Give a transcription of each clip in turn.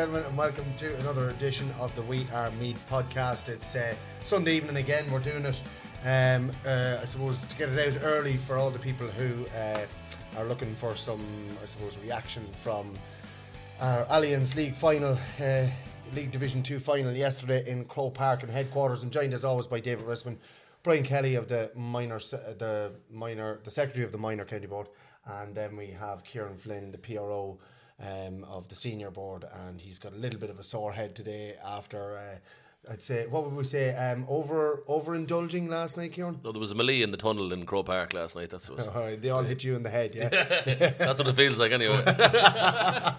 Gentlemen, and welcome to another edition of the We Are Meath podcast. It's uh, Sunday evening again. We're doing it, um, uh, I suppose, to get it out early for all the people who uh, are looking for some, I suppose, reaction from our Allianz League final, uh, League Division Two final yesterday in Croke Park and headquarters. And joined as always by David Risman, Brian Kelly of the minor, the minor, the secretary of the minor county board, and then we have Kieran Flynn, the PRO um, of the senior board, and he's got a little bit of a sore head today after. Uh, I'd say what would we say? Um, over overindulging last night, Kieran. No, there was a melee in the tunnel in Croke Park last night. That's what, Oh, they all hit you in the head, yeah. that's what it feels like anyway.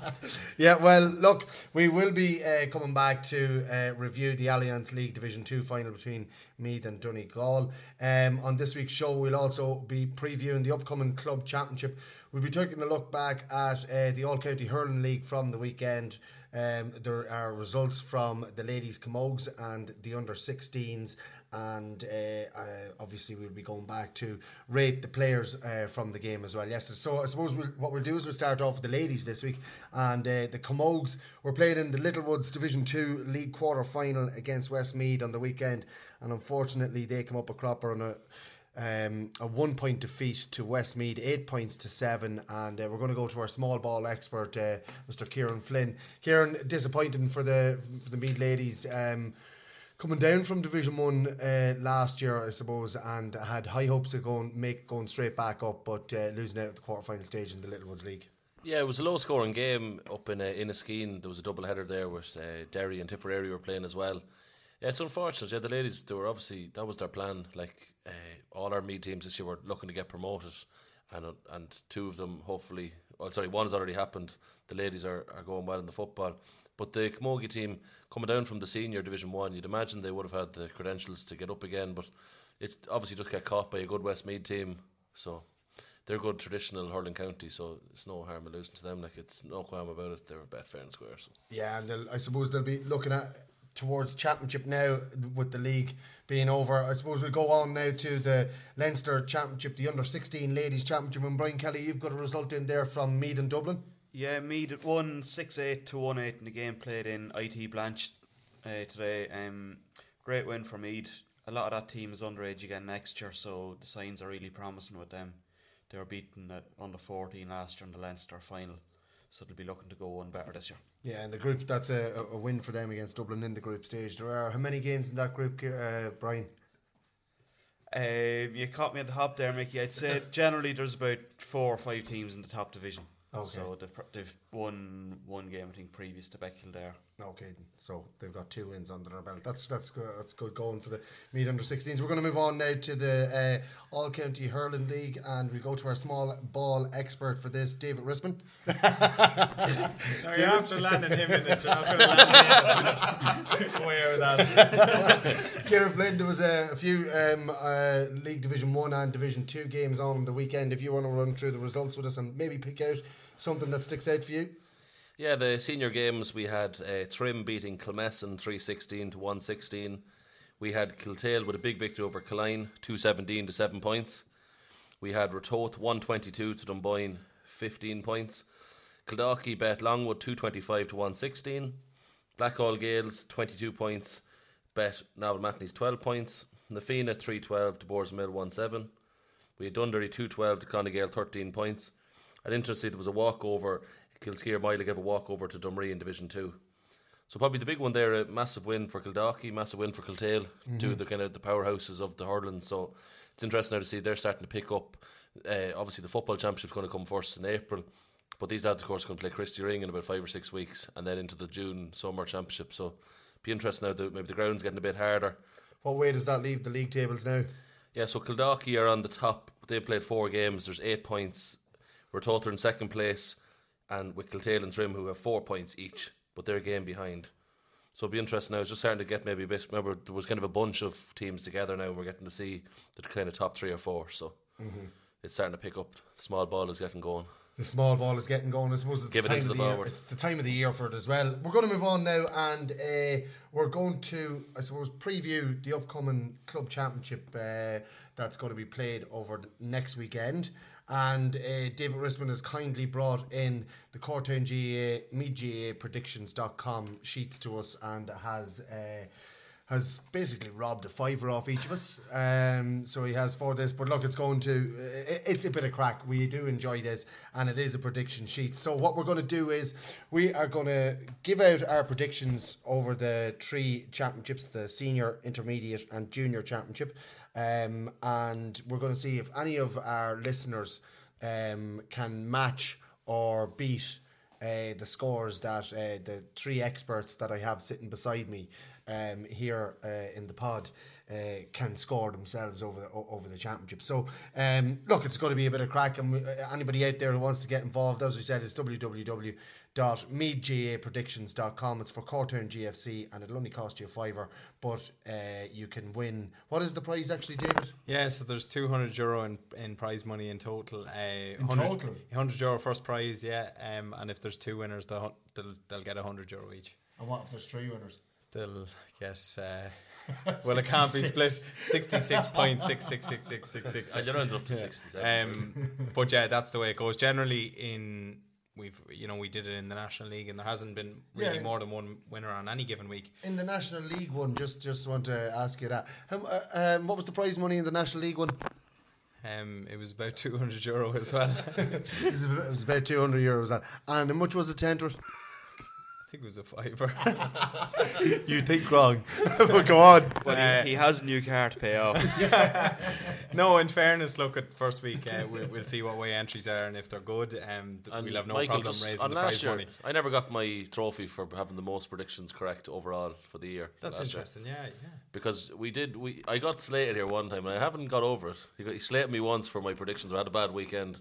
Yeah, well, look, we will be uh, coming back to uh, review the Allianz League Division 2 final between Meath and Donegal. Um, on this week's show, we'll also be previewing the upcoming club championship. We'll be taking a look back at uh, the All County Hurling League from the weekend. Um, there are results from the ladies' camogues and the under 16s, and uh, uh, obviously we'll be going back to rate the players uh, from the game as well yesterday. So I suppose we'll, what we'll do is we'll start off with the ladies this week, and uh, the camogues were played in the Littlewoods Division Two League quarter final against Westmeath on the weekend, and unfortunately they come up a cropper on a um, a one point defeat to Westmeath, eight points to seven. And uh, we're going to go to our small ball expert, uh, Mr. Kieran Flynn. Kieran, disappointing for the for the Meath ladies. Um, coming down from Division One uh, last year, I suppose, and had high hopes of going make going straight back up, but uh, losing out at the quarter final stage in the Little Littlewoods League. yeah, it was a low scoring game up in uh, Inniskeen. There was a double header there with uh, Derry and Tipperary were playing as well. Yeah, it's unfortunate. Yeah, the ladies, they were obviously, that was their plan. Like uh, all our Meath teams this year were looking to get promoted, and uh, and two of them hopefully, well, sorry, one has already happened. The ladies are, are going well in the football. But the Camogie team coming down from the senior Division 1, you'd imagine they would have had the credentials to get up again, but it obviously just get caught by a good Westmeath team. So they're good traditional hurling county, so it's no harm in losing to them. Like it's no qualm about it. They're a bet fair and square. So. Yeah, and I suppose they'll be looking at towards championship now with the league being over. I suppose we'll go on now to the Leinster Championship, the under 16 ladies championship. And Brian Kelly, you've got a result in there from Meath and Dublin. Yeah, Meath won six eight to one eight in the game played in IT Blanche uh, today. Um, great win for Meath. A lot of that team is underage again next year, so the signs are really promising with them. They were beaten at under fourteen last year in the Leinster final, so they'll be looking to go one better this year. Yeah, and the group, that's a, a win for them against Dublin in the group stage. There are how many games in that group, uh, Brian? Uh, you caught me at the hop there, Mickey. I'd say generally there's about four or five teams in the top division. Okay. So they've, they've won one game, I think, previous to Beckill there. Okay, so they've got two wins under their belt. That's that's good. That's good going for the Meath under 16s. We're going to move on now to the uh, All County Hurling League, and we go to our small ball expert for this, David Risman. No, you're after landing him in it. You're not going to land it. Away with that. Kieran Flynn, there was a, a few um, uh, League Division One and Division Two games on the weekend. If you want to run through the results with us and maybe pick out something that sticks out for you. Yeah, the senior games we had uh, Trim beating Kilmessan 316 to 116. We had Kiltale with a big victory over Killeen 217 to 7 points. We had Ratoath 122 to Dunboyne 15 points. Kildalkey bet Longwood 225 to 116. Blackhall Gaels 22 points. Bet Navan O'Mahonys 12 points. Na Fianna 312 to Boardsmill 1 7. We had Dundee 212 to Clonegale 13 points. And interestingly, there was a walkover Kilskyre Mile gave a walk over to Drumree in Division 2. So probably the big one there, a massive win for Kildalkey, massive win for Kiltale, two of the kind of the powerhouses of the hurling. So it's interesting now to see they're starting to pick up. Uh, obviously, the football championship's going to come first in April, but these lads, of course, are going to play Christy Ring in about five or six weeks, and then into the June summer championship. So be interesting now that maybe the ground's getting a bit harder. What way does that leave the league tables now? Yeah, so Kildalkey are on the top. They've played four games. There's eight points. We're total in second place, and with and Trim, who have four points each, but they're a game behind. So it'll be interesting now. It's just starting to get maybe a bit. Remember, there was kind of a bunch of teams together now, and we're getting to see the kind of top three or four. So it's starting to pick up. The small ball is getting going. The small ball is getting going. I suppose it's Give the it time into of the the, year. It's the time of the year for it as well. We're going to move on now, and uh, we're going to, I suppose, preview the upcoming club championship uh, that's going to be played over the next weekend. And uh, David Risman has kindly brought in the Cortown GA, MeadGAPredictions.com sheets to us and has. Uh, has basically robbed a fiver off each of us. Um, so he has for this. But look, it's going to, i- it's a bit of crack. We do enjoy this, and it is a prediction sheet. So what we're going to do is we are going to give out our predictions over the three championships the senior, intermediate, and junior championship. Um, and we're going to see if any of our listeners um, can match or beat uh, the scores that uh, the three experts that I have sitting beside me um, here uh, in the pod uh, can score themselves over the, over the championship. So, um, look, it's going to be a bit of crack, and uh, anybody out there who wants to get involved, as we said, is www.meadgapredictions.com. It's for Cortown GFC, and it'll only cost you a fiver, but uh, you can win. What is the prize actually, David? Yeah, so there's 200 euro in, in prize money in total. Uh, in total? 100 euro first prize, yeah. Um, and if there's two winners, they'll, they'll, they'll get 100 euro each. And what if there's three winners? They'll get. Uh, well, it can't be split. Sixty-six point six six six six six six. And you're ended up to 67. Um, but yeah, that's the way it goes. Generally, in we've you know we did it in the national league, and there hasn't been really Yeah. more than one winner on any given week. In the National League one, just just want to ask you that. Um, uh, um, what was the prize money in the National League one? Um, it was about two hundred euro as well. It was, about- it was about 200 euros. that. And how much was it to enter it? Think it was a fiver. You think wrong. but go on. But Uh, he, he has a new car to pay off. no, in fairness, look at first week. Uh, we'll, we'll see what way entries are, and if they're good, um, th- And we'll have no Michael, problem just raising on the last prize year, money. I never got my trophy for having the most predictions correct overall for the year. That's last year. interesting. Yeah, yeah. because we did we I got slated here one time and I haven't got over it. He, got, he slated me once for my predictions. I had a bad weekend,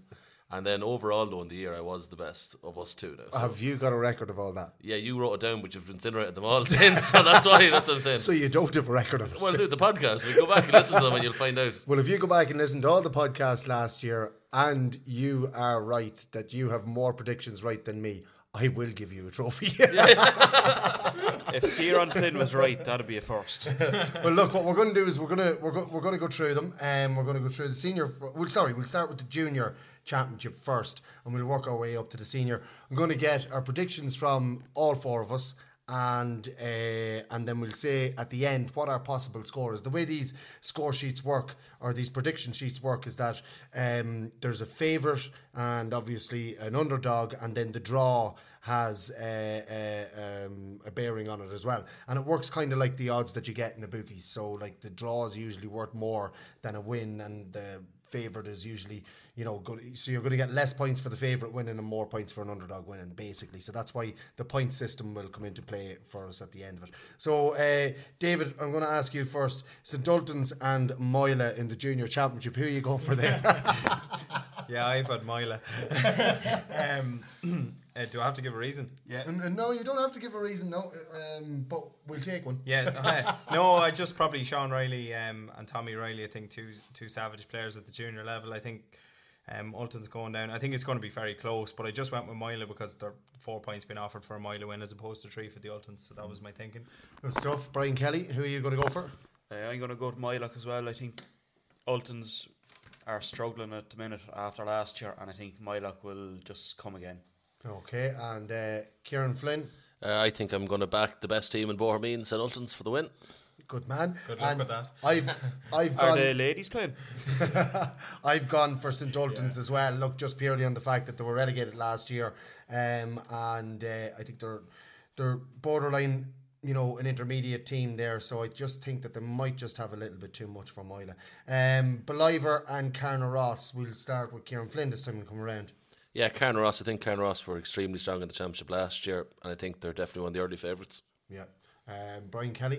and then overall though in the year I was the best of us two now. So, Have you got a record of all that? yeah, you wrote it down, but you've incinerated them all since. So that's why that's what I'm saying. So you don't have a record of it. well, do the podcast. We go back and listen to them, and you'll find out. Well, if you go back and listen to all the podcasts last year and you are right that you have more predictions right than me, I will give you a trophy. if Kieran Flynn was right, that'd be a first. well, look, what we're going to do is we're going to we're, go, we're going to go through them, and we're going to go through the senior. Well, sorry, we'll start with the junior championship first, and we'll work our way up to the senior. I'm going to get our predictions from all four of us, and uh, and then we'll say at the end what our possible score is. The way these score sheets work, or these prediction sheets work, is that um, there's a favourite and obviously an underdog, and then the draw has uh, uh, um, a bearing on it as well. And it works kind of like the odds that you get in the bookies. So, like, the draw is usually worth more than a win, and the favourite is usually, you know, good. So, you're going to get less points for the favourite winning and more points for an underdog winning, basically. So, that's why the point system will come into play for us at the end of it. So, uh, David, I'm going to ask you first St. Ultan's and Moylagh in the junior championship. Who are you going for there? Yeah, I've had Moylagh. um, uh, do I have to give a reason? Yeah. N- no, you don't have to give a reason, no, um, but we'll take one. Yeah, uh, no, I just probably Sean Riley um, and Tommy Riley. I think two two savage players at the junior level. I think um, Ultan's going down. I think it's going to be very close, but I just went with Moylagh because there are four points being offered for a Moylagh win as opposed to three for the Ultans. So that was my thinking. Good stuff. Brian Kelly, who are you going to go for? Uh, I'm going to go to Moylagh as well. I think Ultans are struggling at the minute after last year, and I think Moylagh will just come again. Okay, and uh, Kieran Flynn. Uh, I think I'm going to back the best team in Bohermeen, St Ultans, for the win. Good man. Good luck And with that. I've I've Are gone the ladies playing? I've gone for St Ultans as well. Look, just purely on the fact that they were relegated last year, um, and uh, I think they're they're borderline, you know, an intermediate team there. So I just think that they might just have a little bit too much for Moylagh. Um, Ballivor and Carnaross. We'll start with Kieran Flynn this time and come around. Yeah, Carnaross. I think Carnaross were extremely strong in the championship last year, and I think they're definitely one of the early favourites. Yeah. Um, Brian Kelly.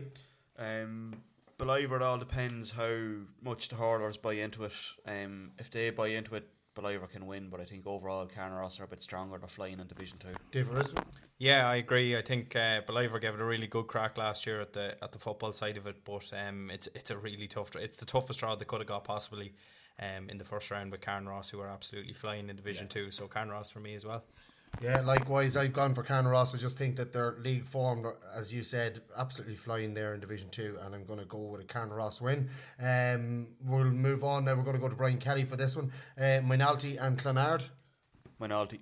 Um, Believe it all depends how much the hurlers buy into it. Um, if they buy into it, Ballivor can win, but I think overall Carnaross are a bit stronger. They're flying in Division Two. David Yeah, I agree. I think uh, Ballivor gave it a really good crack last year at the at the football side of it, but um, it's it's a really tough. It's the toughest draw they could have got possibly um, in the first round with Carnaross, who are absolutely flying in Division Two. So Carnaross for me as well. Yeah, likewise, I've gone for Carnaross. I just think that their league form, as you said, absolutely flying there in Division 2, and I'm going to go with a Carnaross win. Um, we'll move on now. We're going to go to Brian Kelly for this one. Uh, Moynalty and Clonard. Moynalty.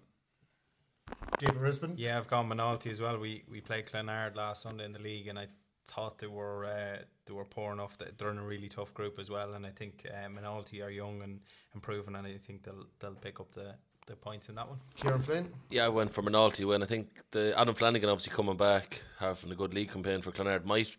David Risbon. Yeah, I've gone Moynalty as well. We we played Clonard last Sunday in the league, and I thought they were uh, they were poor enough. That they're in a really tough group as well, and I think uh, Moynalty are young and improving, and I think they'll they'll pick up the, the points in that one. Kieran Flynn. Yeah, I went for Moynalty win. I think the Adam Flanagan obviously coming back, having a good league campaign for Clonard might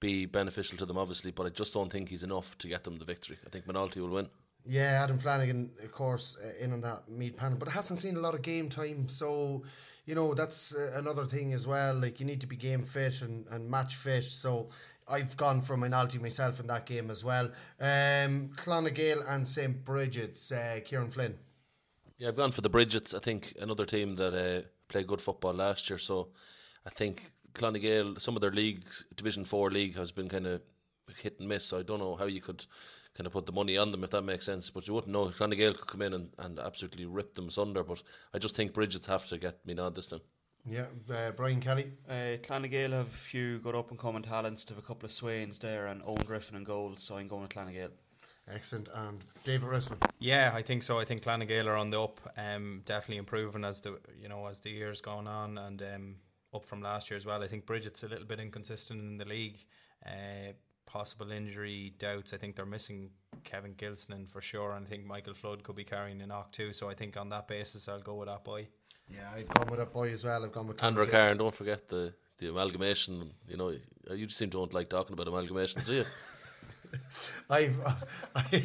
be beneficial to them, obviously, but I just don't think he's enough to get them the victory. I think Moynalty will win. Yeah, Adam Flanagan, of course, uh, in on that Meath panel, but hasn't seen a lot of game time. So, you know, that's uh, another thing as well. Like, you need to be game fit and, and match fit. So, I've gone for Moynalty myself in that game as well. Um, Clann na nGael and St. Bridget's, uh, Kieran Flynn. Yeah, I've gone for the Bridgets. I think another team that uh, played good football last year. So I think Clann na nGael, some of their league, Division 4 league, has been kind of hit and miss. So I don't know how you could kind of put the money on them, if that makes sense. But you wouldn't know. Clann na nGael could come in and, and absolutely rip them asunder. But I just think Bridgets have to get me nod this time. Yeah, uh, Brian Kelly. Uh, Clann na nGael have a few good up and coming talents. They have a couple of Swains there and Owen Griffin and goals, so I'm going with Clann na nGael. Excellent. And David Risman. Yeah, I think so. I think Clann na nGael are on the up, um, definitely improving as the you know as the years gone on, and um, up from last year as well. I think Bridget's a little bit inconsistent in the league. Uh, possible injury doubts. I think they're missing Kevin Gilson for sure, and I think Michael Flood could be carrying a knock too. So I think on that basis, I'll go with that boy. Yeah, I've gone with that boy as well. I've gone with Andrew Clann na nGael. Carr, don't forget the, the amalgamation. You know, you just seem to don't like talking about amalgamations, do you? I've I,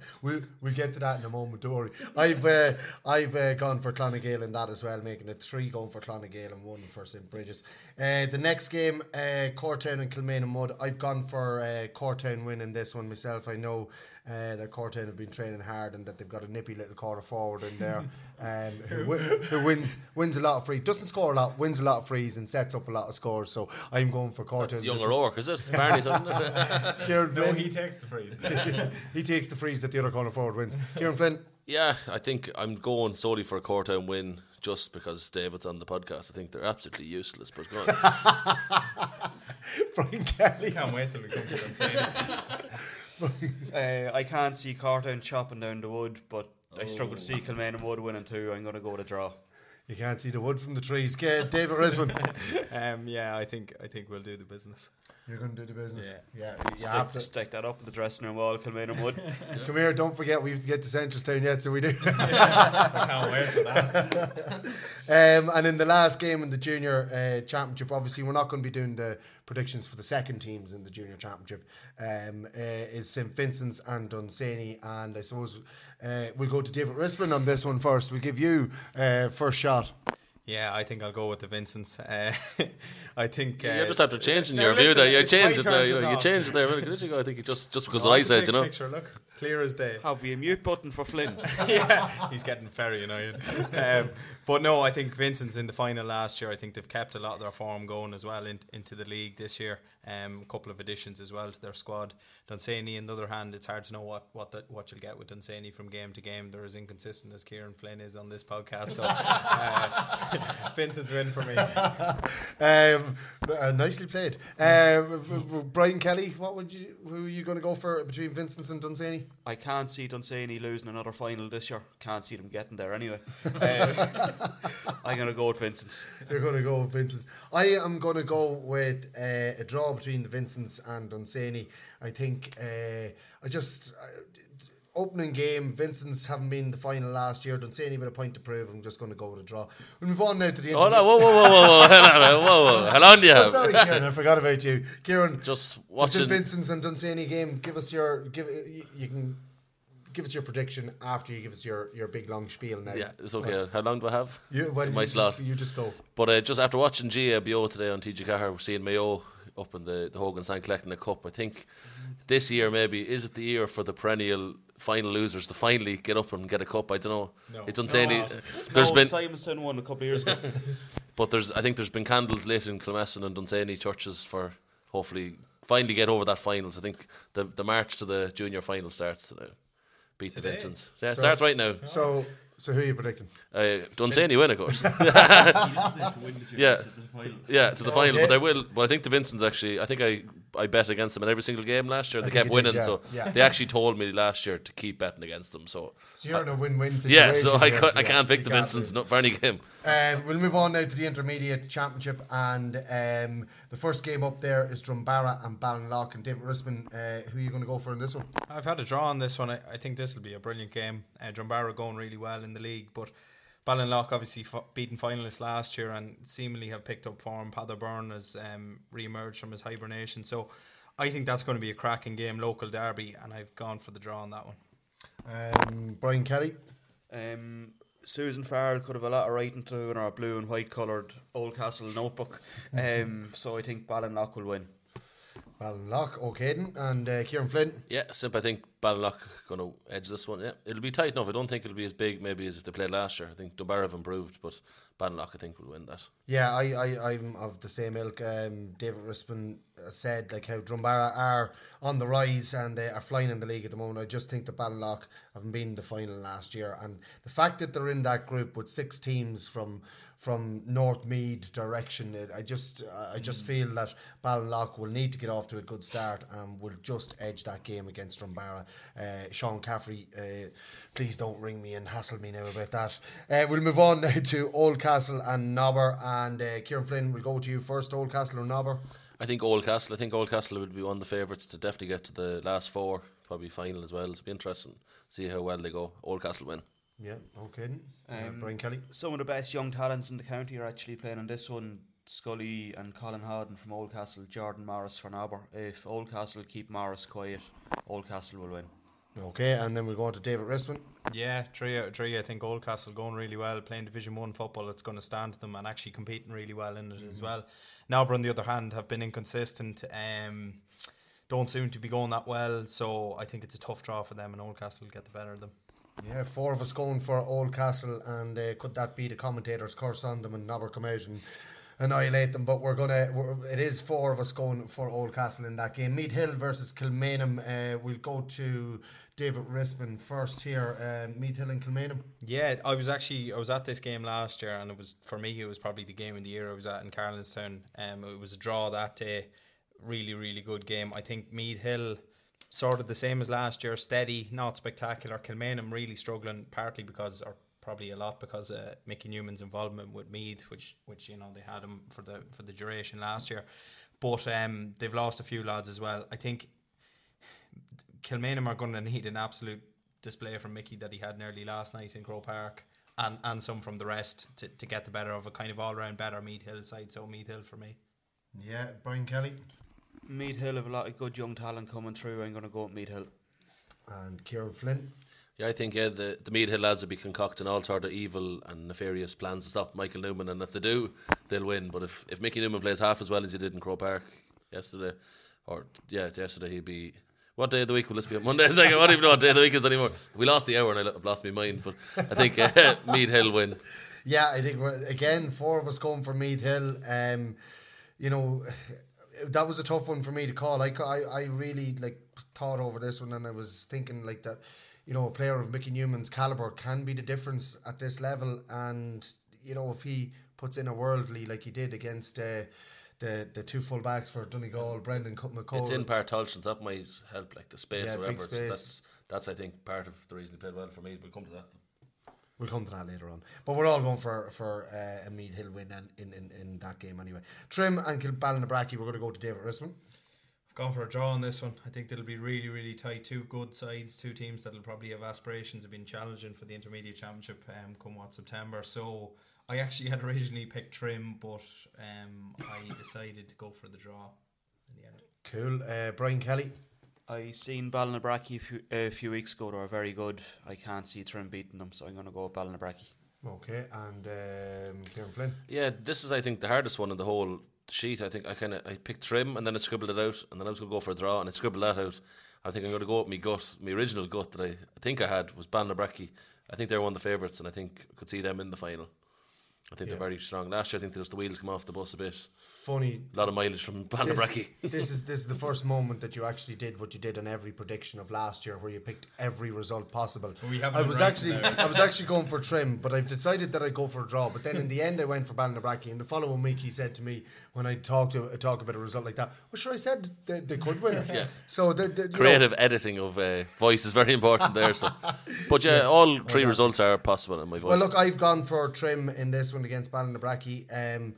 we'll we'll get to that in a moment, don't. I've uh, I've uh, gone for Clann na nGael in that as well, making it three going for Clann na nGael and one for St Bridges. Uh, the next game, uh, Cortown and Kilmainhamwood. I've gone for uh, Cortown winning this one myself. I know uh, that Cortown have been training hard and that they've got a nippy little quarter forward in there, um, who, wi- who wins wins a lot of free doesn't score a lot, wins a lot of frees and sets up a lot of scores. So I'm going for Cortown. It's this young one. O'Rourke, is it? Barney's, isn't it? Kieran No, Flynn. he takes the freeze. he takes the freeze that the other corner forward wins. Kieran Flynn. Yeah, I think I'm going solely for a Cortown win just because David's on the podcast. I think they're absolutely useless, but go on. Brian Kelly. Can't wait till we come to that Uh, I can't see Cortown chopping down the wood, but I struggle to see Kilmainhamwood winning too. I'm going to go with a draw. You can't see the wood from the trees. Okay, David Risman. um, yeah, I think I think we'll do the business. You're going to do the business. Yeah. Yeah, you Stick, have to. stick that up in the dressing room wall, Kilmainhamwood. Come here, don't forget we have to get to Seneschalstown yet, so we do. I can't wait for that. Um, and in the last game in the junior uh, championship, obviously we're not going to be doing the predictions for the second teams in the junior championship. Um, uh, is St Vincent's and Dunsany, and I suppose uh, we'll go to David Risman on this one first. We'll give you uh, first shot. Yeah, I think I'll go with the Vincents. Uh, I think uh, you just have to change in now your view listen, there. You it's changed it turn there. You, you changed it there a minute ago. I think just just because Oh, what I can said, you a know. Picture, look, clear as day. Have we a mute button for Flynn? yeah, he's getting very annoyed. Um, but no, I think Vincent's in the final last year. I think they've kept a lot of their form going as well in, into the league this year. Um, a couple of additions as well to their squad. Dunsany, on the other hand, it's hard to know what what the, what you'll get with Dunsany from game to game. They're as inconsistent as Kieran Flynn is on this podcast. So uh, Vincent's win for me. Um, Uh, nicely played. Uh, Brian Kelly, what would you? Who are you going to go for between Vincent's and Dunsany? I can't see Dunsany losing another final this year. Can't see them getting there anyway. Uh, I'm going to go with Vincent's. You're going to go with Vincent's. I am going to go with uh, a draw between the Vincent's and Dunsany. I think uh, I just. Uh, opening game, Vincent's haven't been in the final last year. Dunsany with a point to prove. I'm just going to go with a draw. We'll move on now to the. Oh no! Whoa, whoa, whoa, whoa, whoa! Hold on, whoa, whoa! How long do you Oh, sorry, Kieran, I forgot about you. Kieran, Just the St. Vincent's and Dunsany game. Give us your give. You, you can give us your prediction after you give us your, your big long spiel. Now, Yeah, it's okay. How long do I have? You, well, My you, slot. just, you just go. But uh, just after watching GAA Beo today on TG4, we're seeing Mayo up in the, the Hogan Sign collecting the cup. I think this year maybe is it the year for the perennial final losers to finally get up and get a cup. I don't know. No. It's unsanely. No, There's no, been, Simonson won a couple of years ago. but there's I think there's been candles lit in Kilmessan and Dunsany churches for hopefully finally get over that finals. I think the the march to the junior final starts today. Beat the Vincents. Yeah, it So- starts right now. So, so who are you predicting? Uh, Dunsany win, of course. yeah, yeah, to the final. Okay. But I will. But I think the Vincents actually. I think I I bet against them in every single game last year. and They kept you did, winning, yeah, so yeah. they actually told me last year to keep betting against them. So So you're in a win-win situation. yeah, so I, ca- I can't pick the can't Vincents lose. not for any game. Um, we'll move on now to the intermediate championship, and um, the first game up there is Drumbaragh and Ballinlough. And David Risman, uh, who are you going to go for in this one? I've had a draw on this one. I, I think this will be a brilliant game. Uh, Drumbaragh going really well in the league, but Ballinlough obviously f- beaten finalists last year and seemingly have picked up form. Pather Byrne has um, re-emerged from his hibernation, so I think that's going to be a cracking game, local derby, and I've gone for the draw on that one. Um, Brian Kelly. Um, Susan Farrell could have a lot of writing to do in our blue and white coloured Oldcastle notebook. Um, so I think Ballinlough will win. Ballinlough, O'Caden, and uh, Kieran Flynn. Yeah, simple. I think Ballinlough going to edge this one. Yeah, it'll be tight enough. I don't think it'll be as big maybe as if they played last year. I think Dunbar have improved, but Ballinlough I think will win that. Yeah, I, I, I'm of the same ilk. Um, David Risman said like how Drumbaragh are on the rise and uh, are flying in the league at the moment. I just think the Ballinlough haven't been in the final last year, and the fact that they're in that group with six teams from from North Meath direction, it, I just I just feel that Ballinlough will need to get off to a good start and will just edge that game against Drumbaragh. Uh, Sean Caffrey, uh, please don't ring me and hassle me now about that. Uh, we'll move on now to Oldcastle and Nobber, and uh, Kieran Flynn, we'll go to you first. Oldcastle or Nobber? I think Oldcastle. I think Oldcastle would be one of the favourites to definitely get to the last four, probably final as well. It'll be interesting. See how well they go. Oldcastle win. Yeah, okay. Uh, Brian Kelly. Some of the best young talents in the county are actually playing on this one. Scully and Colin Howden from Oldcastle, Jordan Morris for Nobber. If Oldcastle keep Morris quiet, Oldcastle will win. Okay, and then we'll go on to David Risman. Yeah, three out of three. I think Oldcastle going really well, playing Division One football. It's going to stand them and actually competing really well in it as well. Nobber, on the other hand, have been inconsistent. Um, don't seem to be going that well. So I think it's a tough draw for them, and Oldcastle will get the better of them. Yeah, four of us going for Oldcastle, and uh, could that be the commentators' curse on them and Nobber come out and annihilate them? But we're gonna, we're, it is four of us going for Oldcastle in that game. Meath Hill versus Kilmainham. Uh, we'll go to David Risman first here. Uh, Meath Hill and Kilmainham. Yeah, I was actually I was at this game last year, and it was for me it was probably the game of the year. I was at in Carlanstown. Um, it was a draw that day. Really, really good game. I think Meath Hill sort of the same as last year, steady, not spectacular. Kilmainham really struggling, partly because or probably a lot because of Mickey Newman's involvement with Meath, which which you know they had him for the for the duration last year. But um, they've lost a few lads as well. I think Kilmainham are going to need an absolute display from Mickey that he had nearly last night in Croke Park, and, and some from the rest to, to get the better of a kind of all round better Meath Hill side. So Meath Hill for me. Yeah, Brian Kelly Meath Hill have a lot of good young talent coming through. I'm going to go with Meath Hill. and Kieran Flynn. Yeah, I think yeah, the the Meath Hill lads will be concocting all sort of evil and nefarious plans to stop Michael Newman, and if they do, they'll win. But if, if Mickey Newman plays half as well as he did in Croke Park yesterday, or yeah, yesterday he'd be. What day of the week will this be? on Monday? It's like, I don't even know what day of the week is anymore. We lost the hour and I've lost my mind, but I think uh, Meath Hill win. Yeah, I think we're, again four of us going for Meath Hill. Um, you know, that was a tough one for me to call. I, I, I really like thought over this one, and I was thinking like that. You know, a player of Mickey Newman's caliber can be the difference at this level, and you know if he puts in a worldly like he did against. Uh, the the two full backs for Donegal, Brendan McCall. It's in part Tolchins, that might help, like the space Yeah, or whatever. space. That's, that's, I think, part of the reason he played well for me. We'll come to that. We'll come to that later on. But we're all going for for uh, a Meath Hill win in, in, in that game anyway. Trim and Kilballinabraki, we're going to go to David Risman. I've gone for a draw on this one. I think it'll be really, really tight. Two good sides, two teams that'll probably have aspirations of being challenging for the intermediate championship um, come what September. So I actually had originally picked Trim, but um, I decided to go for the draw in the end. Cool. Uh, Brian Kelly. I seen Ballinabrackey a few, a few weeks ago. They were very good. I can't see Trim beating them, so I'm going to go with Ballinabrackey. Okay, and um, Kieran Flynn. Yeah, this is, I think, the hardest one in the whole sheet. I think I kind of I picked Trim and then I scribbled it out, and then I was going to go for a draw, and I scribbled that out. I think I'm going to go with my gut, my original gut that I, I think I had was Ballinabrackey. I think they're one of the favourites, and I think I could see them in the final. I think Yeah. they're very strong. Last year, I think just the wheels come off the bus a bit. Funny. A lot of mileage from This, Ballinabrackey. this is this is the first moment that you actually did what you did on every prediction of last year, where you picked every result possible. We I was actually. I was actually going for Trim, but I've decided that I'd go for a draw. But then in the end, I went for Ballinabrackey. And the following week, he said to me when I talked to talk about a result like that, "Well, sure, I said they, they could win." Yeah. So the, the you know, Creative editing of uh, voice is very important there. So, but yeah, all three that's- results are possible in my voice. Well, look, I've gone for Trim in this one against Ballinabrackey. Um,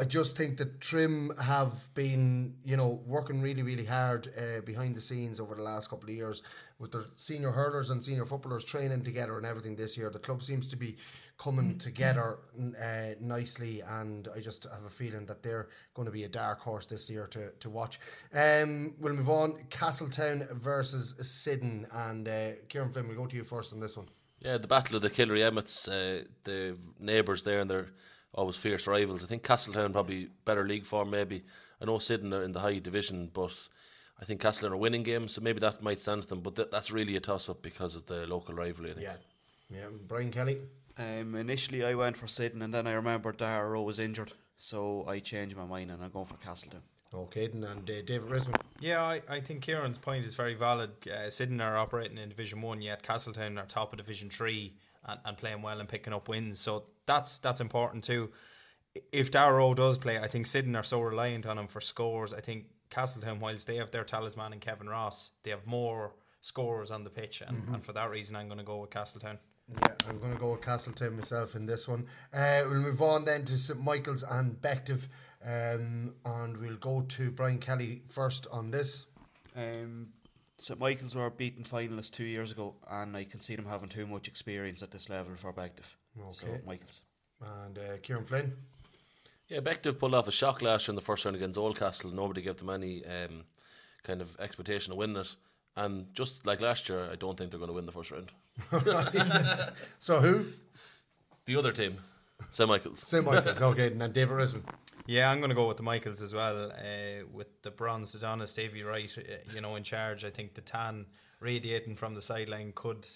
I just think that Trim have been, you know, working really, really hard uh, behind the scenes over the last couple of years with their senior hurlers and senior footballers training together and everything this year. The club seems to be coming together uh, nicely, and I just have a feeling that they're going to be a dark horse this year to, to watch. Um, we'll move on. Castletown versus Syddan, and uh, Kieran Flynn, we'll go to you first on this one. Yeah, the battle of the Killery Emmets, uh, the neighbours there, and they're always fierce rivals. I think Castletown probably better league form, maybe. I know Syddan are in the high division, but I think Castletown are winning games, so maybe that might stand to them. But th- that's really a toss up because of the local rivalry. I think. Yeah, yeah. Brian Kelly. Um, initially, I went for Syddan, and then I remembered Dara Rowe was injured, so I changed my mind and I'm going for Castleton. Okay, then, and uh, David Risman. Yeah, I, I think Kieran's point is very valid. Uh, Syddan are operating in Division One, yet Castletown are top of Division Three and, and playing well and picking up wins. So that's that's important too. If Darrow does play, I think Syddan are so reliant on him for scores. I think Castletown, whilst they have their talisman and Kevin Ross, they have more scorers on the pitch, and, and for that reason, I'm going to go with Castletown. Yeah, I'm going to go with Castletown myself in this one. Uh, we'll move on then to St Michael's and Bective, um, and we'll go to Brian Kelly first on this. Um, St Michael's were beaten finalists two years ago, and I can see them having too much experience at this level for Bective. So Michael's. And uh, Kieran Flynn. Yeah, Bective pulled off a shock last year in the first round against Oldcastle. Nobody gave them any um, kind of expectation of winning it. And just like last year, I don't think they're going to win the first round. So who? The other team, St Michael's. St Michael's. Okay, and then David Risman. Yeah, I'm going to go with the Michaels as well. Uh, with the bronze Adonis, Davy Wright, uh, you know, in charge. I think the tan radiating from the sideline could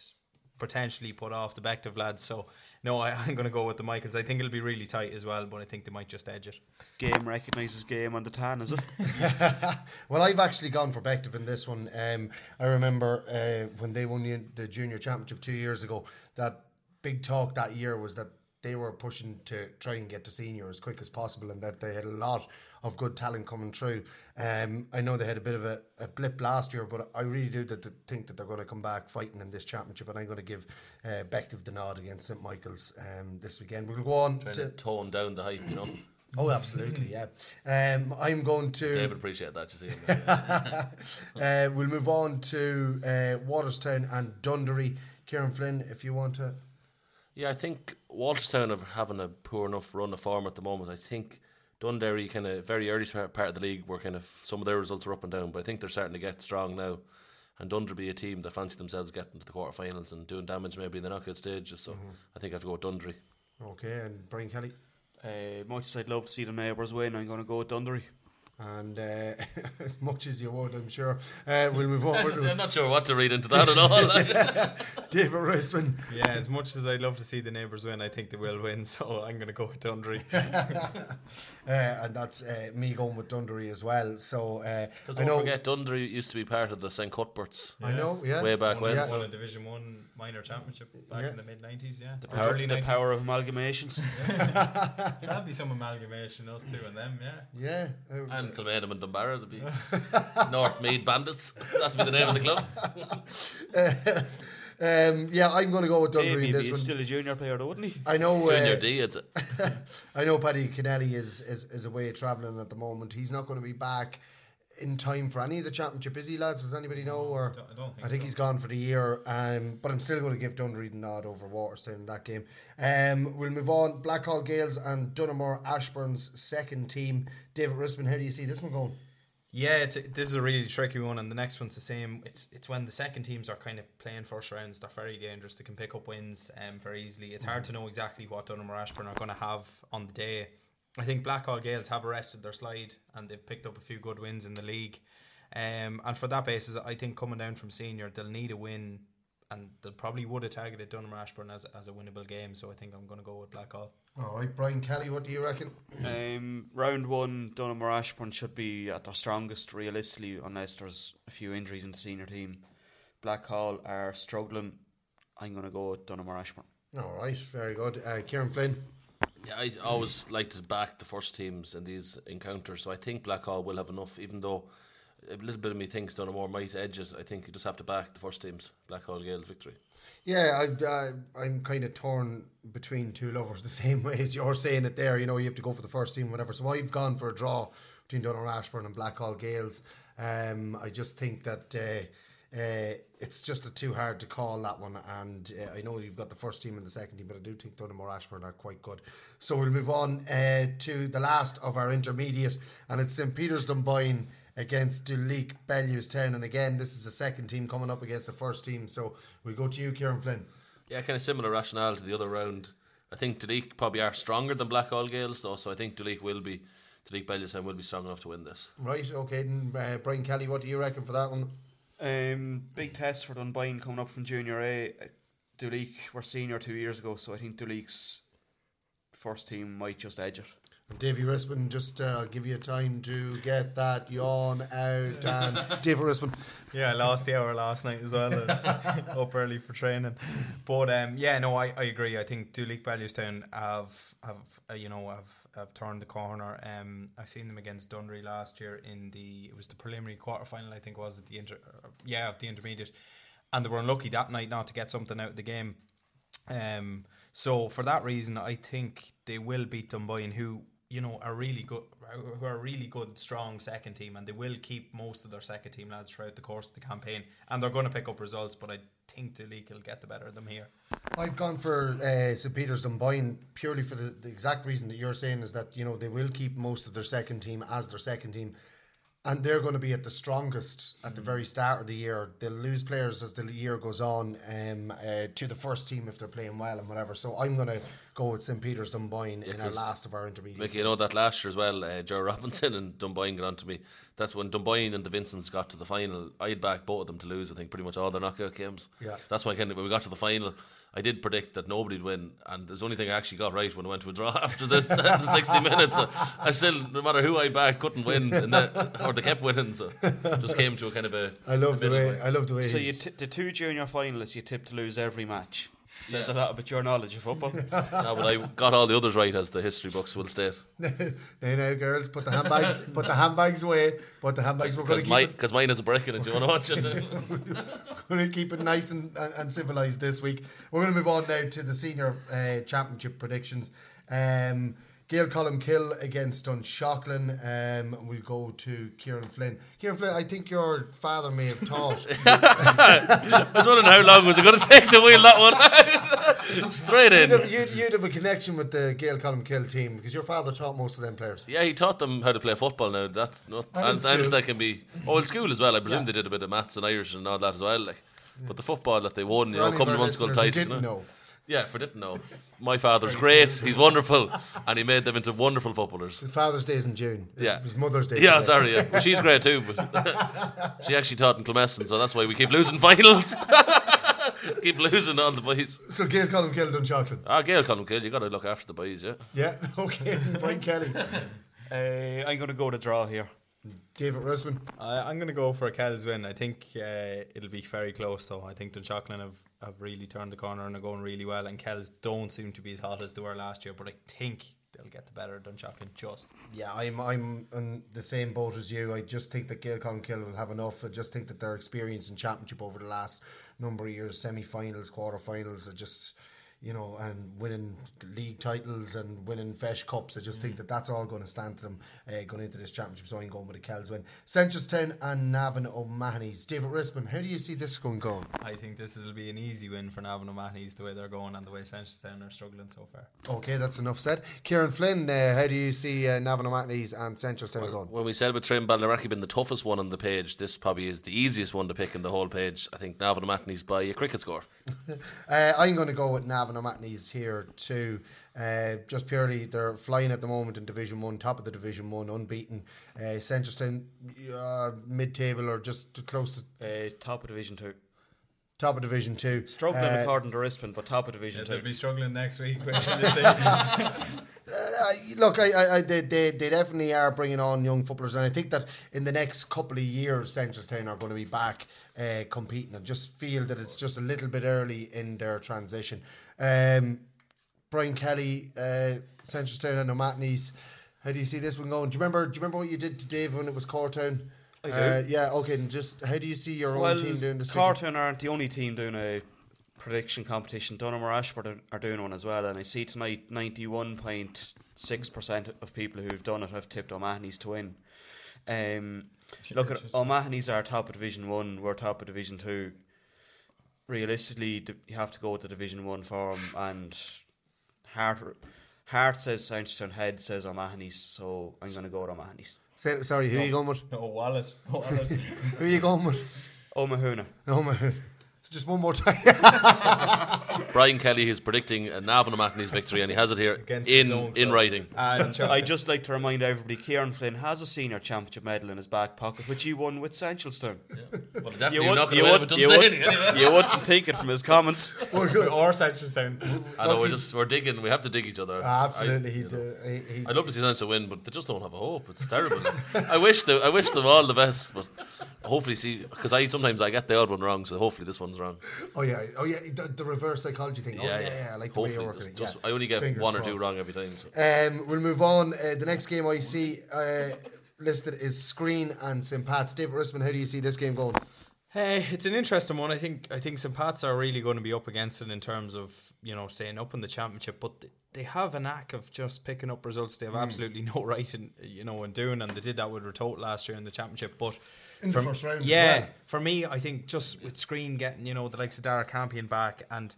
potentially put off the Bective lads. So, no, I, I'm going to go with the Michaels. I think it'll be really tight as well, but I think they might just edge it. Game recognises game on the tan, is it? Well, I've actually gone for Bective in this one. Um, I remember uh, when they won the, the junior championship two years ago. That big talk that year was that they were pushing to try and get to senior as quick as possible, and that they had a lot of good talent coming through. Um, I know they had a bit of a, a blip last year, but I really do that, think that they're going to come back fighting in this championship, and I'm going to give uh, Bective the nod against St Michael's um, this weekend. We'll go on Trying to. to tone down the hype, you know. Oh, absolutely, yeah. Um, I'm going to. David appreciate that, you see. uh, we'll move on to uh, Walterstown and Dunderry. Kieran Flynn, if you want to. Yeah, I think Walterstown are having a poor enough run of form at the moment. I think Dunderry kind of very early part part of the league were kind of some of their results are up and down, but I think they're starting to get strong now. And Dunderry be a team that fancy themselves getting to the quarterfinals and doing damage maybe in the knockout stages. So I think I have to go with Dunderry. Okay, and Brian Kelly. uh, much as I'd love to see the neighbours win, I'm going to go with Dunderry. And uh, as much as you would, I'm sure. Uh, we'll move on. I'm not sure what to read into that at all. David Risman. Yeah, as much as I'd love to see the neighbours win, I think they will win. So I'm going to go with Dunderry. Uh, and that's uh, me going with Dunderry as well. So uh, Because I don't know. forget, Dunderry used to be part of the St Cuthberts. I know, yeah. Way back Won, when. Yeah. won a Division One minor championship back Yeah. in the mid '90s. Yeah, the Power- early the 90s. power of amalgamations. That'd be some amalgamation, us two and them. Yeah. Yeah. uh, And Kilmainham and Dunbarra, there'd be North Meath Bandits. That'd be the name of the club. um, yeah, I'm going to go with Dunderry Davey in be this one. still a junior player, though, wouldn't he? I know. Junior Uh, D, it's it. I know Paddy Kennelly is, is, is away travelling at the moment. He's not going to be back in time for any of the championship, is he, lads? Does anybody know? Or I don't think I think so. he's gone for the year. Um, but I'm still going to give Dunderry the nod over Walterstown in that game. Um, we'll move on. Blackhall Gaels and Donaghmore Ashbourne's second team. David Risman, how do you see this one going? Yeah, it's this is a really tricky one, and the next one's the same. It's it's when the second teams are kind of playing first rounds. They're very dangerous. They can pick up wins um, very easily. It's hard to know exactly what Donaghmore Ashbourne are going to have on the day. I think Blackhall Gaels have arrested their slide, and they've picked up a few good wins in the league. Um, and for that basis, I think coming down from senior, they'll need a win, and they probably would have targeted Donaghmore Ashbourne as, as a winnable game. So I think I'm going to go with Blackhall. All right, Brian Kelly, what do you reckon? Um, round one, Donaghmore Ashbourne should be at their strongest, realistically, unless there's a few injuries in the senior team. Blackhall are struggling. I'm going to go with Dunham or Ashburn. All right, very good. Uh, Kieran Flynn. Yeah, I always like to back the first teams in these encounters. So I think Blackhall will have enough, even though a little bit of me thinks Donaghmore might edge it. I think you just have to back the first teams. Blackhall Gaels victory. Yeah, I, uh, I'm kind of torn between two lovers the same way as you're saying it there. You know, you have to go for the first team, whatever. So I've gone for a draw between Donaghmore Ashbourne and Blackhall Gaels. Um, I just think that uh, uh, it's just a too hard to call that one. And uh, I know you've got the first team and the second team, but I do think Donaghmore Ashbourne are quite good. So we'll move on uh, to the last of our intermediate, and it's St Peter's Dunboyne against Duleek Bellewstown. And again, this is the second team coming up against the first team. So we go to you, Kieran Flynn. Yeah, kind of similar rationale to the other round. I think Duleek probably are stronger than Blackhall Gaels, though. So I think Duleek will be, Duleek Bellewstown will be strong enough to win this. Right, okay. Then, uh, Brian Kelly, what do you reckon for that one? Um, big test for Dunboyne coming up from Junior A. Duleek were senior two years ago, so I think Duleek's first team might just edge it. And Davy Rispin, just uh, give you a time to get that yawn out. And Davy Rispin. Yeah, I lost the hour last night as well. up early for training, but um, yeah, no, I, I agree. I think Duleek Bellewstown have have uh, you know have, have turned the corner. Um, I seen them against Dunderry last year in the it was the preliminary quarter final. I think was it the inter uh, yeah of the intermediate, and they were unlucky that night not to get something out of the game. Um, so for that reason, I think they will beat Dunboyne, who you know are really good, who are a really good, strong second team, and they will keep most of their second team lads throughout the course of the campaign, and they're going to pick up results. But I think Duleek will get the better of them here. I've gone for uh, St Peter's Dunboyne purely for the, the exact reason that you're saying is that you know they will keep most of their second team as their second team, and they're going to be at the strongest at the very start of the year. They'll lose players as the year goes on um, uh, to the first team if they're playing well and whatever. So I'm going to go with St Peter's Dunboyne in our 'cause last of our intermediate. Mickey, you know that last year as well, uh, Joe Robinson and Dunboyne got on to me. That's when Dunboyne and the Vincents got to the final. I'd back both of them to lose, I think, pretty much all their knockout games. Yeah. That's why kind of, when we got to the final, I did predict that nobody'd win. And there's the only thing I actually got right when I went to a draw after the, the 60 minutes. So I still, no matter who I backed, couldn't win. And the, or they kept winning. So just came to a kind of a. I love a the middle way I love the way. So you he's- t- the two junior finalists you tipped to lose every match. Says a lot about your knowledge of football. No, but I got all the others right, as the history books will state. now, now, girls, put the handbags, put the handbags away. Put the handbags. We're going to Because keep my, it. 'cause mine is a break in. Do you want to watch it? We're going to keep it nice and, and, and civilized this week. We're going to move on now to the senior uh, championship predictions. Um, Gaeil Colmcille against Dunshaughlin. Um, we'll go to Kieran Flynn. Kieran Flynn, I think your father may have taught. I was wondering how long was it going to take to wheel that one out? Straight you'd, in. have, you'd, you'd have a connection with the Gaeil Colmcille team because your father taught most of them players. Yeah, he taught them how to play football now. That's not, And and, that can be oh in school as well. I presume Yeah. they did a bit of maths and Irish and all that as well. Like, but the football that they won, you For know, any of coming to one school didn't you know. know. Yeah, for didn't know. My father's great. He's wonderful, and he made them into wonderful footballers. Father's Day's in June. It's, Yeah, It's Mother's Day. Yeah, today. sorry. Yeah, well, she's great too, but she actually taught in Kilmessan, so that's why we keep losing finals. keep losing on the boys. So Gail Colin killed Dunshaughlin. Ah, Gaeil Colmcille, you got to look after the boys, yeah. Yeah, okay. Brian Kelly. Uh, I'm going to go to draw here. David Rusman. I, I'm going to go for a Kells win. I think uh, it'll be very close, though. I think Dunshaughlin have, have really turned the corner and are going really well, and Kells don't seem to be as hot as they were last year, but I think they'll get the better of Dunshaughlin just. Yeah, I'm I'm in the same boat as you. I just think that Gail Kill will have enough. I just think that their experience in championship over the last number of years, semi-finals, quarter-finals, are just you know, and winning league titles and winning Feis Cups. I just think that that's all going to stand to them uh, going into this championship. So I'm going with the Kells win. Seneschalstown and Navan O'Mahony's. David Risman, how do you see this going going? I think this will be an easy win for Navan O'Mahony's the way they're going and the way Seneschalstown are struggling so far. Okay, that's enough said. Kieran Flynn, uh, how do you see uh, Navan O'Mahony's and Seneschalstown going? When we said about Trim Ballinabrackey been the toughest one on the page, this probably is the easiest one to pick in the whole page. I think Navan O'Mahony's by a cricket score. Uh, I'm going to go with Navan O'Mahony's here too. Uh, just purely, they're flying at the moment in Division One, top of the Division One, unbeaten. Uh, Seneschalstown, uh, mid-table or just close to Uh, top of Division 2. top of Division Two. Struggling Uh, according to Rispin, but top of Division 2. They'll be struggling next week. Which is Uh, look, I, I, I they, they, they definitely are bringing on young footballers, and I think that in the next couple of years, Seneschalstown are going to be back uh, competing. I just feel that it's just a little bit early in their transition. Um, Brian Kelly, uh, Seneschalstown and O'Mahony's. How do you see this one going? Do you remember? Do you remember what you did to Dave when it was Cortown? I do. Uh, yeah. Okay. And just how do you see your well, own team doing this? weekend? Carton aren't the only team doing a prediction competition. Dunham or Ashford are, are doing one as well. And I see tonight 91.6% of people who've done it have tipped O'Mahony's to win. Um, look, at O'Mahony's are top of Division 1, we're top of Division 2. Realistically, you have to go with the Division 1 form. And Heart, Heart says Seneschalstown, Head says O'Mahony's. So I'm going to go with O'Mahony's. Say, sorry, who are you going with? no wallet. wallet. Who are you going with? O'Mahuna. Oh my. It's just one more time. Brian Kelly is predicting a Navan O'Mahony's victory, and he has it here Against in in club. writing. Ah, and I'd just like to remind everybody, Kieran Flynn has a senior championship medal in his back pocket, which he won with Seneschalstown. Well, definitely You, would, not you, going to win would, with you, would, anyway. you wouldn't take it from his comments. We're good. or Seneschalstown. I know we're just we're digging. We have to dig each other. Ah, absolutely, I, he you do. He, he, I'd love to see Saints win, but they just don't have a hope. It's terrible. I wish them, I wish them all the best, but hopefully see because I sometimes I get the odd one wrong, so hopefully this one's wrong. oh yeah, oh yeah, the, the reverse psychology thing. oh yeah, yeah, I like the way you're working just, just- yeah. I only get Fingers one or two wrong every time. So. Um, we'll move on. Uh, the next game I see uh, listed is Skryne and St. Pat's. David Rispin, how do you see this game going? Hey, it's an interesting one. I think I think St. Pat's are really going to be up against it in terms of you know staying up in the championship, but th- they have a knack of just picking up results. They have absolutely no right in you know in doing, and they did that with Ratoath last year in the championship. But In the for- first round as yeah, well. for me, I think just with Skryne getting you know the likes of Dara Campion back, and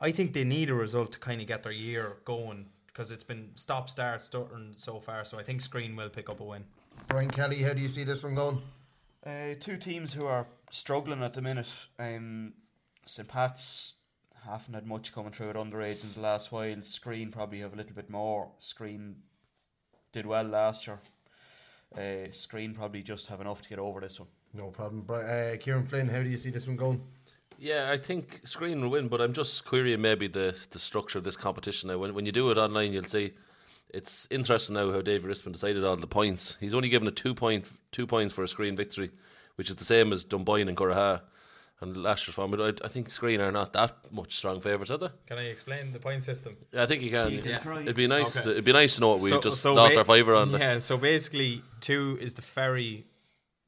I think they need a result to kind of get their year going because it's been stop start stuttering so far. So I think Skryne will pick up a win. Brian Kelly, how do you see this one going? Uh, two teams who are struggling at the minute. Um, St. Pat's haven't had much coming through at underage in the last while. Skryne probably have a little bit more. Screen did well last year. Uh, Skryne probably just have enough to get over this one. No problem. Uh, Kieran Flynn, how do you see this one going? Yeah, I think Skryne will win, but I'm just querying maybe the, the structure of this competition now. When, when you do it online, you'll see it's interesting now how David Rispin decided on the points. He's only given a two point two points for a Skryne victory, which is the same as Dunboyne and Curraha and last year's form. But I, I think Skryne are not that much strong favourites, are they? Can I explain the point system? Yeah, I think you can. can try. It'd be nice. Okay. To, it'd be nice to know what we So- just so lost ba- our fiver on. Yeah, so basically, two is the very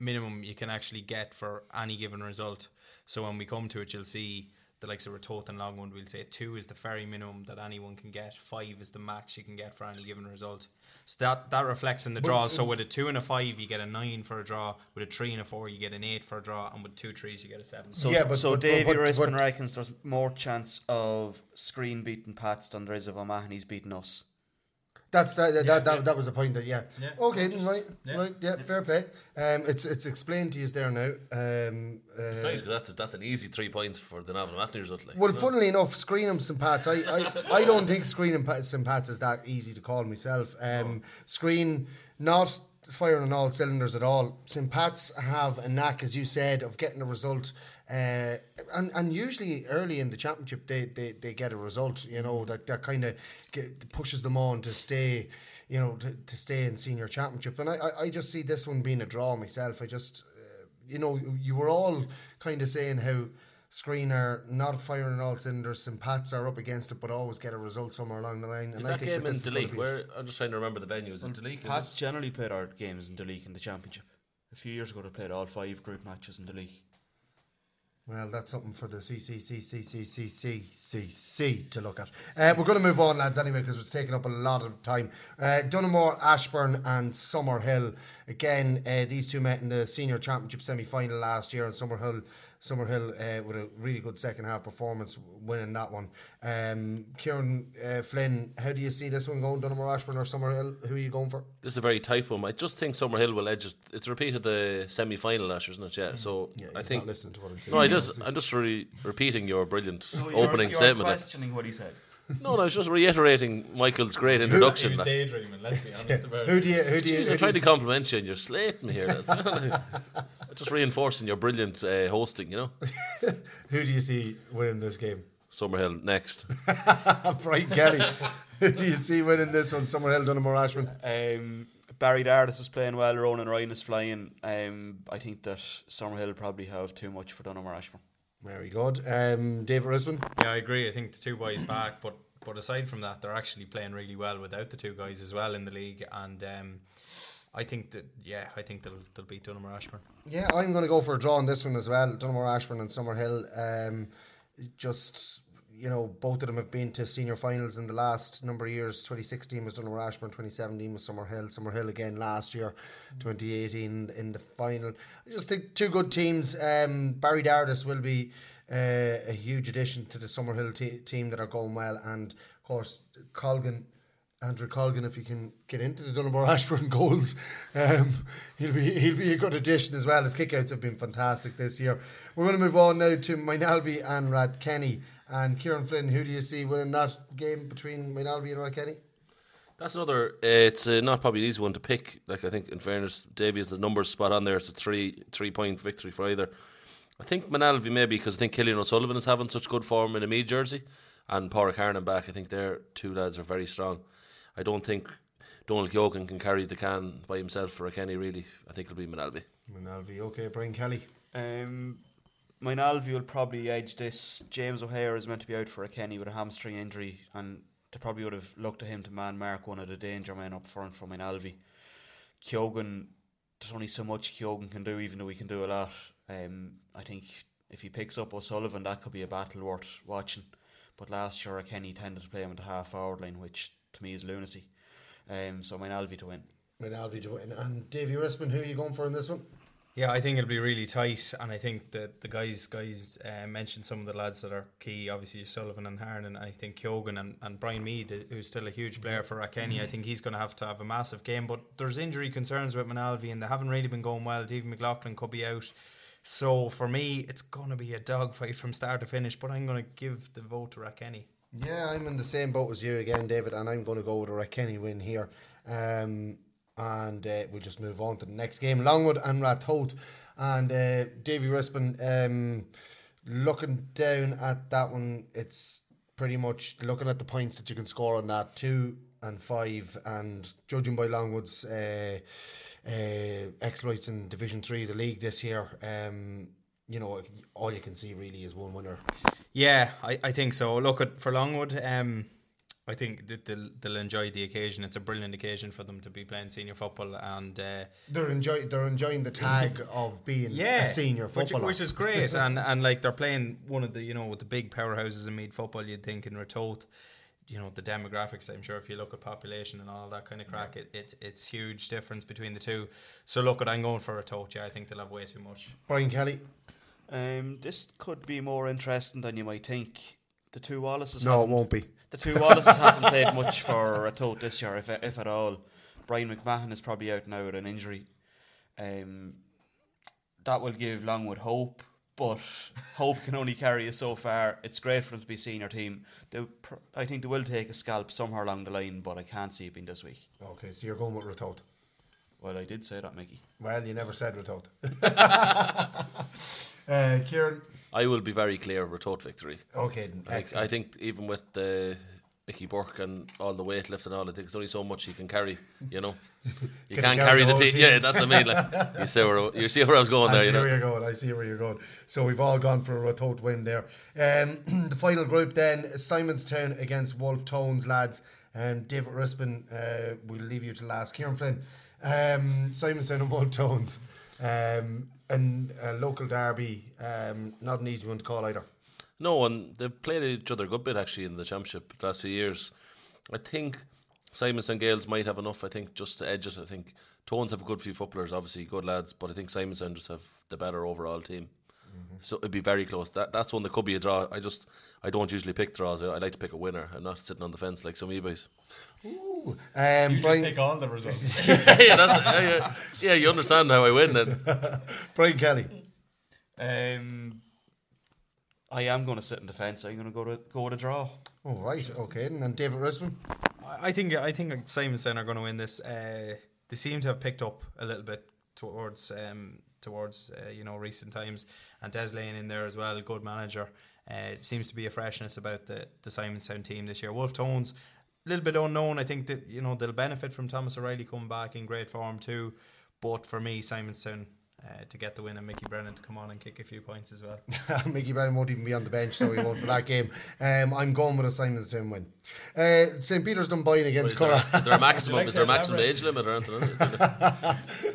minimum you can actually get for any given result. So when we come to it, you'll see the likes of Ratoath and Longwood. We'll say two is the very minimum that anyone can get. Five is the max you can get for any given result. So that that reflects in the draw. So mm. with a two and a five, you get a nine for a draw. With a three and a four, you get an eight for a draw. And with two threes, you get a seven. So, Yeah, but- so but- but Davy what- reckons there's more chance of Skryne beating Pats than there is of O'Mahony's beating us. That's that, that, Yeah, that, yeah. that was the point. That yeah. Yeah. Okay. Just- right. yeah. Right. Yeah. Fair play. Um, it's it's explained to you there now. Um, uh, Besides, that's that's an easy three points for the Navan Matney result. Like, Well, you know. funnily enough, Screenham St. Pat's, I, I, I don't think Screenham Pa- St. Pat's is that easy to call myself. Um, Skryne, not firing on all cylinders at all. St. Pat's have a knack, as you said, of getting a result. Uh, and, and usually early in the championship, they, they, they get a result, you know, that, that kind of pushes them on to stay, you know, to, to stay in senior championship. And I, I, I just see this one being a draw myself. I just, uh, you know, you were all kind of saying how Skryne are not firing on all cylinders. St. Pat's are up against it, but always get a result somewhere along the line. And Is I that think game that in this is gonna Duleek? be- Where I'm just trying to remember the venue. Is it Duleek? Pats generally played our games in Duleek in the championship. A few years ago, they played all five group matches in Duleek. Well, that's something for the CCCCCCCC to look at. Uh, we're going to move on, lads, anyway, because it's taking up a lot of time. Uh, Donaghmore, Ashbourne, and Summerhill. Again, uh, these two met in the senior championship semi final last year, and Summerhill, Summerhill uh, with a really good second half performance, winning that one. Um, Kieran uh, Flynn, how do you see this one going, Donaghmore, Ashbourne, or Summerhill? Who are you going for? This is a very tight one. I just think Summerhill will edge. it. It's repeated the semi final last year, isn't it? Yeah. So Yeah, I think. not listening to what I'm saying. No, I just I'm just re- repeating your brilliant Oh, opening statement. questioning what he said. No, no, I was just reiterating Michael's great introduction. He was daydreaming, let's be honest about Who it. do you, who do you, Jeez, who I'm trying to compliment you and you're slating me here. That's just reinforcing your brilliant uh, hosting, you know. who do you see winning this game? Summerhill next. Brian Kelly. Who do you see winning this one? Summerhill, Donaghmore, Ashbourne. Um, Barry Dardis is playing well. Ronan Ryan is flying. Um, I think that Summerhill probably have too much for Donaghmore Ashbourne. Very good. Um, David Rispin. Yeah, I agree. I think the two boys back, but but aside from that, they're actually playing really well without the two guys as well in the league. And um, I think that yeah, I think they'll they'll beat Donaghmore Ashbourne. Yeah, I'm going to go for a draw on this one as well. Donaghmore, Ashbourne, and Summerhill. Um, just you know, both of them have been to senior finals in the last number of years. 2016 was Donaghmore Ashbourne, 2017 was Summerhill. Summerhill again last year, 2018 in the final. I just think two good teams. Um, Barry Dardis will be uh, a huge addition to the Summerhill te- team that are going well, and of course Colgan. Andrew Colgan, if he can get into the Donaghmore Ashbourne goals, um, he'll be he'll be a good addition as well. His kickouts have been fantastic this year. We're going to move on now to Moynalvey and Rathkenny. And Kieran Flynn, who do you see winning that game between Moynalvey and Rathkenny? That's another. Uh, it's uh, not probably an easy one to pick. Like I think, in fairness, Davy is the numbers spot on there. It's a three three point victory for either. I think Moynalvey maybe because I think Killian O'Sullivan is having such good form in a Meath jersey, and Pádraig Harnan back. I think their two lads are very strong. I don't think Donal Keogan can carry the can by himself for a Kenny. Really, I think it'll be Moynalvey. Moynalvey, okay. Brian Kelly. Um, Moynalvey will probably edge this. James O'Hare is meant to be out for a Kenny with a hamstring injury, and they probably would have looked to him to man mark one of the danger men up front for Moynalvey. Keogan, there's only so much Keogan can do, even though he can do a lot. Um, I think if he picks up O'Sullivan, that could be a battle worth watching. But last year, Kenny tended to play him at the half hour line, which to me is lunacy. Um, so Moynalvey to win. Moynalvey to win. And Davy Rispin, who are you going for in this one? Yeah, I think it'll be really tight, and I think that the guys guys uh, mentioned some of the lads that are key. Obviously, Sullivan and Harnan. And I think Keogan and, and Brian Mead, uh, who's still a huge player for Rathkenny. I think he's going to have to have a massive game. But there's injury concerns with Moynalvey, and they haven't really been going well. David McLaughlin could be out. So for me, it's going to be a dogfight from start to finish. But I'm going to give the vote to Rathkenny. Yeah, I'm in the same boat as you again, David, and I'm going to go with a Rathkenny win here. Um, and uh, we'll just move on to the next game Longwood and Ratoath. And uh, Davy Rispin, um, looking down at that one, it's pretty much looking at the points that you can score on that two and five, and judging by Longwood's uh, uh, exploits in Division Three, the league this year, um, you know, all you can see really is one winner. Yeah, I, I think so. Look at for Longwood, um, I think that they'll, they'll enjoy the occasion. It's a brilliant occasion for them to be playing senior football, and uh, They're enjoy they're enjoying the tag of being yeah, a senior which, footballer, which is great. and and like they're playing one of the you know with the big powerhouses in Meath football. You'd think in Ratoath, you know the demographics. I'm sure if you look at population and all that kind of crack, it, it's it's huge difference between the two. So look, at I'm going for Ratoath. Yeah, I think they'll have way too much. Brian Kelly. Um, this could be more interesting than you might think. The two Wallaces. No, it won't be. The two Wallaces haven't played much for a tote this year, if if at all. Brian McMahon is probably out now with an injury. Um, that will give Longwood hope, but hope can only carry you so far. It's great for them to be senior team. Pr- I think they will take a scalp somewhere along the line, but I can't see it being this week. Okay, so you're going with Ratoath. Well, I did say that, Mickey. Well, you never said Ratoath. uh, Kieran. I will be very clear of a total victory. Okay, I, I think even with the Mickey Burke and all the weightlifting and all, I think there's only so much he can carry. You know, you can can't carry carry the the team. team? Yeah, that's what I mean. Like, you see where you see where I was going I there. see You know, where you're going. I see where you're going. So we've all gone for a Ratoath win there. Um, the final group then: Simonstown against Wolfe Tones, lads. Um, David Rispin, uh, we'll leave you to last. Kieran Flynn, um, Simonstown and Wolfe Tones, um, and a local derby. Um, not an easy one to call either. No, and they've played each other a good bit actually in the championship the last few years. I think Simons and Gales might have enough. I think just to edge it. I think Tones have a good few footballers, obviously good lads, but I think Simons and have the better overall team. So it'd be very close. That that's one that could be a draw. I just I don't usually pick draws. I, I like to pick a winner. I'm not sitting on the fence like some e-boys. Ooh, um, You just pick all the results. yeah, that's, yeah, yeah, yeah, you understand how I win then. Brian Kelly. Um, I am going to sit in defence. I'm going to go to go with a draw. Oh right, okay, then. and David Rispin. I think I think Simonstown are going to win this. Uh, they seem to have picked up a little bit towards um, towards uh, you know recent times, and Des Lane in there as well, good manager. Uh, seems to be a freshness about the the Simonstown team this year. Wolfe Tones, a little bit unknown. I think that you know they'll benefit from Thomas O'Reilly coming back in great form too. But for me, Simonstown. Uh, to get the win and Mickey Brennan to come on and kick a few points as well. Mickey Brennan won't even be on the bench, so he won't for that game. Um, I'm going with a Simonstown win. Uh, St. Peter's Dunboyne against Is there, Cora. is there a maximum? like is there a maximum age limit or anything?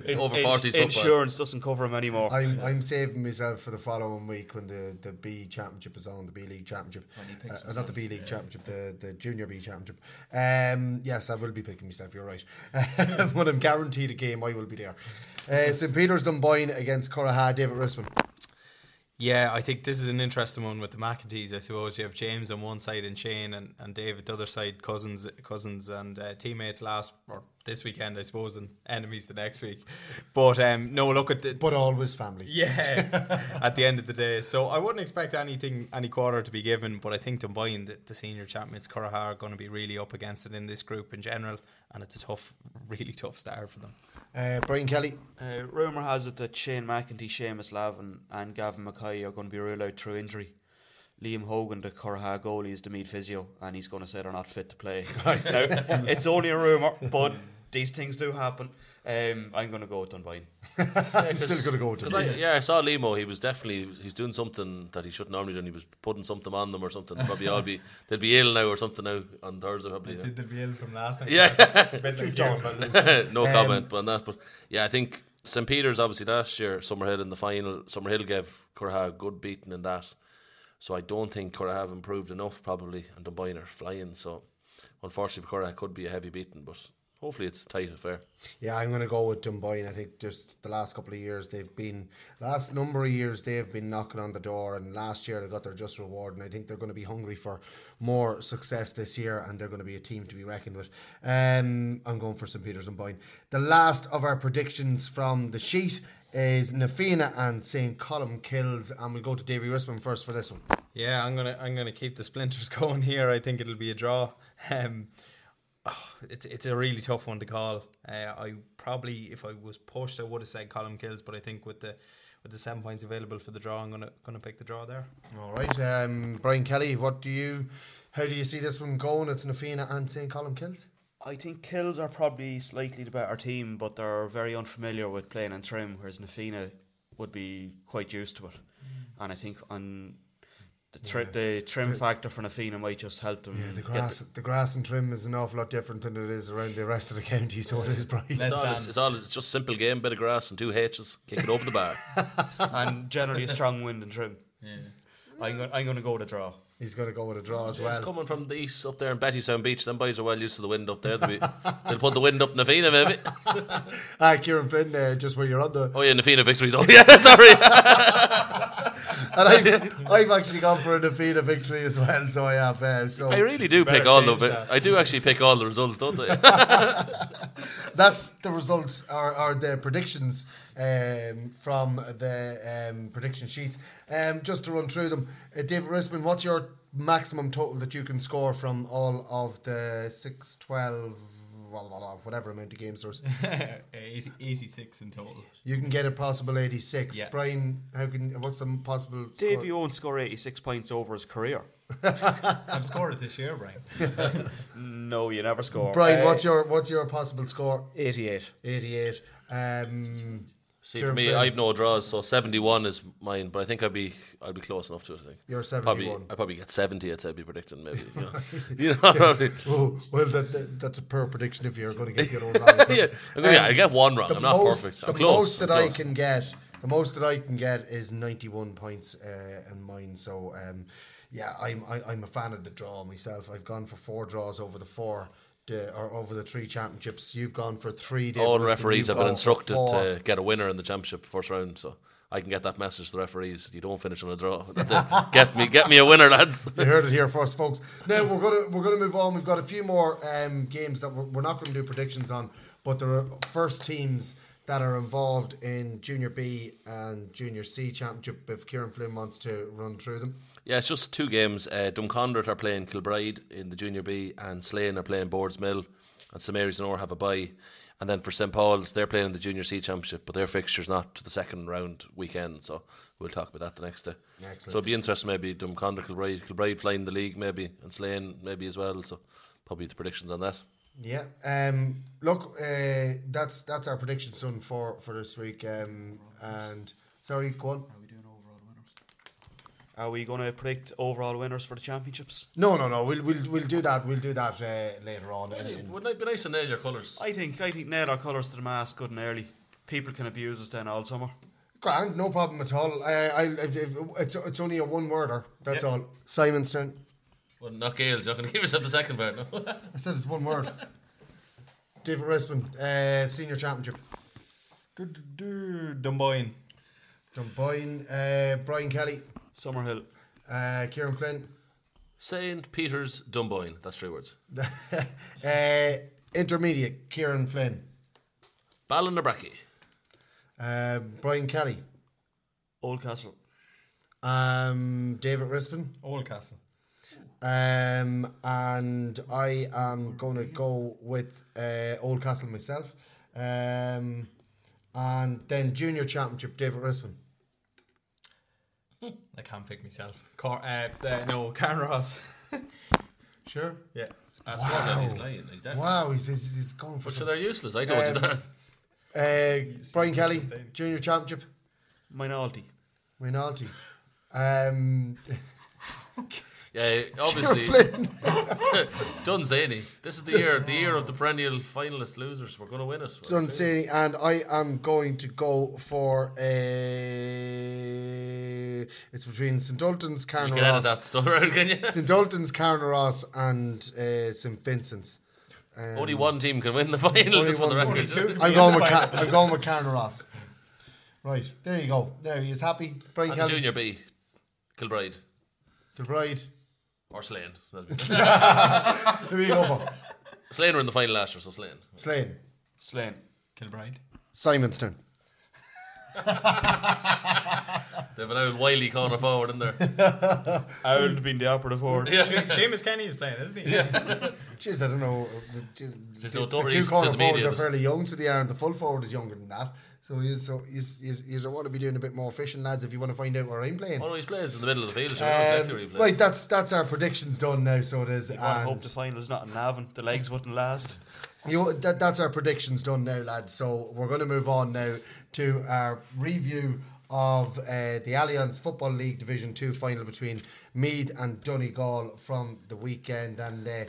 Is over Ins- forties football? Insurance doesn't cover him anymore. I'm I'm saving myself for the following week when the, the B Championship is on, the B League Championship. Uh, not the B League Championship, the, the Junior B Championship. Um, yes, I will be picking myself, you're right. when I'm guaranteed a game, I will be there. Uh, St. Peter's Dunboyne against Curraha, David Rispin. Yeah, I think this is an interesting one with the McEntees. I suppose you have James on one side and Shane and, and David the other side, cousins, cousins and uh, teammates last or this weekend, I suppose, and enemies the next week. But um, no, look at the, But always family. yeah, at the end of the day. So I wouldn't expect anything, any quarter to be given, but I think Dunboyne, the, the senior champions, Curraha, are going to be really up against it in this group in general, and it's a tough, really tough start for them. Uh, Brian Kelly. Uh, rumour has it that Shane McEntee, Seamus Lavin, and Gavin Mackay are going to be ruled out through injury. Liam Hogan, the Curraha goalie, is the meat physio, and he's going to say they're not fit to play. now, it's only a rumour, but these things do happen. Um, I'm going to go with Dunboyne. I'm still going to go with 'Cause it. I, yeah, I saw Limo. He was definitely he's doing something that he shouldn't normally do. He was putting something on them or something. Probably all be they'll be ill now or something now on Thursday. Probably. Yeah. be ill from last night. Yeah. no Um, comment on that. But yeah, I think St Peter's obviously last year Summerhill in the final. Summerhill gave Curraha a good beating in that. So I don't think Curraha have improved enough probably, and Dunboyne are flying. So unfortunately for Curraha, could be a heavy beating, but hopefully it's a tight affair. Yeah, I'm going to go with Dunboyne. I think just the last couple of years they've been, last number of years they've been knocking on the door, and last year they got their just reward, and I think they're going to be hungry for more success this year, and they're going to be a team to be reckoned with. Um, I'm going for St Peter's Dunboyne. The last of our predictions from the sheet is Na Fianna and St Colmcille's, and we'll go to Davy Rispin first for this one. Yeah, I'm gonna I'm gonna keep the splinters going here. I think it'll be a draw. Um, oh, it's it's a really tough one to call. Uh, I probably, if I was pushed, I would have said Colmcille's, but I think with the with the seven points available for the draw, I'm gonna gonna pick the draw there. All right, um, Brian Kelly, what do you, how do you see this one going? It's Na Fianna and St Colmcille's. I think Kills are probably slightly the better team, but they're very unfamiliar with playing on trim, whereas Na Fianna would be quite used to it. And I think on the, tri- the trim factor for Na Fianna might just help them. Yeah, the grass, the grass and trim is an awful lot different than it is around the rest of the county. So it is, Brian. It's all, it's, it's all it's just simple game, bit of grass and two H's, kick it over the bar. and generally a strong wind and trim. I'm, go- I'm going to go with a draw. He's going to go with a draw as It's well. coming from the east up there in Bettystown Beach. Them boys are well used to the wind up there. They'll, be, they'll put the wind up Na Fianna maybe. Ah, Kieran Flynn, uh, just where you're on the. Oh yeah, Na Fianna victory though. Yeah, sorry. And I've, I've actually gone for a Na Fianna victory as well, so I have. Uh, so I really do pick all the. that. I do actually pick all the results, don't I? that's the results are, are the predictions um, from the um, prediction sheets. Um, just to run through them, uh, David Rispin, what's your maximum total that you can score from all of the 6, 12, blah, blah, blah, whatever amount of games there's? 80, 86 in total. You can get a possible 86. Yeah. Brian, how can what's the possible score? Dave, you won't score 86 points over his career. I've scored it this year, Brian. No, you never score. Brian, Uh, what's your what's your possible score? 88. 88. Um, See, Kieran for me, Flynn. I've no draws, so seventy-one is mine. But I think I'd be, I'd be close enough to it. I think You're Probably, 71. I probably get seventy. I'd say, I'd be predicting maybe. You know, you know probably. Oh, well, that, that, that's a poor prediction if you're going to get the one wrong. yeah, I'm gonna- yeah, I get one wrong. the I'm not most- perfect. The I'm close. most that I'm I close. can get, the most that I can get is 91 points uh, in mine. So, um, yeah, I'm I, I'm a fan of the draw myself. I've gone for four draws over the four. The, or over the three championships, you've gone for three. All the referees you've been instructed to get a winner in the championship first round, so I can get that message to the referees. You don't finish on a draw. Get me, get me a winner, lads. You heard it here first, folks. Now we're gonna we're gonna move on. We've got a few more um, games that we're, we're not going to do predictions on, but there are first teams that are involved in Junior B and Junior C championship. If Kieran Flynn wants to run through them, Yeah, it's just two games. Uh, are playing Kilbride in the Junior B, and Slane are playing Boardsmill, and St Mary's and Orr have a bye. And then for St Paul's, they're playing in the Junior C Championship, but their fixture's not to the second round weekend, so we'll talk about that the next day. Excellent. So it'd be interesting, maybe Drumconrath, Kilbride, Kilbride flying the league, maybe, and Slane maybe as well. So probably the predictions on that. Yeah. Um, look, uh, that's that's our prediction, done for for this week. Um, and sorry, go on. Are we going to predict overall winners for the championships? No, no, no. We'll we'll we'll do that. We'll do that uh, later on. in- in- Wouldn't it be nice to nail your colours? I think I think nail our colours to the mast good and early. People can abuse us then all summer. Grand, no problem at all. I, I, if, if, it's it's only a one worder. That's all. Simonstown. Well, not Gale's. You're not going to give yourself the second part, no? I said it's one word. David Rispin, uh, senior championship. Dunboyne. Dunboyne, uh, Brian Kelly, Summerhill. uh, Kieran Flynn, St. Peter's Dunboyne. That's three words. uh, intermediate, Kieran Flynn, Ballinabrackey. uh, Brian Kelly, Oldcastle. um, David Rispin, Oldcastle. Um, and I am going to go with uh, Oldcastle myself. Um, and then junior championship, David Rispin. I can't pick myself. Car- uh, the, no, Carnaross. Sure. yeah. That's wow. He's lying. He's definitely- Wow, he's, he's, he's going for But so some. they're useless. I told you Um, that. Uh, Brian Kelly, junior championship, Minority. Rinaldi. Um, Yeah, obviously. Dunsany. This is the year, the year of the perennial finalist losers. We're going to win it. Dunsany, and I am going to go for a. It's between St Ultan's, You Carn can edit that stuff out, can you? St Ultan's, Carn Ross, and uh, St Vincent's. Um, Only one team can win the final, just for the one- record. only two can I'm going with final. I'm going with. Right there you go. Now is, happy. Brian And Kelly, Junior B, Kilbride Kilbride. Or Slane. Who are you going for? Slane were in the final last year, so Slane. Slane. Slane. Kilbride. Simonstown. They've an old wily corner forward in there. Ireland being the operative word. Se- Seamus Kenny is playing, isn't he? Jeez, I don't know. Jeez, the, don't- the don't two corner to the forwards are media. fairly young, so they are, and the full forward is younger than that. So he's so he's he's, he's want to be doing a bit more fishing, lads. If you want to find out where I'm playing. Oh no, he plays in the middle of the field. So I exactly where he Um, plays. right, that's that's our predictions done now. So it is. I want to hope the final's not in Navan. The legs wouldn't last. You, that, that's our predictions done now, lads. So we're going to move on now to our review of uh, the Allianz Football League Division 2 final between Meath and Donegal from the weekend. And uh,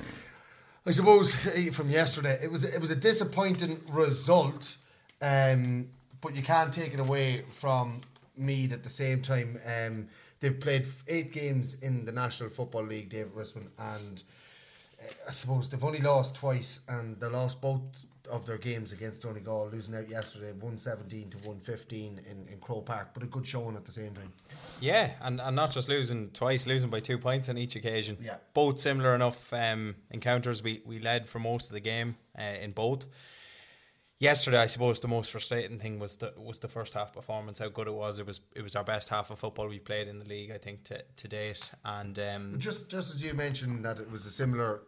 I suppose from yesterday, it was it was a disappointing result, um, but you can't take it away from Meath at the same time. Um, they've played eight games in the National Football League, David Rispin, and uh, I suppose they've only lost twice, and they lost both of their games against Donegal, losing out yesterday, one seventeen to one fifteen in, in Croke Park, but a good showing at the same time. Yeah, and, and not just losing twice, losing by two points on each occasion. Yeah. Both similar enough um, encounters. We, we led for most of the game uh, in both. Yesterday, I suppose the most frustrating thing was the was the first half performance. How good it was! It was it was our best half of football we played in the league, I think, to, to date. And um, Just just as you mentioned that it was a similar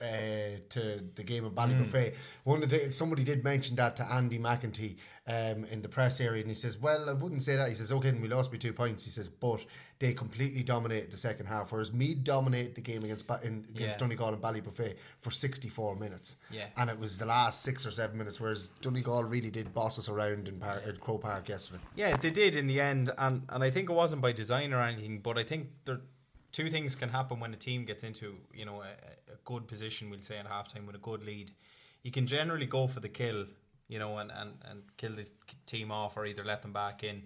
uh, to the game of Ballybofey, one of the somebody did mention that to Andy McEntee um, in the press area, and he says, "Well, I wouldn't say that." He says, "Okay, we lost by two points." He says, "But they completely dominated the second half, whereas Meath dominated the game against in, against Yeah. Donegal and Ballybofey for sixty four minutes, Yeah. and it was the last six or seven minutes, whereas Donegal really did boss us around in Par- Croke Park yesterday." Yeah, they did in the end, and and I think it wasn't by design or anything, but I think there two things can happen when a team gets into you know a, a good position. We'll say at halftime with a good lead, you can generally go for the kill, you know, and and and kill the team off, or either let them back in.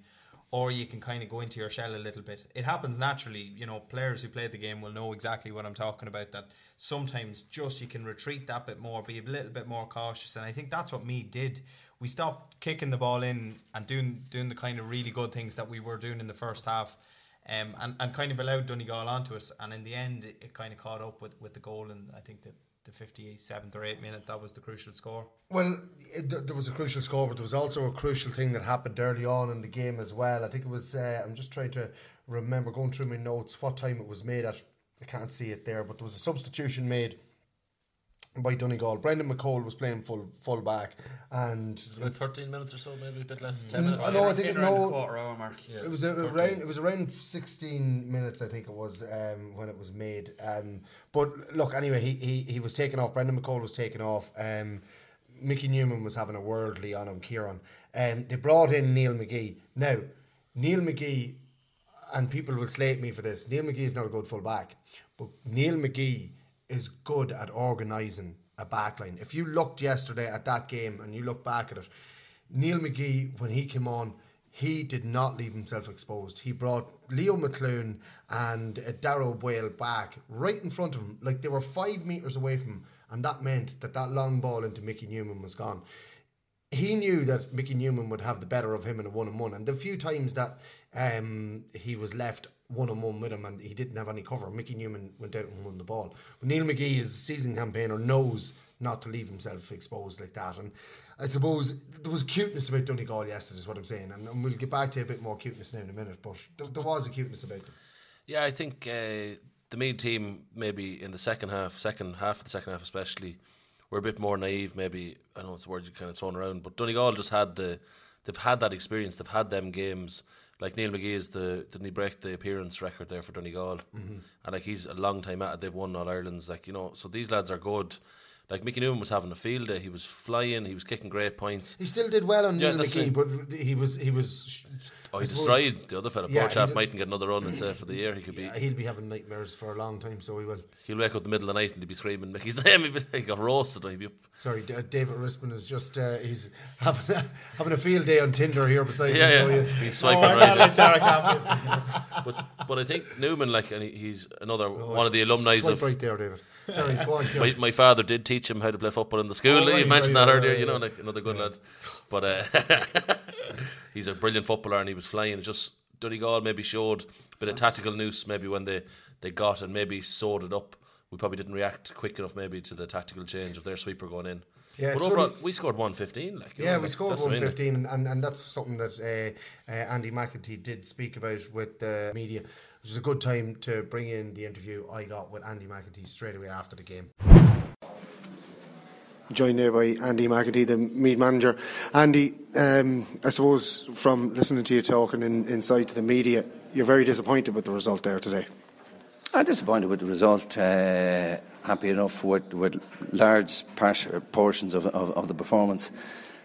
Or you can kind of go into your shell a little bit. It happens naturally. You know, players who played the game will know exactly what I'm talking about. That sometimes just you can retreat that bit more, be a little bit more cautious, and I think that's what me did. We stopped kicking the ball in and doing doing the kind of really good things that we were doing in the first half, um, and and kind of allowed Donegal onto us. And in the end, it, it kind of caught up with, with the goal. And I think that the fifty seventh or eighth minute that was the crucial score. Well, it, there was a crucial score, but there was also a crucial thing that happened early on in the game as well. I think it was. Uh, I'm just trying to remember going through my notes what time it was made at. I can't see it there, but there was a substitution made by Donegal. Brendan McCole was playing full full back, and About 13 minutes or so, maybe a bit less. Mm, 10 minutes. I know. I think it, around the no. quarter hour mark. Yeah. It was a, around. It was around sixteen minutes, I think it was, um, when it was made. Um, but look, anyway, he, he he was taken off. Brendan McCole was taken off. Um, Mickey Newman was having a worldly on him. Kieran, and they brought in Neil McGee. Now, Neil McGee, and people will slate me for this. Neil McGee is not a good full back, but Neil McGee is good at organising a backline. If you looked yesterday at that game and you look back at it, Neil McGee, when he came on, he did not leave himself exposed. He brought Leo McLoone and uh, Darrow Boyle back right in front of him, like they were five metres away from him, and that meant that that long ball into Mickey Newman was gone. He knew that Mickey Newman would have the better of him in a one on one, and the few times that um, he was left one on one with him and he didn't have any cover, Mickey Newman went out and won the ball. But Neil McGee, is a seasoned campaigner, knows not to leave himself exposed like that. And I suppose there was cuteness about Donegal yesterday, is what I'm saying. And, and we'll get back to a bit more cuteness now in a minute, but there, there was a cuteness about them. Yeah, I think uh, the Meath team maybe in the second half, second half of the second half especially, were a bit more naive. Maybe I know it's a word you kind of thrown around, but Donegal just had the they've had that experience. They've had them games. Like Neil McGee is the didn't he break the appearance record there for Donegal, Mm-hmm. and like he's a long time at it. They've won all Ireland's. Like you know, so these lads are good. Like Mickey Newman was having a field day. He was flying. He was kicking great points. He still did well on Yeah, Neil McGee, but he was he was. Oh, I he suppose- destroyed the other fella. Yeah, Poor chap mightn't get another run and say for the year. He could be. Yeah, he'll be having nightmares for a long time, so he will. He'll wake up in the middle of the night and he'll be screaming Mickey's name. He'll be, he got roasted. He'll be up. Sorry, D- David Rispin is just uh, he's having a, having a field day on Tinder here beside Yeah, me. So yeah. yes. He's swiping Oh, right. like Derek but but I think Newman, like, and he, he's another Oh, one of the alumni of. right there, David. Sorry, go on. My, my father did teach him how to play football in the school. Oh, right, you mentioned right, that yeah, earlier, you know, like another good lad. But uh, he's a brilliant footballer and he was flying. It just Donegal maybe showed a bit of tactical nous maybe when they, they got and maybe sewed it up. We probably didn't react quick enough maybe to the tactical change of their sweeper going in. Yeah, but overall, we scored 115. Like, Yeah, know, we like, scored 115, and, and, and that's something that uh, uh, Andy McEntee did speak about with the media. It was a good time to bring in the interview I got with Andy McEntee straight away after the game. Joined there by Andy McEntee, the Meath manager. Andy, um, I suppose from listening to you talking in, inside to the media, you're very disappointed with the result there today. I'm disappointed with the result. Uh, happy enough with, with large par- portions of, of, of the performance.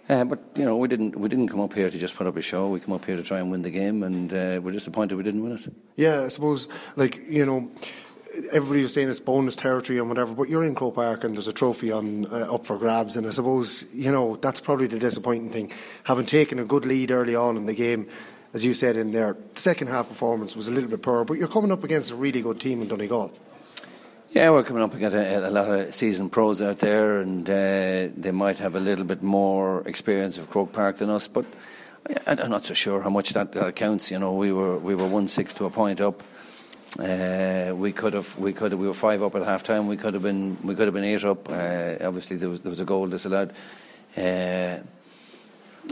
Uh, but you know, we didn't we didn't come up here to just put up a show. We come up here to try and win the game, and uh, we're disappointed we didn't win it. Yeah, I suppose, like, you know, everybody was saying it's bonus territory and whatever, but you're in Croke Park and there's a trophy on uh, up for grabs, and I suppose, you know, that's probably the disappointing thing. Having taken a good lead early on in the game, as you said in there, second half performance was a little bit poor, but you're coming up against a really good team in Donegal. Yeah, we're coming up against a, a lot of seasoned pros out there, and uh, they might have a little bit more experience of Croke Park than us. But I, I'm not so sure how much that, that counts. You know, we were we were one six to a point up. Uh, we could have we could have, we were five up at half time. We could have been we could have been eight up. Uh, obviously, there was there was a goal disallowed. Uh,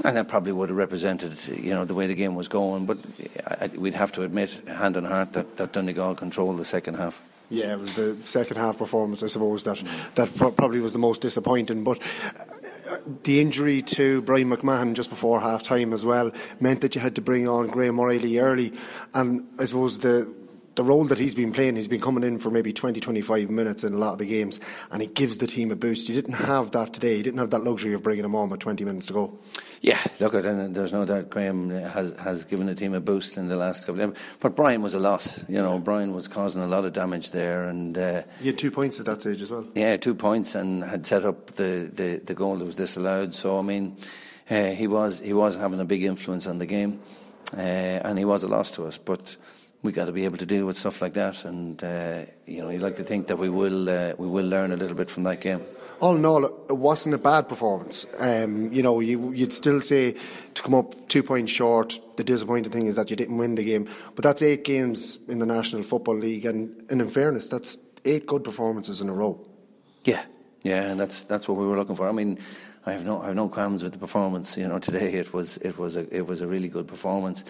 and that probably would have represented, you know, the way the game was going. But I, we'd have to admit, hand on heart, that, that Donegal controlled the second half. Yeah, it was the second half performance, I suppose, that that pro- probably was the most disappointing. But uh, the injury to Brian McMahon just before half time as well meant that you had to bring on Graham O'Reilly early. And I suppose the the role that he's been playing, he's been coming in for maybe 20, 25 minutes in a lot of the games, and he gives the team a boost. You didn't have that today. You didn't have that luxury of bringing him on with 20 minutes to go. Yeah, look at and there's no doubt Graham has has given the team a boost in the last couple of games. But Brian was a loss. You know, Brian was causing a lot of damage there, and uh, he had two points at that stage as well. Yeah, two points, and had set up the, the, the goal that was disallowed. So I mean, uh, he was he was having a big influence on the game, uh, and he was a loss to us. But we got to be able to deal with stuff like that, and uh, you know, you like to think that we will uh, we will learn a little bit from that game. All in all, it wasn't a bad performance. Um, you know, you, would still say to come up two points short. The disappointing thing is that you didn't win the game, but that's eight games in the National Football League, and, and in fairness, that's eight good performances in a row. Yeah, yeah, and that's that's what we were looking for. I mean, I have no I have no qualms with the performance. You know, today it was it was a it was a really good performance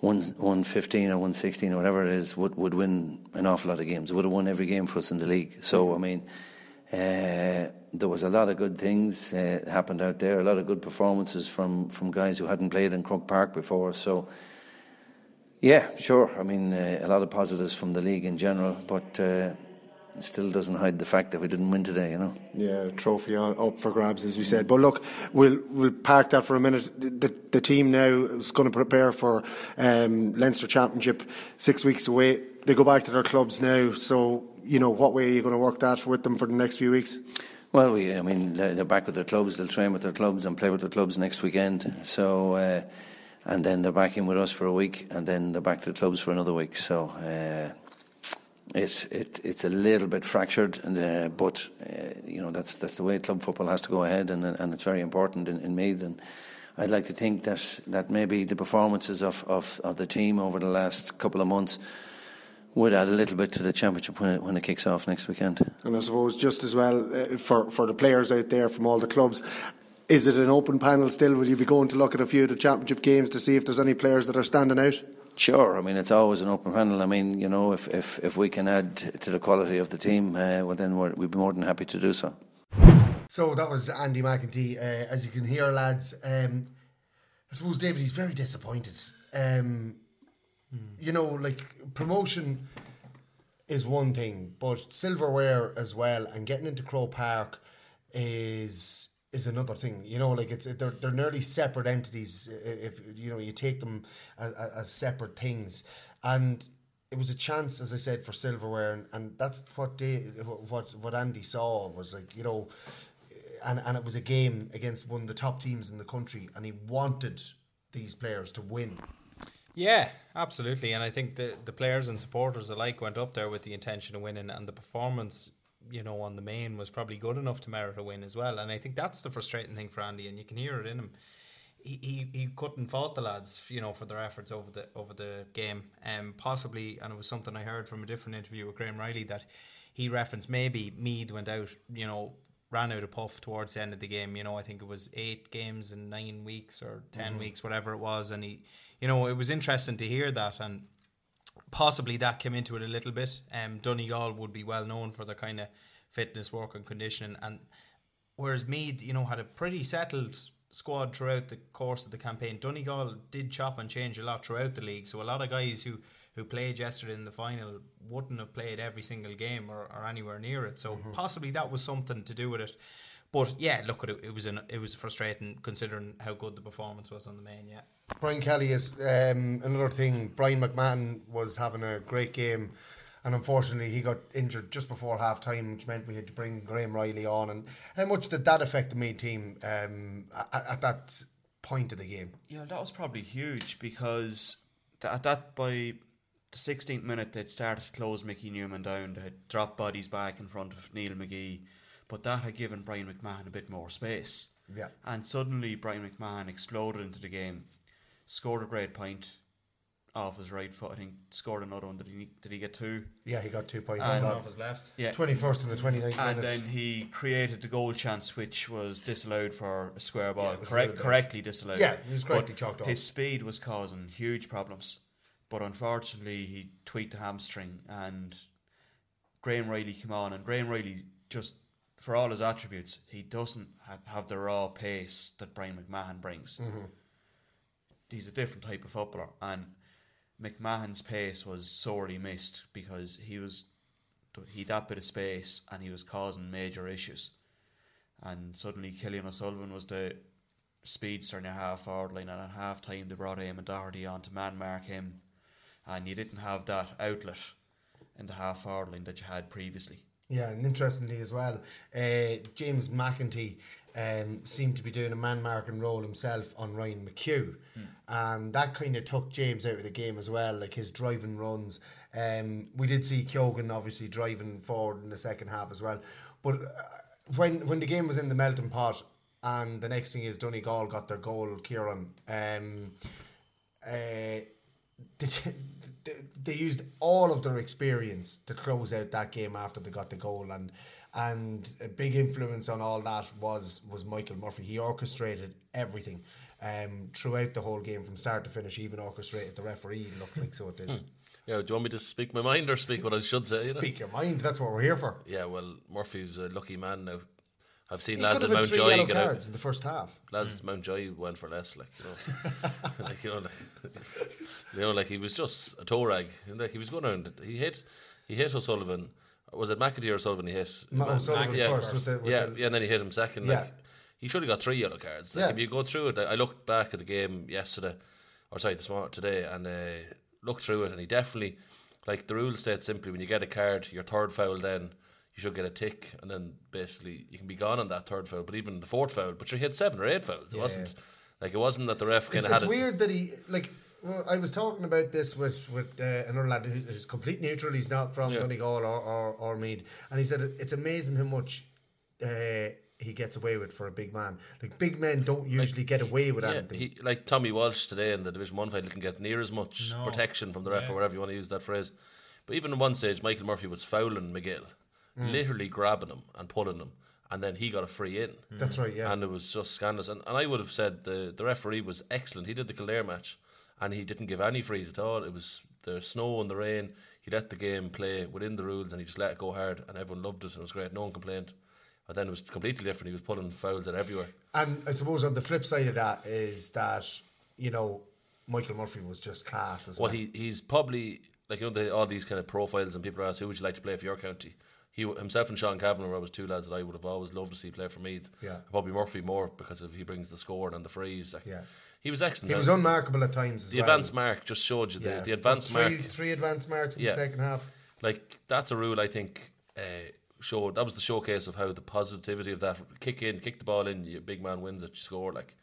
one one fifteen or one sixteen or whatever it is would would win an awful lot of games. Would have won every game for us in the league. So I mean, uh, there was a lot of good things uh, happened out there. A lot of good performances from from guys who hadn't played in Croke Park before. So. Yeah, sure. I mean, uh, a lot of positives from the league in general, but uh, it still doesn't hide the fact that we didn't win today, you know. Yeah, trophy up for grabs, as we said. But look, we'll we'll park that for a minute. The, the team now is going to prepare for um, Leinster Championship six weeks away. They go back to their clubs now. So, you know, what way are you going to work that with them for the next few weeks? Well, we, I mean, they're back with their clubs. They'll train with their clubs and play with their clubs next weekend. So. Uh, and then they're back in with us for a week, and then they're back to the clubs for another week. So uh, it, it it's a little bit fractured, and, uh, but uh, you know that's that's the way club football has to go ahead, and and it's very important in, in Meath. And I'd like to think that that maybe the performances of, of, of the team over the last couple of months would add a little bit to the championship when it, when it kicks off next weekend. And I suppose just as well uh, for for the players out there from all the clubs. Is it an open panel still? Will you be going to look at a few of the championship games to see if there's any players that are standing out? Sure. I mean, it's always an open panel. I mean, you know, if if, if we can add to the quality of the team, uh, well, then we would be more than happy to do so. So that was Andy McEntee. Uh, as you can hear, lads, um, I suppose David he's very disappointed. Um, You know, like promotion is one thing, but silverware as well, and getting into Croke Park is is another thing. You know, like it's they're they're nearly separate entities. If you know you take them as, as separate things, and it was a chance, as I said, for silverware, and, and that's what they what what Andy saw was like you know, and and it was a game against one of the top teams in the country, and he wanted these players to win. Yeah, absolutely, and I think the the players and supporters alike went up there with the intention of winning, and the performance you know, on the main was probably good enough to merit a win as well. And I think that's the frustrating thing for Andy, and you can hear it in him. He, he, he couldn't fault the lads, you know, for their efforts over the over the game. Um, possibly, and it was something I heard from a different interview with Graham Reilly that he referenced maybe Meath went out, you know, ran out of puff towards the end of the game. You know, I think it was eight games in nine weeks or 10 mm-hmm. weeks, whatever it was. And he, you know, it was interesting to hear that. And possibly that came into it a little bit. Um, Donegal would be well known for their kind of fitness, work, and conditioning, and whereas Meath, you know, had a pretty settled squad throughout the course of the campaign. Donegal did chop and change a lot throughout the league, so a lot of guys who who played yesterday in the final wouldn't have played every single game or, or anywhere near it. So mm-hmm. possibly that was something to do with it. But yeah, look at it. It was an, it was frustrating considering how good the performance was on the main. Yeah. Brian Kelly is um, another thing. Brian McMahon was having a great game, and unfortunately he got injured just before half time, which meant we had to bring Graham Reilly on. And how much did that affect the main team um, at, at, that point of the game. Yeah, that was probably huge because th- at that by the 16th minute they'd started to close Mickey Newman down. They had dropped bodies back in front of Neil McGee, but that had given Brian McMahon a bit more space. Yeah. And suddenly Brian McMahon exploded into the game, scored a great point off his right foot. I think scored another one. Did he? Did he get two? Yeah, he got two points. And- off his left. Yeah. 21st and the 29th And minute. then he created the goal chance, which was disallowed for a square ball. it was Correct, correctly disallowed. Yeah, it was correctly But chalked off. His speed was causing huge problems. But unfortunately, he tweaked the hamstring, and Graham Reilly came on, and Graham Reilly just, for all his attributes, he doesn't have, have the raw pace that Brian McMahon brings. Mm-hmm. He's a different type of footballer, and McMahon's pace was sorely missed because he was he that bit of space and he was causing major issues. And suddenly Killian O'Sullivan was the speedster in near half forward line, and at half time they brought Eamon Doherty on to man mark him, and you didn't have that outlet in the half forward line that you had previously. Yeah, and interestingly as well, uh, James McEntee um, seemed to be doing a man marking role himself on Ryan McHugh. And that kind of took James out of the game as well, like his driving runs. Um, we did see Keogan obviously driving forward in the second half as well. But uh, when when the game was in the melting pot, and the next thing is Donegal got their goal, Kieran. Um, uh, they, used all of their experience to close out that game after they got the goal and and a big influence on all that was was Michael Murphy. He orchestrated everything um, throughout the whole game from start to finish. Even orchestrated the referee. Looked like so it did. Yeah, do you want me to speak my mind or speak what I should say? you know? Speak your mind. That's what we're here for. Yeah, well, Murphy's a lucky man now. I've seen He lads at Mountjoy get out. cards in the first half. Lads at Mountjoy went for less, like you know, like you know, like, you know, like he was just a toe rag. Like he was going around. He hit, he hit O'Sullivan. Was it McAtee or O'Sullivan? He hit Ma- O'Sullivan yeah, first with the- with yeah, the- yeah, and then he hit him second. Yeah. Like he should have got three yellow cards. Like Yeah. if you go through it, I looked back at the game yesterday, or sorry, this morning today, and uh, looked through it, and he definitely, like the rule state simply, when you get a card, your third foul, then you should get a tick, and then basically you can be gone on that third foul. But even the fourth foul, but you hit seven or eight fouls. It Yeah. wasn't like it wasn't that the ref kind It's, of it's had it. weird that he like. Well, I was talking about this with with uh, another lad who's complete neutral. He's not from Yeah. Donegal or, or or Meath, and he said it's amazing how much uh, he gets away with for a big man. Like big men don't usually get away with Yeah, anything. he, like Tommy Walsh today in the Division One final can get near as much No. protection from the ref Yeah. or whatever you want to use that phrase. But even at one stage, Michael Murphy was fouling McGill, Mm. literally grabbing him and pulling him, and then he got a free in. That's right, yeah. And it was just scandalous. And, and I would have said the the referee was excellent. He did the Kildare match, and he didn't give any frees at all. It was the snow and the rain. He let the game play within the rules, and he just let it go hard, and everyone loved it. And it was great. No one complained. But then it was completely different. He was pulling fouls at everywhere. And I suppose on the flip side of that is that you know Michael Murphy was just class as well. Well, he he's probably like you know the, all these kind of profiles and people are asked who would you like to play for your county. He himself and Sean Cavanagh were always two lads that I would have always loved to see play for Meath. Yeah. probably Murphy more because of he brings the score and the frees. Like, Yeah. he was excellent. He was unmarkable at times as the well. advanced mark just showed you the, Yeah, the advanced three, mark. three advanced marks in the second half. Like that's a rule I think uh, showed that was the showcase of how the positivity of that kick in, kick the ball in, your big man wins it, you score like.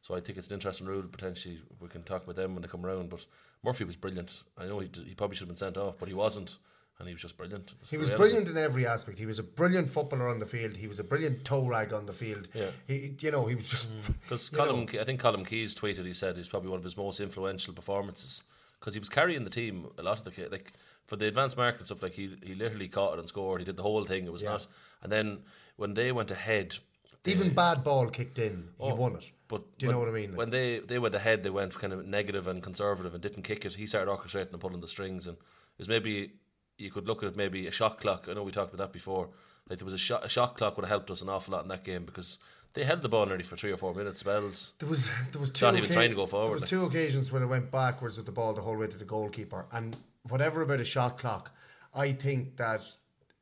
So I think it's an interesting rule. Potentially we can talk about them when they come around. But Murphy was brilliant. I know he, d- he probably should have been sent off, but he wasn't, and he was just brilliant. That's He was brilliant in every aspect. He was a brilliant footballer on the field. He was a brilliant toe rag on the field. Yeah. He, you know, he was just mm. Because you Colin, know. I think Colm Keys tweeted, he said he's probably one of his most influential performances because he was carrying the team a lot of the like for the advanced market stuff. Like he he literally caught it and scored. He did the whole thing. It was Yeah. not. And then when they went ahead, Even bad ball kicked in, he Oh, won it. But do you know what I mean? When they they went ahead, they went kind of negative and conservative and didn't kick it. He started orchestrating and pulling the strings, and it was maybe you could look at maybe a shot clock. I know we talked about that before. Like there was a shot a shot clock would have helped us an awful lot in that game because they held the ball nearly for three or four minutes spells. There was there was two not even trying to go forward. There was like. two occasions when it went backwards with the ball the whole way to the goalkeeper. And whatever about a shot clock, I think that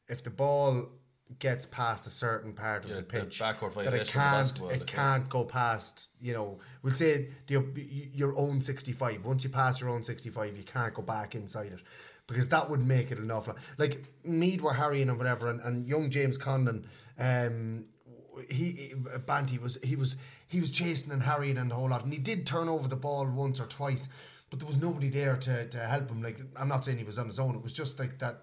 if the ball gets past a certain part of Yeah, the pitch, that it can't it like, can't go past. You know, we'll say the, your own sixty five. Once you pass your own sixty five, you can't go back inside it. Because that would make it an awful lot. Like Meath were harrying and whatever, and, and young James Conlon um, he, he Banty was he was he was chasing and harrying and the whole lot, and he did turn over the ball once or twice, but there was nobody there to, to help him. Like I'm not saying he was on his own. It was just like that.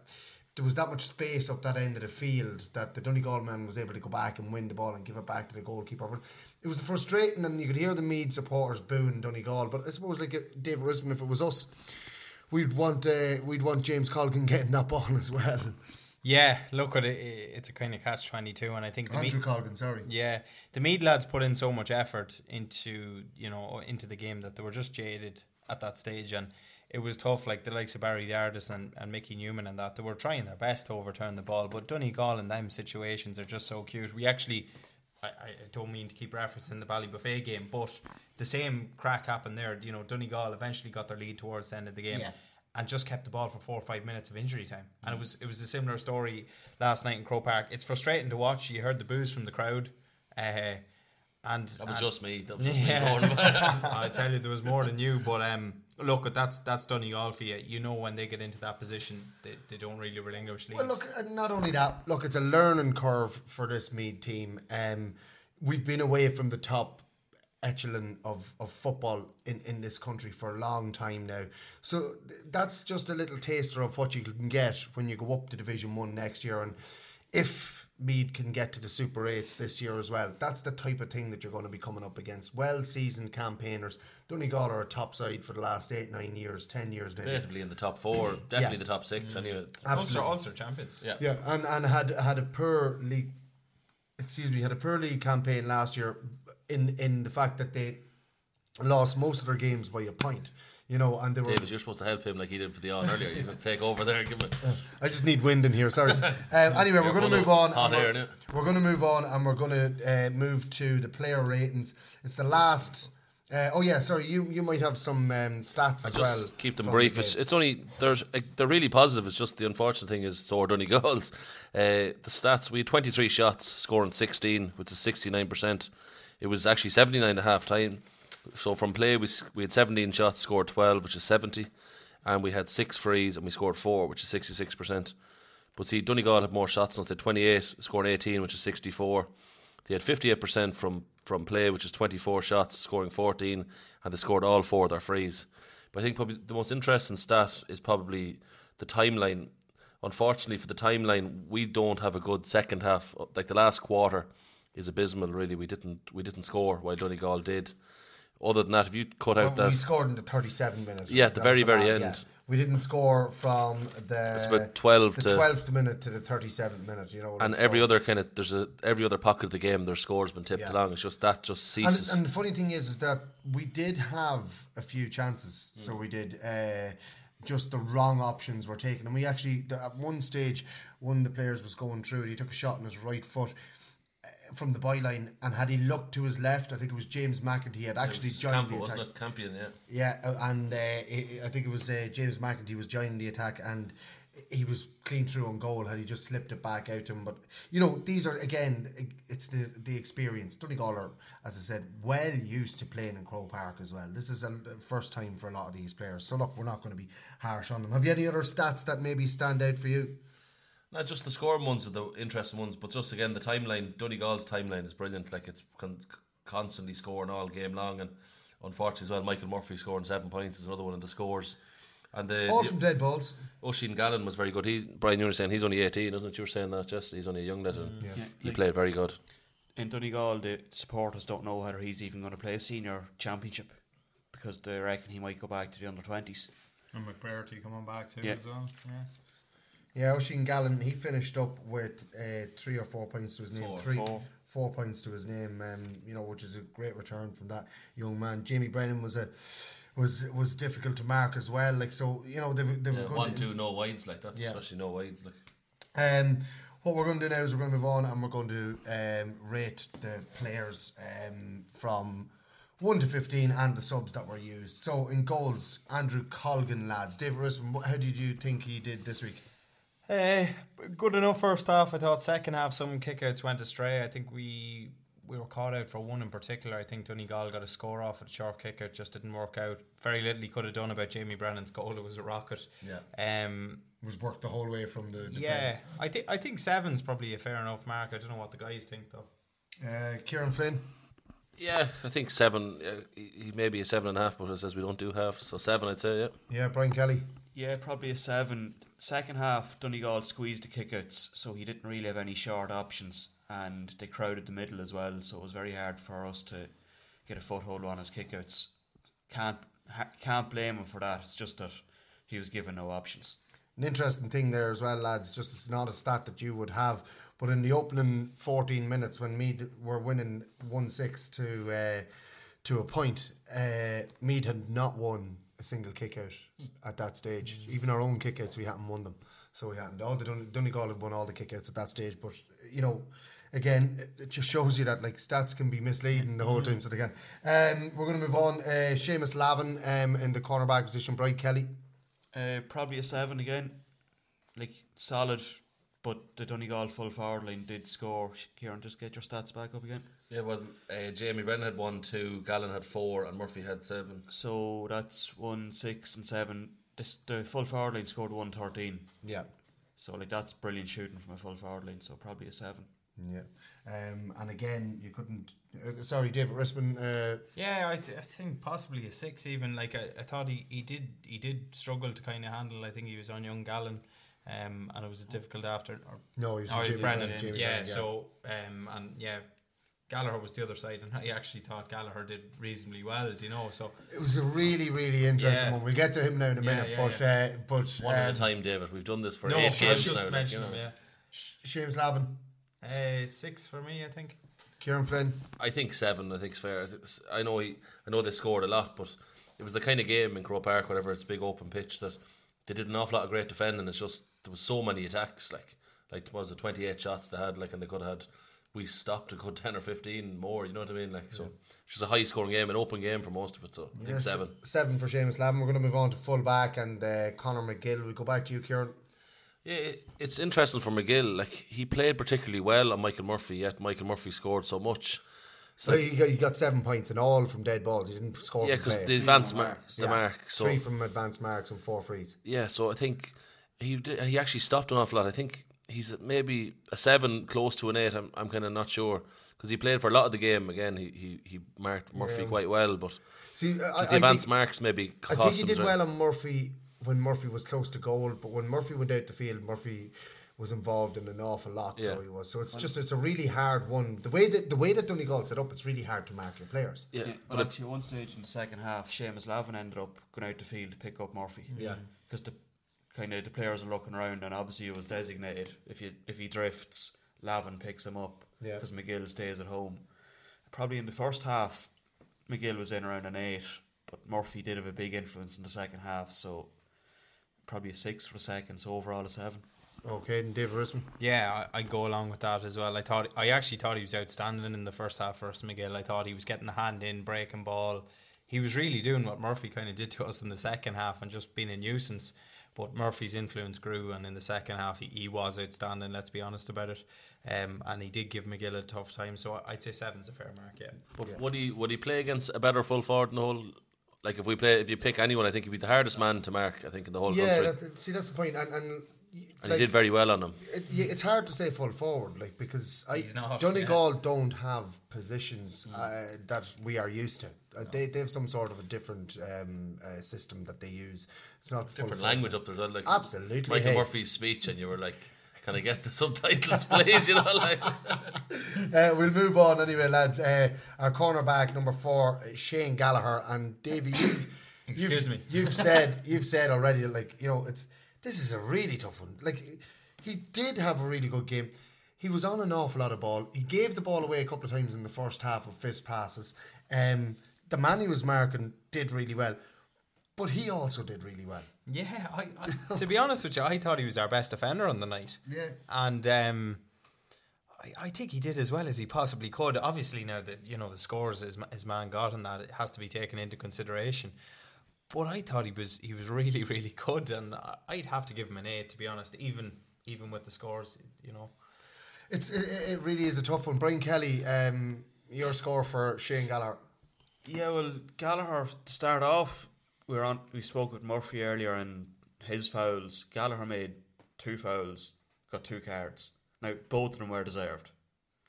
There was that much space up that end of the field that the Donegal man was able to go back and win the ball and give it back to the goalkeeper. But it was frustrating, and you could hear the Meath supporters booing Donegal. But I suppose, like uh, David Rispin, if it was us, we'd want uh, we'd want James Colgan getting that ball as well. Yeah, look at it. It's a kind of catch twenty two, and I think the Andrew Meath, Colgan, sorry. Yeah, the Meath lads put in so much effort into you know into the game that they were just jaded at that stage, and it was tough. Like the likes of Barry Dardis and, and Mickey Newman and that they were trying their best to overturn the ball, but Donegal in them situations are just so cute. We actually. I, I don't mean to keep referencing the Ballybofey game, but the same crack happened there. You know, Donegal eventually got their lead towards the end of the game Yeah. and just kept the ball for four or five minutes of injury time. And it was it was a similar story last night in Croke Park. It's frustrating to watch. You heard the boos from the crowd. Uh, and That was and- just me. That was just yeah. it. I tell you, there was more than you. But um, look, that's that's Donegal for you. You know when they get into that position, they, they don't really relinquish leads. Well, look, uh, not only that, look, it's a learning curve for this Meath team. Um, we've been away from the top echelon of, of football in, in this country for a long time now. So th- that's just a little taster of what you can get when you go up to Division 1 next year. And if Meath can get to the Super 8s this year as well, that's the type of thing that you're going to be coming up against. Well seasoned campaigners. Donegal are a top side for the last eight, nine years, ten years now. Definitely in the top four, definitely the top six. Anyway, Ulster, Absolutely. Ulster champions. Yeah. Yeah, and, and had had a poor league. Excuse me, had a poor league campaign last year in in the fact that they lost most of their games by a point. You know, and they were. David, you're supposed to help him like he did for the on earlier. You just take over there and give him. A, I just need wind in here. Sorry. Um, anyway, we're going to move on. hot and air, we're, we're going to move on, and we're going to uh, move to the player ratings. It's the last. Uh, oh yeah, sorry. You you might have some um, stats I as just well. keep them brief. the It's, it's only there's like, they're really positive. It's just the unfortunate thing is so are goals. Uh, the stats we had 23 shots, scoring 16, which is 69 percent. It was actually 79 at half time. So from play we we had 17 shots, scored 12, which is 70, and we had six frees and we scored four, which is 66 percent. But see, Donegal had more shots than us. They had 28, scoring 18, which is 64. They had 58% from, from play, which is 24 shots, scoring 14, and they scored all four of their frees. But I think probably the most interesting stat is probably the timeline. Unfortunately, for the timeline, we don't have a good second half. Like the last quarter is abysmal. Really, we didn't we didn't score while Donegal did. Other than that, if you cut out Well, we scored in the 37 minutes. Yeah, at the That very, very end. yeah. We didn't score from the It's about 12 the to- 12th minute to the 37th minute. You know, and every so- other kind of there's a every other pocket of the game, their score's been tipped Yeah. along. It's just that just ceases. And, and the funny thing is, is that we did have a few chances. So we did. Uh, just the wrong options were taken, and we actually at one stage, one of the players was going through. it, He took a shot on his right foot from the byline, and had he looked to his left, I think it was James McEntee had actually joined the attack. wasn't it? Campion, yeah. Yeah, uh, and uh, I I think it was uh, James McEntee was joining the attack, and he was clean through on goal. Had he just slipped it back out to him, but you know these are again, it's the the experience. Donegal are, as I said, well used to playing in Croke Park as well. This is a first time for a lot of these players. So look, we're not going to be harsh on them. Have you any other stats that maybe stand out for you? Not just the scoring ones are the interesting ones, but just again the timeline. Donegal's timeline is brilliant. Like it's con- constantly scoring all game long, and unfortunately as well, Michael Murphy scoring seven points is another one of the scores. And the, All the from dead balls. Oisin Gallen was very good. He Brian, you were saying he's only eighteen, isn't it? You were saying that just he's only a young lad, and Mm. Yeah. he Like- played very good. In Donegal, the supporters don't know whether he's even going to play a senior championship because they reckon he might go back to the under 20s. And McBrearty coming back too Yeah. as well. Yeah. Yeah, Oisin Gallen, he finished up with uh, three or four points to his name. Four. Four. four points to his name. Um, you know, which is a great return from that young man. Jamie Brennan was a was was difficult to mark as well. Like so, you know, they've they've Yeah, good one, two, no wides like that, Yeah. especially no wides. Like Um, what we're going to do now is we're going to move on and we're going to um, rate the players um, from 1 to 15 and the subs that were used. So in goals, Andrew Colgan, lads. David Rispin, how did you think he did this week? Uh, good enough first half. I thought second half some kickouts went astray. I think we we were caught out for one in particular. I think Donegal got a score off at a short kickout, just didn't work out. Very little he could have done about Jamie Brennan's goal. It was a rocket. Yeah. Um, It was worked the whole way from the defence. yeah, I think I think seven's probably a fair enough mark. I don't know what the guys think though. Uh, Kieran Flynn. Yeah, I think seven. Uh, he, he may be a seven and a half, but it says we don't do half, so seven, I'd say. Yeah. Yeah, Brian Kelly. Yeah, probably a seven. Second half, Donegal squeezed the kickouts, so he didn't really have any short options, and they crowded the middle as well, so it was very hard for us to get a foothold on his kickouts. Can't can't blame him for that. It's just that he was given no options. An interesting thing there as well, lads. Just it's not a stat that you would have, but in the opening fourteen minutes when Meath were winning one six to uh, to a point, uh, Meath had not won a single kick out at that stage. Even our own kickouts, we hadn't won them, so we hadn't. All the Dun- Donegal had won all the kickouts at that stage, but you know. Again, it- it just shows you that like stats can be misleading the whole time. So they can. Um, we're going to move on. Uh, Seamus Lavin um, in the cornerback position. Brian Kelly. Uh, probably a seven again. Like solid, but the Donegal full forward line did score. Kieran, just get your stats back up again. Yeah, well, uh, Jamie Brennan had one, two, Gallen had four, and Murphy had seven. So that's one, six, and seven. This, the full forward line scored one thirteen. Yeah. So like that's brilliant shooting from a full forward line. So probably a seven. Yeah. Um, and again, you couldn't. Uh, sorry, David Rispin. Uh, Yeah, I, th- I think possibly a six. Even like I, I thought he, he did he did struggle to kind of handle. I think he was on young Gallen, um, and it was a difficult after. Or, No, he was Jamie Brennan. Brennan, Jamie yeah, Brennan, yeah. so um, and yeah, Gallagher was the other side, and I actually thought Gallagher did reasonably well. Do you know? So it was a really, really interesting Yeah. one. We'll get to him now in a minute, yeah, but yeah. Uh, but One at um, a time, David. We've done this for no, eight I was games just now. like, mentioning you know. him. Yeah, James Lavin, uh, six for me, I think. Kieran Flynn. I think seven. I think it's fair. I think it's- I know he, I know they scored a lot, but it was the kind of game in Croke Park, whatever. It's big open pitch that they did an awful lot of great defending. It's just there was so many attacks. Like like what was it twenty eight shots they had, like and they could have had. We stopped a good ten or fifteen more. You know what I mean? Like so, it's just a high scoring game, an open game for most of it. So I think seven. Seven for Seamus Lavin. We're going to move on to full back and uh, Conor McGill. We'll go back to you, Kieran. Yeah, it's interesting for McGill. Like he played particularly well on Michael Murphy, yet Michael Murphy scored so much. So So you got, you got seven points in all from dead balls. You didn't score. yeah, because the advanced marks, the Yeah. mark. So three from advanced marks and four frees. yeah, so I think he did, he actually stopped an awful lot. I think he's maybe a seven, close to an eight. I'm I'm kind of not sure because he played for a lot of the game. Again, he he, he marked Murphy Yeah. quite well, but See, I- just I the advanced marks maybe I think he did well on Murphy when Murphy was close to goal, but when Murphy went out the field, Murphy was involved in an awful lot. So he was. So it's just it's a really hard one. The way that the way that Donegal set up, it's really hard to mark your players. Yeah, But actually, at one stage in the second half, Seamus Lavin ended up going out the field to pick up Murphy. Yeah. Mm-hmm. because the kind of the players are looking around, and obviously it was designated if you if he drifts, Lavin picks him up. Yeah. because McGill stays at home. Probably in the first half, McGill was in around an eight, but Murphy did have a big influence in the second half, so probably a six for a second. So overall a seven. Okay, and Dave Rispin. Yeah, I, I'd go along with that as well. I thought I actually thought he was outstanding in the first half for us, McGill. I thought he was getting the hand in, breaking ball. He was really doing what Murphy kind of did to us in the second half and just being a nuisance. But Murphy's influence grew, and in the second half, he, he was outstanding. Let's be honest about it. Um, and he did give McGill a tough time. So I'd say seven's a fair mark. Yeah. But would he would he play against a better full forward in the whole? Like if we play, if you pick anyone, I think he'd be the hardest man to mark. I think in the whole Yeah, country, that's, see that's the point, and and, and he did very well on him. It, it's hard to say full forward, like because I, He's not, Donegal don't have positions uh, that we are used to. Uh, they they have some sort of a different um, uh, system that they use. It's not full Different forward. language up there as well. Like Absolutely, Michael hey. Murphy's speech, and you were like, "Can I get the subtitles, please?" You know, like. Uh, we'll move on anyway, lads. Uh, our cornerback number four, uh, Shane Gallagher, and Davey. You've, Excuse you've, me. You've said you've said already, like you know, it's this is a really tough one. Like he did have a really good game. He was on an awful lot of ball. He gave the ball away a couple of times in the first half of fist passes. Um, the man he was marking did really well, but he also did really well. Yeah, I, I, to be honest with you, I thought he was our best defender on the night. Yeah. and um, I, I think he did as well as he possibly could. Obviously, now that you know the scores his, his man got and that it has to be taken into consideration. But I thought he was he was really really good, and I- I'd have to give him an eight to be honest. Even even with the scores, you know. It's it, it really is a tough one. Brian Kelly, um, your score for Shane Gallagher. Yeah, well, Gallagher to start off, we were on. We spoke with Murphy earlier, and his fouls. Gallagher made two fouls, got two cards. Now both of them were deserved.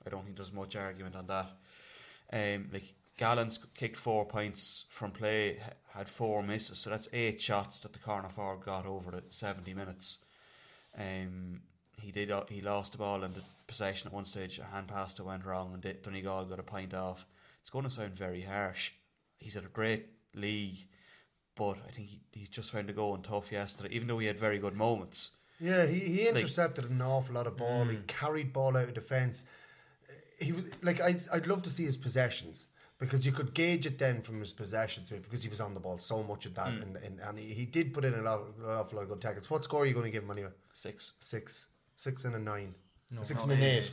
I don't think there's much argument on that. Um, like Gallants kicked four points from play, had four misses, so that's eight shots that the corner forward got over the seventy minutes. Um, he did. uh, He lost the ball in the possession at one stage. A hand pass that went wrong, and Donegal got a point off. It's going to sound very harsh. He's at a great league, but I think he, he just found the going tough yesterday. Even though he had very good moments. Yeah, he, he Like- intercepted an awful lot of ball. He carried ball out of defence. He was like I'd, I'd love to see his possessions because you could gauge it then from his possessions because he was on the ball so much of that Mm. and, and, and he, he did put in a lot, an awful lot of good tackles. What score are you going to give him anyway? Six, six, six and a nine, No, six no, and an eight. eight.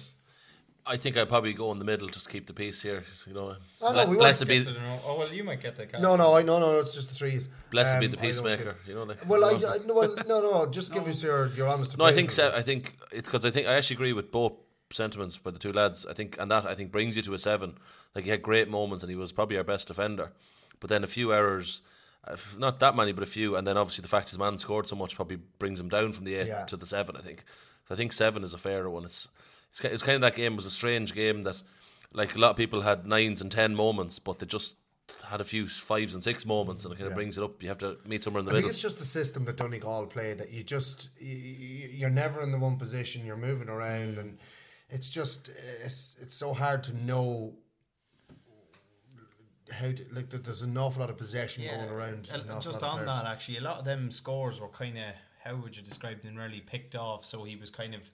I think I'd probably go in the middle just to keep the peace here. You know, Oh, no, we blessed be the no- oh well, you might get the. Cast No, no, I no, no. It's just the threes. blessed Um, be the peacemaker. You know, like Well, I, I no, well, no, no. Just give us your your honest. No, I think of se- it. I think it's because I think I actually agree with both sentiments by the two lads. I think and that I think brings you to a seven. Like he had great moments and he was probably our best defender, but then a few errors, uh, not that many, but a few, and then obviously the fact his man scored so much probably brings him down from the eight Yeah. to the seven. I think. So I think seven is a fairer one. It's it's, it's kind of that game was a strange game that like a lot of people had nines and ten moments, but they just had a few fives and six moments, and it kind of Yeah. brings it up. You have to meet somewhere in the I think middle. it's just the system that Donegal play that you just you're never in the one position. You're moving around, and it's just it's it's so hard to know how to like. there- There's an awful lot of possession going around. uh, just on that, actually, a lot of them scores were kind of how would you describe them? Really picked off. So he was kind of.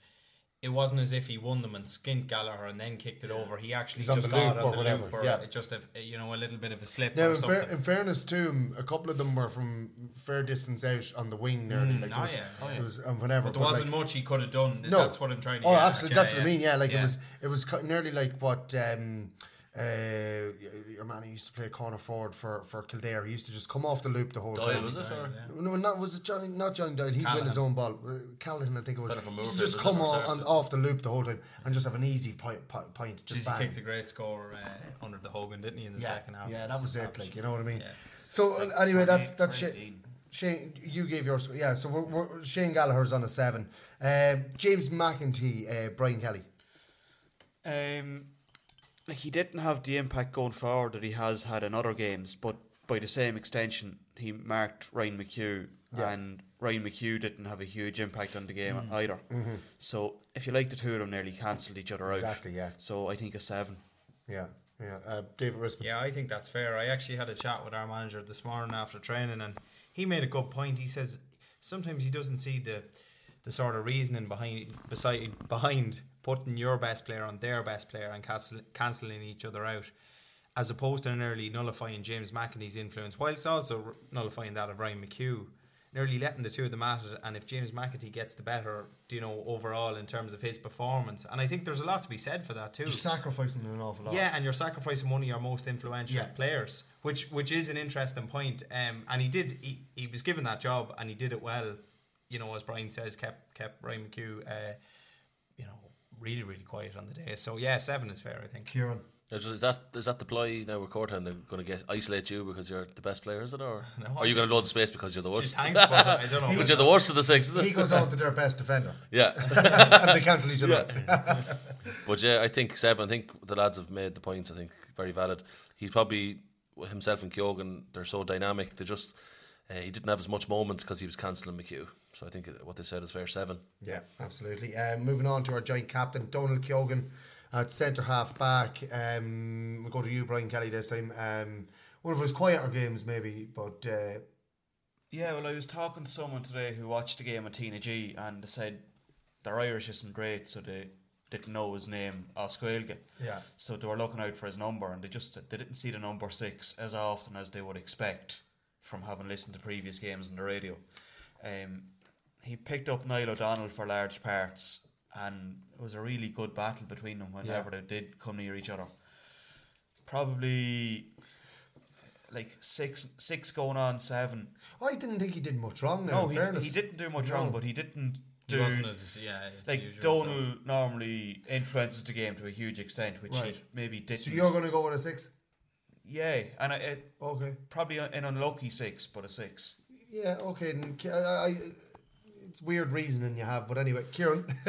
It wasn't as if he won them and skint Gallagher and then kicked it over. He actually He's just got on the whatever, loop or yeah. it just a, you know a little bit of a slip Now, or in, fair, in fairness to him, a couple of them were from fair distance out on the wing nearly. Mm, like oh was, yeah, oh yeah. was um, whatever. But there wasn't much he could have done. No, That's what I'm trying to Oh, get at, absolutely. yeah, That's what I mean. Yeah, like it was. It was nearly like what. Um, uh, your man who used to play corner forward for, for Kildare. He used to just come off the loop the whole Doyle, time. was it, or- No, not was it Johnny? Not Johnny Doyle. He'd win his own ball. Uh, Callahan, I think it was. Kind of He used to just was come or on, on, off the loop the whole time and just have an easy point. point, point just Jeez, he kicked a great score uh, under the Hogan, didn't he, in the yeah, second half? yeah, that was it. Like you know what I mean. Yeah. So uh, anyway, that's that's Shane. fourteen. Shane, you gave yours. Yeah, so we're, we're, Shane Gallagher's on a seven. Uh, James McEntee, uh, Brian Kelly. Um, like he didn't have the impact going forward that he has had in other games, but by the same extension, he marked Ryan McHugh, Yeah. and Ryan McHugh didn't have a huge impact on the game Mm. either. So if you like the two of them, nearly cancelled each other out. Mm-hmm. Exactly, yeah. So I think a seven. Yeah, yeah. Uh, David Rispin. Yeah, I think that's fair. I actually had a chat with our manager this morning after training, and he made a good point. He says sometimes he doesn't see the the sort of reasoning behind beside behind putting your best player on their best player and cancel, cancelling each other out, as opposed to nearly nullifying James McEntee's influence, whilst also nullifying that of Ryan McHugh. Nearly letting the two of them at it, and if James McEntee gets the better, you know, overall in terms of his performance, and I think there's a lot to be said for that too. You're sacrificing an awful lot. Yeah, and you're sacrificing one of your most influential Yeah. players, which which is an interesting point. Um, and he did he, he was given that job and he did it well. You know, as Brian says, kept kept Ryan McHugh, uh, you know, really really quiet on the day. So yeah, seven is fair, I think. Kieran. Is is that is that the ploy now with and They're going to get isolate you because you're the best player, is it, or No, are you going to load the space because you're the worst? Geez, thanks, but I don't know. Because you're the worst of the six, is it? He goes on to their best defender. yeah, and they cancel each other. but yeah, I think seven. I think the lads have made the points. I think very valid. He's probably himself and Keogan. They're so dynamic. They just uh, he didn't have as much moments because he was cancelling McHugh. So I think what they said is fair. Seven. Yeah, absolutely. Um, moving on to our joint captain, Donal Keogan at centre half back. Um, we'll go to you, Brian Kelly, this time. Um, one of his quieter games, maybe, but uh, Yeah, well, I was talking to someone today who watched the game at Tina G, and they said their Irish isn't great, so they didn't know his name, Osquelga. Yeah. So they were looking out for his number, and they just they didn't see the number six as often as they would expect from having listened to previous games on the radio. Um, he picked up Niall O'Donnell for large parts, and it was a really good battle between them whenever they did come near each other. Probably like six six going on seven. I didn't think he did much wrong. Now, No, in he, fairness. he didn't do much No. wrong, but he didn't He do. wasn't as yeah, like usual, so- normally influences the game to a huge extent, which Right. he maybe didn't. So you're going to go with a six? yeah, and I, it, Okay. probably an unlucky six, but a six. Yeah, okay. I, I, it's weird reasoning you have, but anyway, Kieran.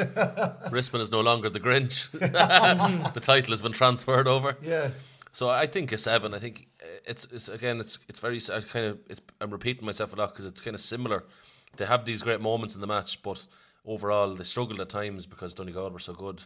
Rispin is no longer the Grinch. the title has been transferred over. Yeah. So I think a seven. I think uh, it's it's again it's it's very I kind of it's, I'm repeating myself a lot because it's kind of similar. They have these great moments in the match, but overall they struggled at times because Donegal were so good.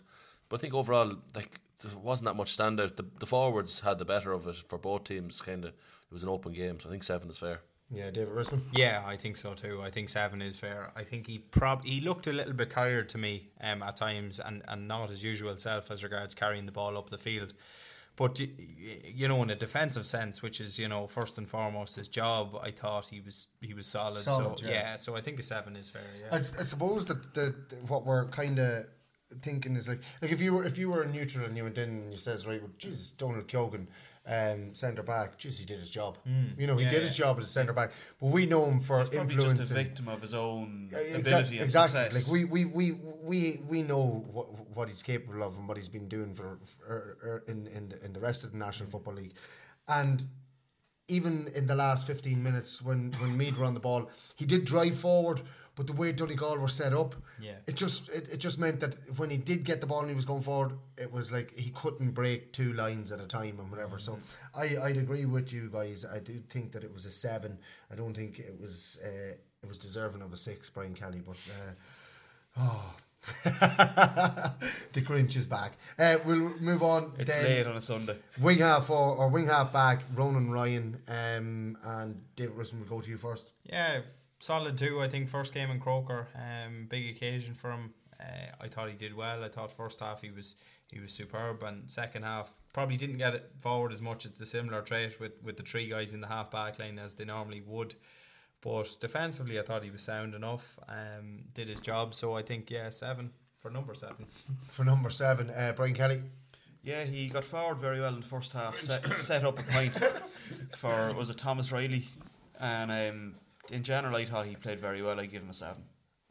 But I think overall like there wasn't that much standout. The, the forwards had the better of it for both teams. Kind of it was an open game, so I think seven is fair. Yeah, David Rispin. Yeah, I think so too. I think seven is fair. I think he prob he looked a little bit tired to me um, at times, and, and not his usual self as regards carrying the ball up the field. But you know, in a defensive sense, which is you know first and foremost his job, I thought he was he was solid. Solid, so yeah. yeah. so I think a seven is fair. Yeah. I, I suppose that the, what we're kind of thinking is like like if you were if you were a neutral and you went in and you says right, well, Jesus, Donal Keogan, um, centre back, jeez, he did his job. Mm. You know, he Yeah, did his job as a centre back, but we know him for influence. just a victim of his own Yeah, ability exactly, and exactly. success. Like we, we, we, we, we know what what he's capable of and what he's been doing for, for er, in in the, in the rest of the National Football League, and even in the last fifteen minutes when when Meath were on the ball, he did drive forward. But the way Donegal were set up, Yeah. it just it, it just meant that when he did get the ball and he was going forward, it was like he couldn't break two lines at a time and whatever. So I I'd agree with you guys. I do think that it was a seven. I don't think it was uh, it was deserving of a six, Brian Kelly. But uh, oh, the Grinch is back. Uh, we'll move on. It's then. late on a Sunday. Wing half or, or wing half back, Ronan Ryan um, and David Wilson will go to you first. Yeah, solid too. I think first game in Croker, um, big occasion for him. Uh, I thought he did well. I thought first half he was he was superb, and second half probably didn't get it forward as much. It's a similar trait with with the three guys in the half back line as they normally would. But defensively, I thought he was sound enough. Um, did his job. So I think yeah, seven for number seven. For number seven, uh, Brian Kelly. Yeah, he got forward very well in the first half. Set, set up a point for was it Thomas Riley, and um, in general, I thought he played very well. I give him a seven.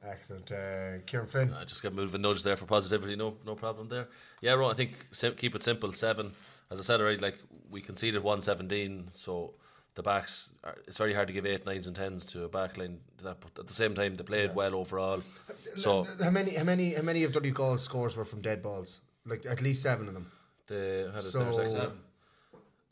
Excellent, uh, Kieran Flynn. I just got a bit of a nudge there for positivity. No, no problem there. Yeah, Ron, I think sim- keep it simple. Seven, as I said already, like we conceded one seventeen, so the backs. Are, it's very hard to give eight, nines, and tens to a back line. To that, but at the same time, they played well overall. So how many how many how many of Donegal's scores were from dead balls? Like at least seven of them. they had it So- there.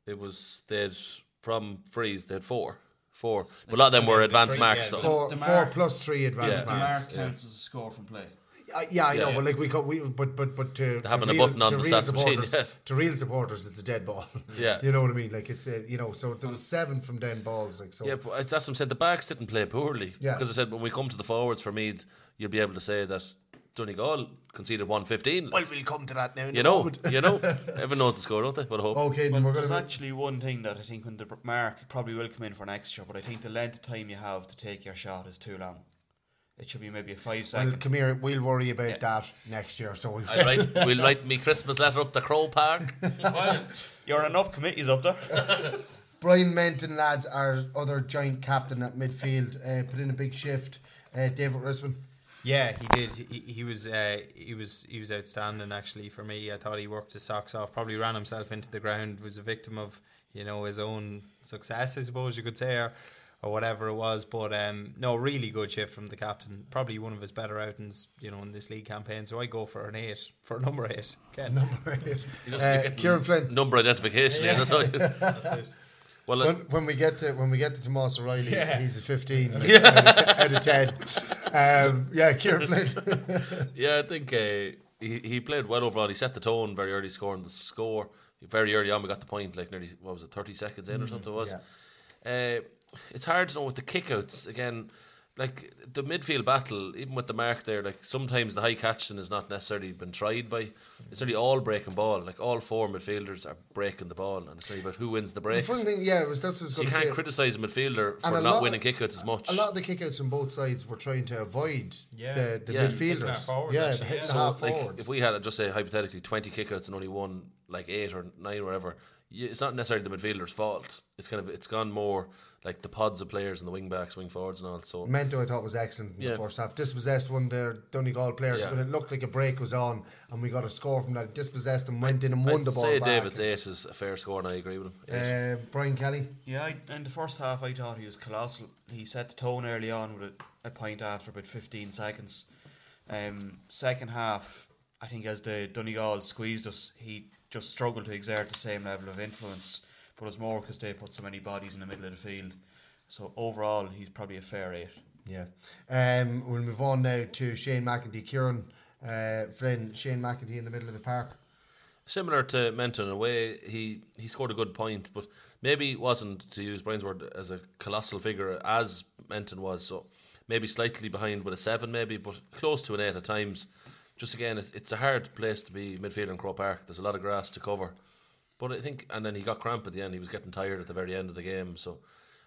It was they had from frees. They had four, four. But a lot of them were advanced marks though. Four, The four plus three advanced Yeah. The marks. mark counts as a score from play. Uh, yeah, I know, Yeah. but like we got we but but but to, to having a button on to the real stats machine, supporters, yeah. to real supporters, it's a dead ball. Yeah. you know what I mean. Like it's a, you know, so there was seven from dead balls. Like so. Yeah, but that's what I'm saying. The backs didn't play poorly. Yeah. Because I said when we come to the forwards for me, you'll be able to say that Donegal conceded 115. Well, we'll come to that now. in you know, moment. you know, everyone knows the score, don't they? But I hope. Okay, Well, we're there's gonna. actually one thing that I think when the mark probably will come in for next year, but I think the length of time you have to take your shot is too long. It should be maybe a five second. Well, come here. We'll worry about that next year. So we. I write, we'll write me Christmas letter up to Croke Park. well, you're enough committees up there. Brian Menton, lads, our other giant captain at midfield, uh, put in a big shift. Uh, David Rispin. Yeah, he did. He, he was uh, he was he was outstanding actually for me. I thought he worked his socks off. Probably ran himself into the ground. Was a victim of you know his own success, I suppose you could say, or, or whatever it was. But um, no, really good shift from the captain. Probably one of his better outings, you know, in this league campaign. So I go for an eight for number eight. Ken. Number eight. Just- Uh, Kieran Flynn. Number identification. Yeah. That's all. That's it. Well, When, when we get to when we get to Tomas O'Reilly, Yeah. he's a fifteen like, out, of te- out of ten. Um, yeah, Kieran Flynn. yeah, I think uh, he he played well overall. He set the tone very early, scoring the score very early on. We got the point, like nearly what was it, thirty seconds in or something it was. Uh, it's hard to know with the kickouts again. Like the midfield battle, even with the mark there, like sometimes the high catching has not necessarily been tried by. It's nearly all breaking ball. Like all four midfielders are breaking the ball, and it's only about who wins the the funny thing, yeah, it was that's what I was going to can't say. criticise a midfielder for a not winning kickouts as much. A lot of the kickouts on both sides were trying to avoid Yeah. the, the Yeah. Midfielders. forwards, yeah, actually, hitting yeah. the So, half like, forwards. if we had just say hypothetically twenty kickouts and only one like eight or nine or whatever, you, it's not necessarily the midfielder's fault. It's kind of it's gone more like the pods of players and the wing backs, wing forwards, and all. So Mento, I thought was excellent in Yeah. the first half. Dispossessed one of their Donegal players, Yeah. but it looked like a break was on, and we got a score from that. Dispossessed and went in and won I'd the ball say back. David's eight is a fair score, and I agree with him. Eight. Uh, Brian Kelly. Yeah, I, in the first half, I thought he was colossal. He set the tone early on with a, a point after about 15 seconds. Um, second half, I think as the Donegal squeezed us, he just struggled to exert the same level of influence. But it's more because they put so many bodies in the middle of the field. So overall, he's probably a fair eight. Yeah. Um, we'll move on now to Shane McEntee. Kieran uh, Flynn, Shane McEntee in the middle of the park. Similar to Menton in a way, he, he scored a good point, but maybe wasn't, to use Brian's word, as a colossal figure as Menton was. So maybe slightly behind with a seven, maybe, but close to an eight at times. Just again, it, it's a hard place to be midfielder in Croke Park. There's a lot of grass to cover. But I think, and then he got cramp at the end. He was getting tired at the very end of the game. So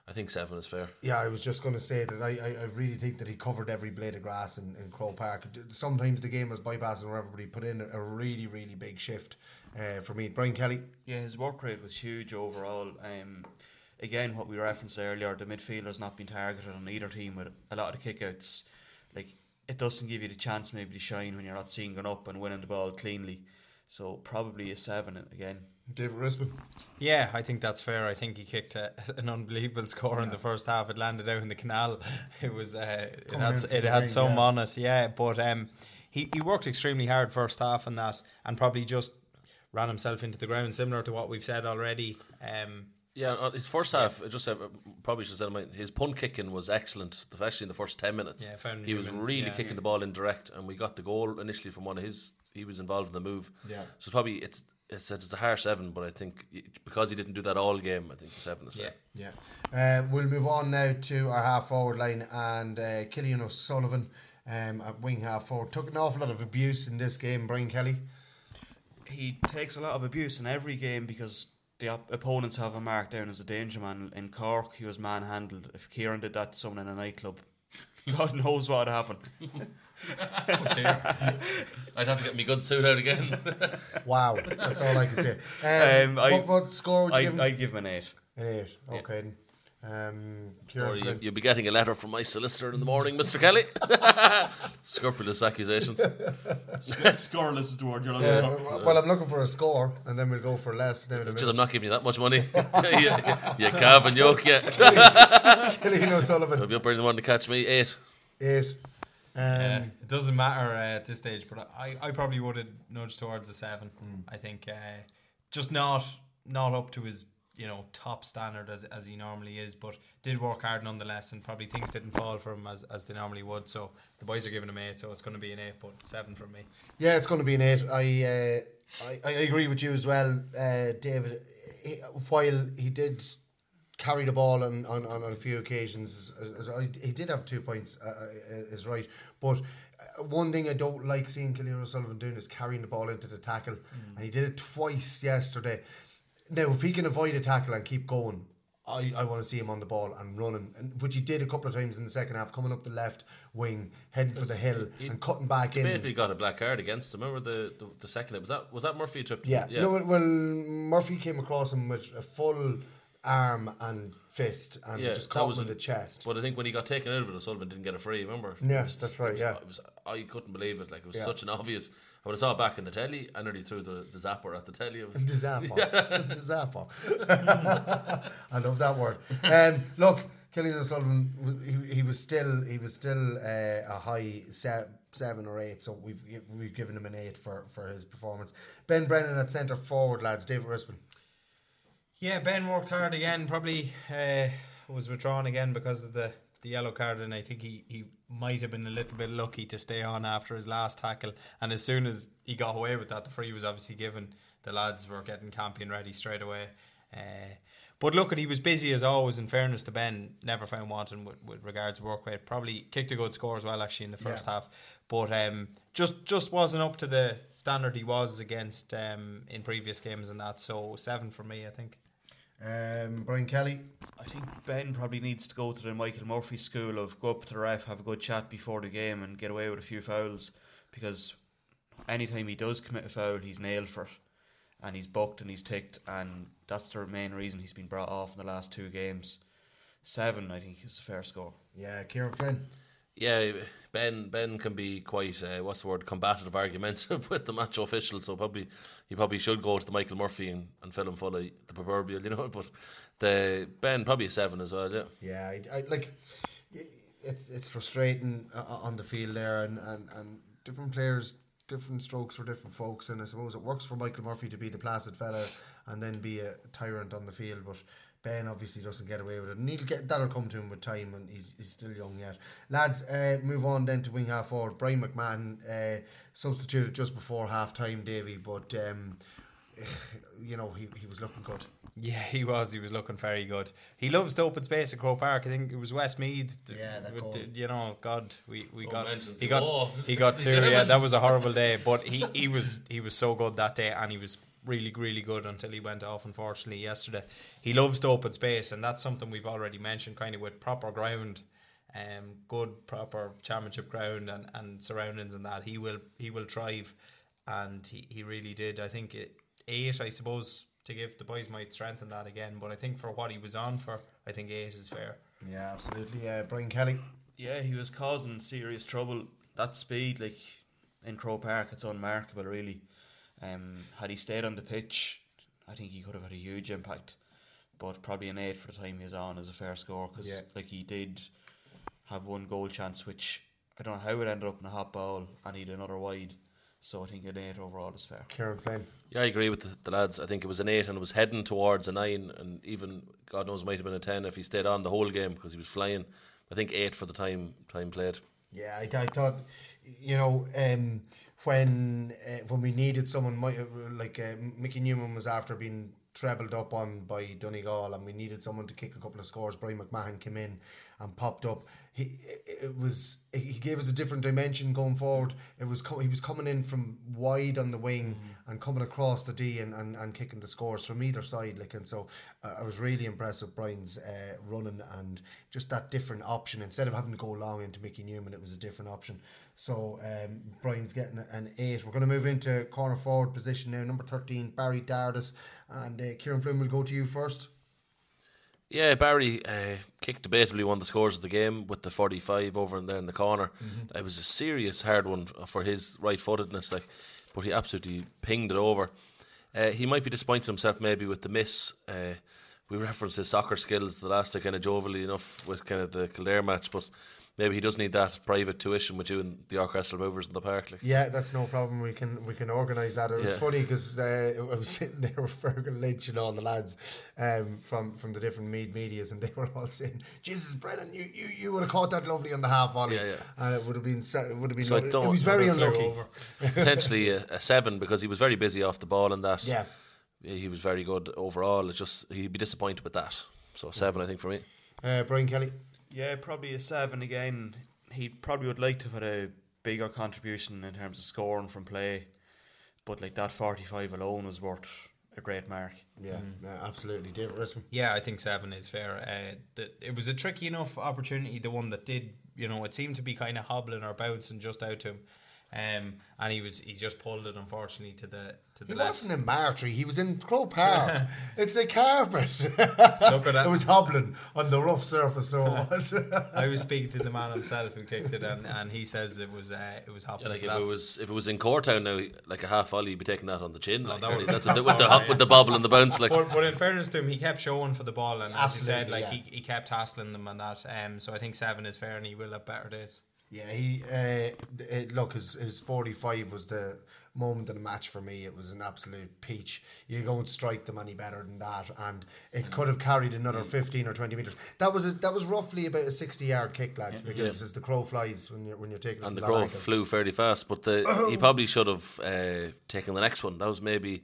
I think seven is fair. Yeah, I was just going to say that I, I, I really think that he covered every blade of grass in, in Croke Park. Sometimes the game was bypassing where everybody put in a, a really, really big shift uh, for me. Brian Kelly. Yeah, his work rate was huge overall. Um, again, what we referenced earlier, the midfielders not being targeted on either team with a lot of the kickouts. Like it doesn't give you the chance maybe to shine when you're not seeing going up and winning the ball cleanly. So probably a seven again. David Rispin. Yeah, I think that's fair. I think he kicked a, an unbelievable score in the first half. It landed out in the canal. It was uh, it Coming had in s- from it had ring, some yeah. on it. Yeah, but um, he he worked extremely hard first half and that, and probably just ran himself into the ground, similar to what we've said already. Um, Yeah, uh, his first half, I just said, probably should have said it, his punt kicking was excellent, especially in the first 10 minutes. Yeah, found he was Newman, really yeah. kicking the ball in direct, and we got the goal initially from one of his. He was involved in the move. Yeah. So probably it's it's it's a harsh seven, but I think because he didn't do that all game, I think the seven is fair. Yeah. Uh, we'll move on now to our half forward line and uh, Cillian O'Sullivan um, at wing half forward. Took an awful lot of abuse in this game, Brian Kelly. He takes a lot of abuse in every game because the op- opponents have him marked down as a danger man. In Cork, he was manhandled. If Kieran did that to someone in a nightclub, God knows what would happen. I'd have to get me good suit out again. Wow, that's all I can say. Um, Um, I- what, what score would you I- give him? I'd give him an eight. An eight, okay. then. Um, or you, you'll be getting a letter from my solicitor in the morning, Mr. Kelly. Scrupulous accusations. Scoreless is the word you're looking Yeah, for. well, well, I'm looking for a score, and then we'll go for less. Now in a Just. I'm not giving you that much money. you, you calf and yoke, yeah. Cillian O'Sullivan. I'll be up early in the morning to catch me. Eight. Eight. Um, Yeah, it doesn't matter uh, at this stage, but I, I probably would have nudged towards a seven. I think uh, just not not up to his you know top standard as as he normally is, but did work hard nonetheless, and probably things didn't fall for him as, as they normally would. So the boys are giving him eight, so it's going to be an eight, but seven from me. Yeah, it's going to be an eight. I uh, I, I agree with you as well, uh, David. He, while he did carry the ball on, on, on a few occasions, as, as he did have two points, uh, uh, is right. But uh, one thing I don't like seeing Cillian O'Sullivan doing is carrying the ball into the tackle, and he did it twice yesterday. Now, if he can avoid a tackle and keep going, I, I want to see him on the ball and running, and which he did a couple of times in the second half, coming up the left wing, heading for the hill, He- and cutting back in. Basically got a black card against him. Remember the, the, the second? Was that was that Murphy tripped? Yeah. No, well, well, Murphy came across him with a full arm and fist and just caught him in the chest. But I think when he got taken out of it, O'Sullivan didn't get a free. Remember? Yes, that's right, it was- yeah. it was, I couldn't believe it. Like it was Yeah. such an obvious. When I saw it back in the telly, I nearly threw the, the zapper at the telly. It was The zapper. the zapper. I love that word. Um, look, Cillian O'Sullivan, he, he was still he was still uh, a high se- seven or eight, so we've we've given him an eight for, for his performance. Ben Brennan at centre forward, lads. David Rispin. Yeah, Ben worked hard again. Probably uh, was withdrawn again because of the, the yellow card, and I think he, he might have been a little bit lucky to stay on after his last tackle. And as soon as he got away with that, the free was obviously given. The lads were getting campion ready straight away. Uh, but look, at he was busy as always. In fairness to Ben, never found wanting with, with regards to work rate. Probably kicked a good score as well, actually, in the first Yeah. half. But um, just just wasn't up to the standard he was against um, in previous games and that. So seven for me, I think. Um, Brian Kelly. I think Ben probably needs to go to the Michael Murphy school of go up to the ref, have a good chat before the game, and get away with a few fouls. Because anytime he does commit a foul, he's nailed for it, and he's booked and he's ticked, and that's the main reason he's been brought off in the last two games. seven, I think, is a fair score. Yeah, Kieran Flynn. Yeah, Ben Ben can be quite uh, what's the word combative, argumentative with the match official. So probably he probably should go to the Michael Murphy and, and fill him full of the proverbial, you know. But the Ben probably a seven as well. Yeah. Yeah, I, I, like it's it's frustrating uh, on the field there, and, and, and different players, different strokes for different folks, and I suppose it works for Michael Murphy to be the placid fella and then be a tyrant on the field, but. Ben obviously doesn't get away with it, and he'll get that'll come to him with time, and he's, he's still young yet. Lads, uh, move on then to wing half forward. Brian McMahon uh, substituted just before half time, Davy, but um, you know he, he was looking good. Yeah, he was. He was looking very good. He loves the open space at Croke Park. I think it was Westmeath. Yeah, that goal. You know, God, we, we Don't got mention he got he got The two. Yeah, that was a horrible day. But he, he was he was so good that day, and he was really really good until he went off. Unfortunately, yesterday. He loves the open space, and that's something we've already mentioned. Kind of with proper ground, um, good proper championship ground and, and surroundings and that he will he will thrive, and he, he really did. I think it, eight, I suppose, to give the boys might strengthen that again. But I think for what he was on for, I think eight is fair. Yeah, absolutely. Uh, Brian Kelly. Yeah, he was causing serious trouble. That speed, like in Croke Park, it's unmarkable, really. Um, had he stayed on the pitch, I think he could have had a huge impact. But probably an eight for the time he was on is a fair score because, Yeah. like, he did have one goal chance, which I don't know how it ended up in a hot ball, and he had another wide. So I think an eight overall is fair. Kieran Flynn. Yeah, I agree with the, the lads. I think it was an eight and it was heading towards a nine, and even God knows might have been a ten if he stayed on the whole game because he was flying. I think eight for the time time played. Yeah, I, I thought, you know, um, when uh, when we needed someone, mi- uh, like uh, Mickey Newman was after being trebled up on by Donegal, and we needed someone to kick a couple of scores. Brian McMahon came in and popped up. He it- was he gave us a different dimension going forward. It was co- he was coming in from wide on the wing and coming across the D and, and, and kicking the scores from either side. Like and so, uh, I was really impressed with Brian's uh, running and just that different option. Instead of having to go long into Mickey Newman, it was a different option. So um, Brian's getting an eight. We're going to move into corner forward position now. Number thirteen, Barry Dardis, and uh, Kieran Flynn will go to you first. Yeah, Barry uh, kicked debatably one of the scores of the game with the 45 over in there in the corner. Mhm. It was a serious hard one for his right footedness, like, but he absolutely pinged it over. Uh, he might be disappointed himself maybe with the miss. Uh, we referenced his soccer skills the last day kind of jovially enough with kind of the Kildare match, but maybe he does need that private tuition with you and the orchestral movers in the park. Like. Yeah, that's no problem. We can we can organise that. It was Yeah. funny because uh, I was sitting there with Fergal Lynch and all the lads um, from from the different Meath medias, and they were all saying, "Jesus, Brennan, you, you, you would have caught that lovely on the half volley." Yeah, yeah. And it would have been it would have been. So I lo- don't. it was very unlucky. Potentially a, a seven because he was very busy off the ball and that. Yeah. he was very good overall. It's just he'd be disappointed with that. So seven, I think, for me. Uh, Brian Kelly. Yeah, probably a seven again. He probably would like to have had a bigger contribution in terms of scoring from play, but like that forty-five alone was worth a great mark. Yeah, yeah, absolutely. David Risman. Yeah, I think seven is fair. Uh, the, it was a tricky enough opportunity, the one that did, you know, it seemed to be kind of hobbling or bouncing just out to him. Um, and he was he just pulled it unfortunately to the to the He left. wasn't in Martree. He was in Croke Park. it's a carpet. Look at that. It was hobbling on the rough surface, so it was. I was speaking to the man himself who kicked it, and, and he says it was uh, it was Yeah, like so if it was if it was in Courtown now, like a half volley, you'd be taking that on the chin. Like, that would- That's with the, with the, with the bobble and the bounce. Like but, but in fairness to him, he kept showing for the ball, and as you said, like yeah. he, he kept hassling them and that. Um, so I think seven is fair, and he will have better days. Yeah, he uh, it, look his his forty five was the moment of the match for me. It was an absolute peach. You don't strike them any better than that, and it could have carried another fifteen or twenty meters. That was a, that was roughly about a sixty yard kick, lads, because as the crow flies when you're when you're taking and the crow flew fairly fast. But the he probably should have uh, taken the next one. That was maybe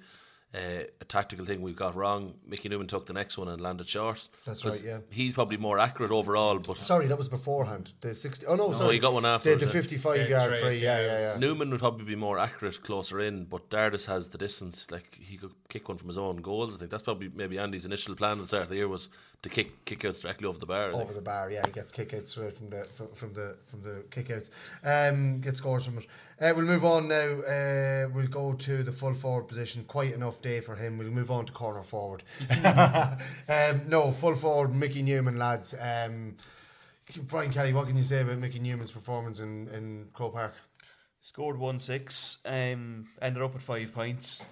uh, a tactical thing we got wrong. Mickey Newman took the next one and landed short. That's right, yeah. he's probably more accurate overall. But Sorry, that was beforehand. The sixty. Oh no, No, sorry, he got one after. the, the fifty five yard free. Yeah, yeah, yeah. Newman would probably be more accurate closer in, but Dardis has the distance. Like he could kick one from his own goals. I think that's probably maybe Andy's initial plan at the start of the year was to kick kickouts directly over the bar. I think. over the bar. Yeah, he gets kick outs straight from the from, from the from the kickouts. Um, get scores from it. Uh, we'll move on now. Uh, we'll go to the full forward position. Quite enough. day for him. We'll move on to corner forward. um, no, full forward, Mickey Newman, lads. Um, Brian Kelly, what can you say about Mickey Newman's performance in, in Croke Park? Scored 1 6, um, ended up with five points.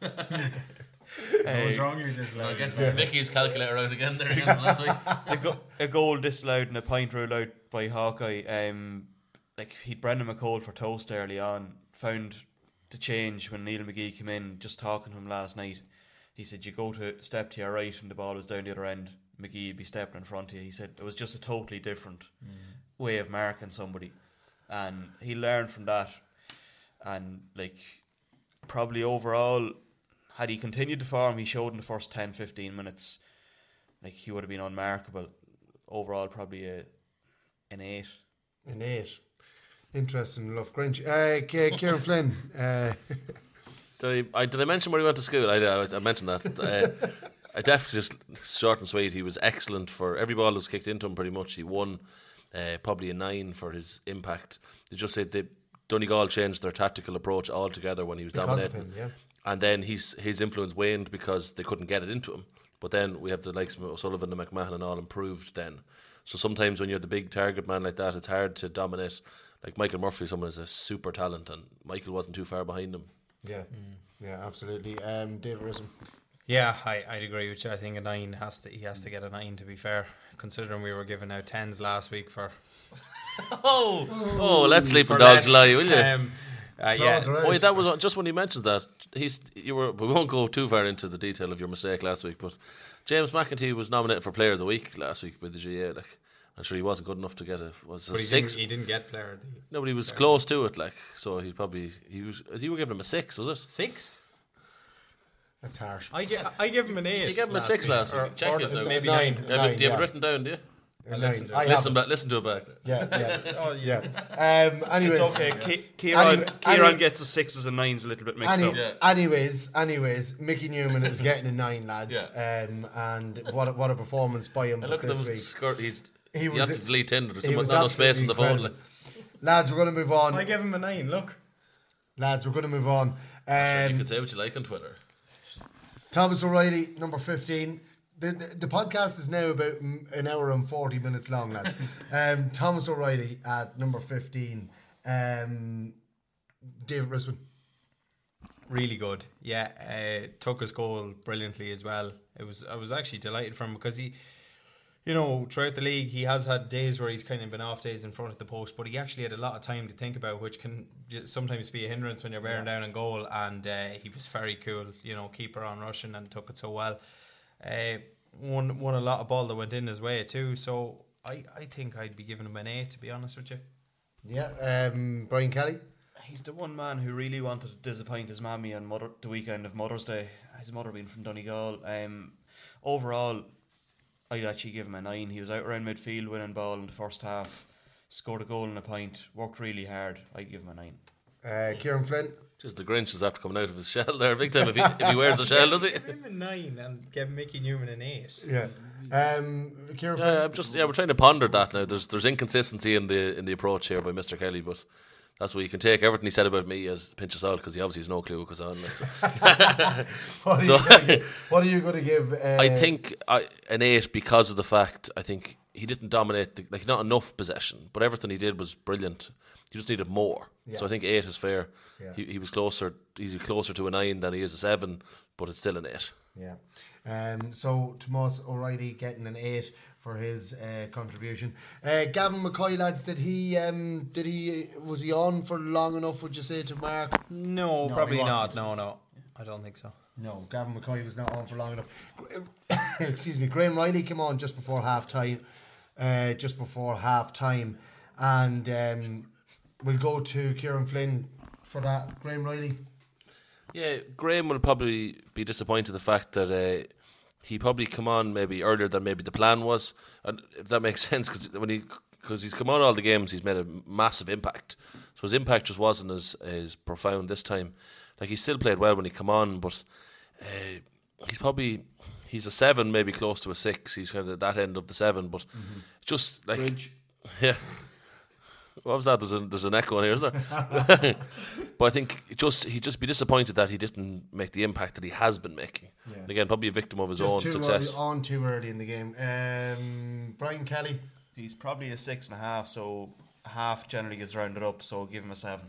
I was wrong, you just I'll get Mickey's calculator out again there again last week. the go- a goal disallowed and a point ruled out by Hawkeye. Um, like he'd Brendan McCole for toast early on. Found the change when Neil McGee came in. Just talking to him last night, he said you go to step to your right and the ball was down the other end. McGee would be stepping in front of you. He said it was just a totally different mm. way of marking somebody, and he learned from that. And like probably overall, had he continued the form he showed in the first 10, 15 minutes, like he would have been unmarkable. Overall, probably a an eight. An eight. Interesting love Grinch. Uh, K- Kieran Flynn. Uh, Did I, I did I mention where he went to school? I, I, I mentioned that. Uh, I definitely just short and sweet. He was excellent for every ball that was kicked into him. Pretty much, he won. Uh, probably a nine for his impact. They just said they Donegal changed their tactical approach altogether when he was Because dominating. him, yeah. And then his his influence waned because they couldn't get it into him. But then we have the likes of O'Sullivan and McMahon and all improved then. So sometimes when you're the big target man like that, it's hard to dominate. Like Michael Murphy, someone is a super talent, and Michael wasn't too far behind him. yeah, yeah, absolutely. Um, David Risson. Yeah, I, I'd agree with you. I think a nine has to he has to get a nine to be fair, considering we were giving out tens last week for Oh, oh, let's sleeping for dogs less. lie, will you? Um, uh, yeah, Claws are out. Oh, yeah, that was just when he mentioned that. He's you were. We won't go too far into the detail of your mistake last week, but James McEntee was nominated for Player of the Week last week with the GA. Like, I'm sure he wasn't good enough to get a was a but he six. didn't, he didn't get player of the No, but he was close to it. Like, so he probably he was. You were giving him a six, was it? six. That's harsh. I give I give him an eight. You gave him a six week. last Or- week. Check or it now. maybe Nine. nine. You- Nine, do you have yeah. it written down? Do you? A listen to I it. Listen, have back, listen to it back. Yeah, yeah, Oh, yeah. yeah. Um, anyways, It's okay. Ki- Kieran, Anyway- Kieran any- gets the sixes and nines a little bit mixed Any, up. Yeah. Anyways, anyways, Mickey Newman is getting a nine, lads. Um, and what a, what a performance by him I look at him this week. skirt. He's He he, was- had to delete Tinder. There's he was not enough space in the phone. absolutely Like. Lads, we're going to move on. I give him a nine. Look. Lads, we're going to move on. Sure, you Um, can say what you like on Twitter. Thomas O'Reilly, number 15. The, the, the podcast is now about an hour and 40 minutes long, lads. um, Thomas O'Reilly at number 15. Um, David Risman. really good. Yeah, uh, took his goal brilliantly as well. It was I was actually delighted from him because he, you know, throughout the league he has had days where he's kind of been off days in front of the post, but he actually had a lot of time to think about, which can sometimes be a hindrance when you're bearing down on goal. And uh, he was very cool, you know, keeper on rushing and took it so well. Uh, won won a lot of ball that went in his way too. So I I think I'd be giving him an A to be honest with you. Yeah, um, Brian Kelly. He's the one man who really wanted to disappoint his mammy on mother, the weekend of Mother's Day. His mother being from Donegal. Um, overall, I'd actually give him a nine. He was out around midfield, winning ball in the first half, scored a goal and a point, worked really hard. I'd give him a nine. Uh, Kieran Flynn. Just the Grinch is after coming out of his shell there, big time. If he, if he wears a shell, does he? Give him a nine and give Mickey Newman an eight. Yeah. Um, Kieran Yeah, Flynn. I'm just yeah, we're trying to ponder that now. There's there's inconsistency in the in the approach here by Mr. Kelly, but that's where you can take everything he said about me as a pinch of salt because he obviously has no clue what goes on. Like, so. What are, So- you gonna give, what are you going to give? Uh, I think I, an eight because of the fact I think he didn't dominate the, like not enough possession, but everything he did was brilliant. He just needed more. So I think eight is fair. Yeah. He, he was closer. He's closer to a nine than he is a seven, but it's still an eight. Yeah. Um, so Tomas O'Reilly getting an eight for his uh, contribution. Uh, Gavin McCoy, lads, did he um, did he was he on for long enough? Would you say to Mark? No, No, probably not. No, no, I don't think so. No, Gavin McCoy was not on for long enough. Excuse me, Graham Reilly came on just before half time, uh, just before half time, and um, we'll go to Kieran Flynn for that. Graham Reilly. Yeah, Graham will probably be disappointed the fact that uh, he probably come on maybe earlier than maybe the plan was, and if that makes sense because when he because he's come on all the games, he's made a massive impact. So his impact just wasn't as as profound this time. Like he still played well when he come on, but uh, he's probably he's a seven, maybe close to a six. He's kind of at that end of the seven, but just like Bridge. yeah. What was that? There's, a, there's an echo in here, is there? but I think it just he'd just be disappointed that he didn't make the impact that he has been making. Yeah. And again, probably a victim of his Just own too success. early, on too early in the game. Um, Brian Kelly. He's probably a six and a half, so half generally gets rounded up, so give him a seven.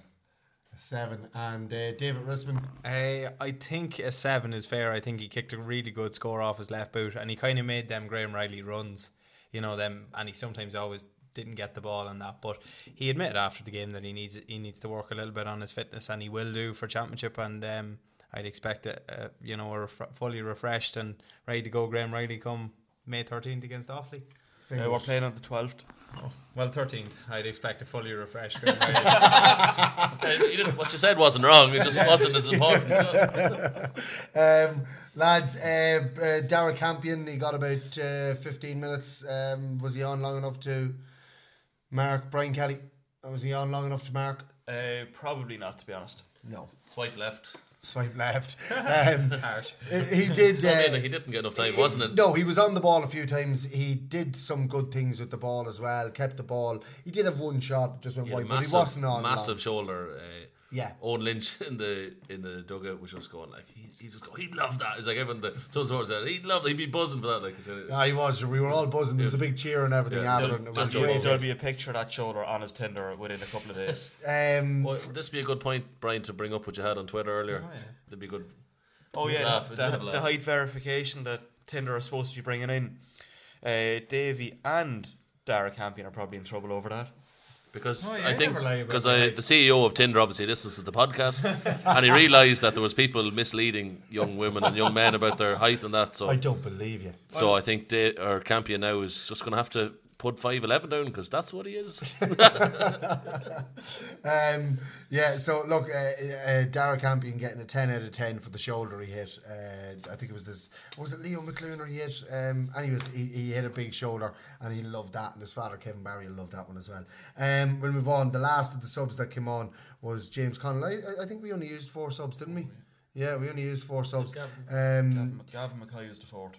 A seven. And uh, David Risman. Uh, I think a seven is fair. I think he kicked a really good score off his left boot, and he kind of made them Graham Reilly runs. You know them, and he sometimes always didn't get the ball on that. But he admitted after the game that he needs he needs to work a little bit on his fitness, and he will do for championship. And um, I'd expect a, a you know a ref- fully refreshed and ready to go Graham Reilly come May thirteenth against Offaly. Uh, we're playing on the 12th. Oh, well, 13th. I'd expect a fully refreshed Graham Reilly. You what you said wasn't wrong. It just wasn't as important. um, lads, uh, uh, Dara Campion, he got about uh, 15 minutes. Um, was he on long enough to mark Brian Kelly? Was he on long enough to mark? Uh, probably not, to be honest. No. Swipe left. Swipe left. Um, Harsh. he did. Uh, I he didn't get enough time, wasn't it? No, he was on the ball a few times. He did some good things with the ball as well. Kept the ball. He did have one shot, just went He wide, but he wasn't on. massive long. shoulder. Uh, Yeah. Owen Lynch in the in the dugout was just going like he, he just go he'd love that. It's like everyone the some sports said he'd love that. He'd be buzzing for that. Like he said, Ah, he was. We were all buzzing. There was a big cheer and everything Yeah, after. just- and it just was joke. great. There'll be a picture of that shoulder on his Tinder within a couple of days. Um, well, this would be a good point, Brian, to bring up what you had on Twitter earlier. That'd be good. Oh yeah, Laugh, the, it's a the, the height verification that Tinder are supposed to be bringing in. Uh, Davy and Dara Campion are probably in trouble over that. Because Oh, yeah, I think never lie about because the I the CEO of Tinder obviously listens to the podcast and he realised that there was people misleading young women and young men about their height and that. So I don't believe you. So I think Da- or Campion now is just going to have to put five eleven down because that's what he is. um, yeah, so look, uh, uh, Dara Campion getting a 10 out of 10 for the shoulder he hit. Uh, I think it was this, was it Leo McLoone he hit? Um, anyways, he, he hit a big shoulder and he loved that, and his father, Kevin Barry, loved that one as well. Um, we'll move on. The last of the subs that came on was James Connell. I, I- I think we only used four subs, didn't we? Yeah, we only used four subs. Um, Gavin, Gavin McCoy was the fourth.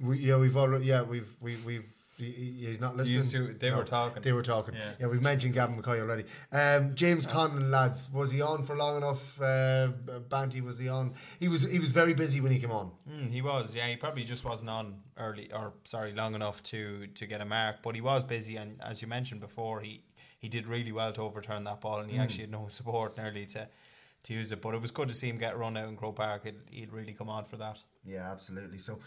we, yeah, we've already, yeah, we've, we, we've, you- you- you're not listening. To- they were talking. They were talking. Yeah. Yeah, we've mentioned Gavin McCoy already. Um, James Conlon, lads, was he on for long enough? Uh, Banty, was he on? He was. He was very busy when he came on. Mm, he was, yeah. He probably just wasn't on early, or sorry, long enough to to get a mark. But he was busy, and as you mentioned before, he he did really well to overturn that ball, and he Mm. actually had no support nearly to to use it. But it was good to see him get run out in Croke Park. It, he'd really come on for that. Yeah, absolutely. So,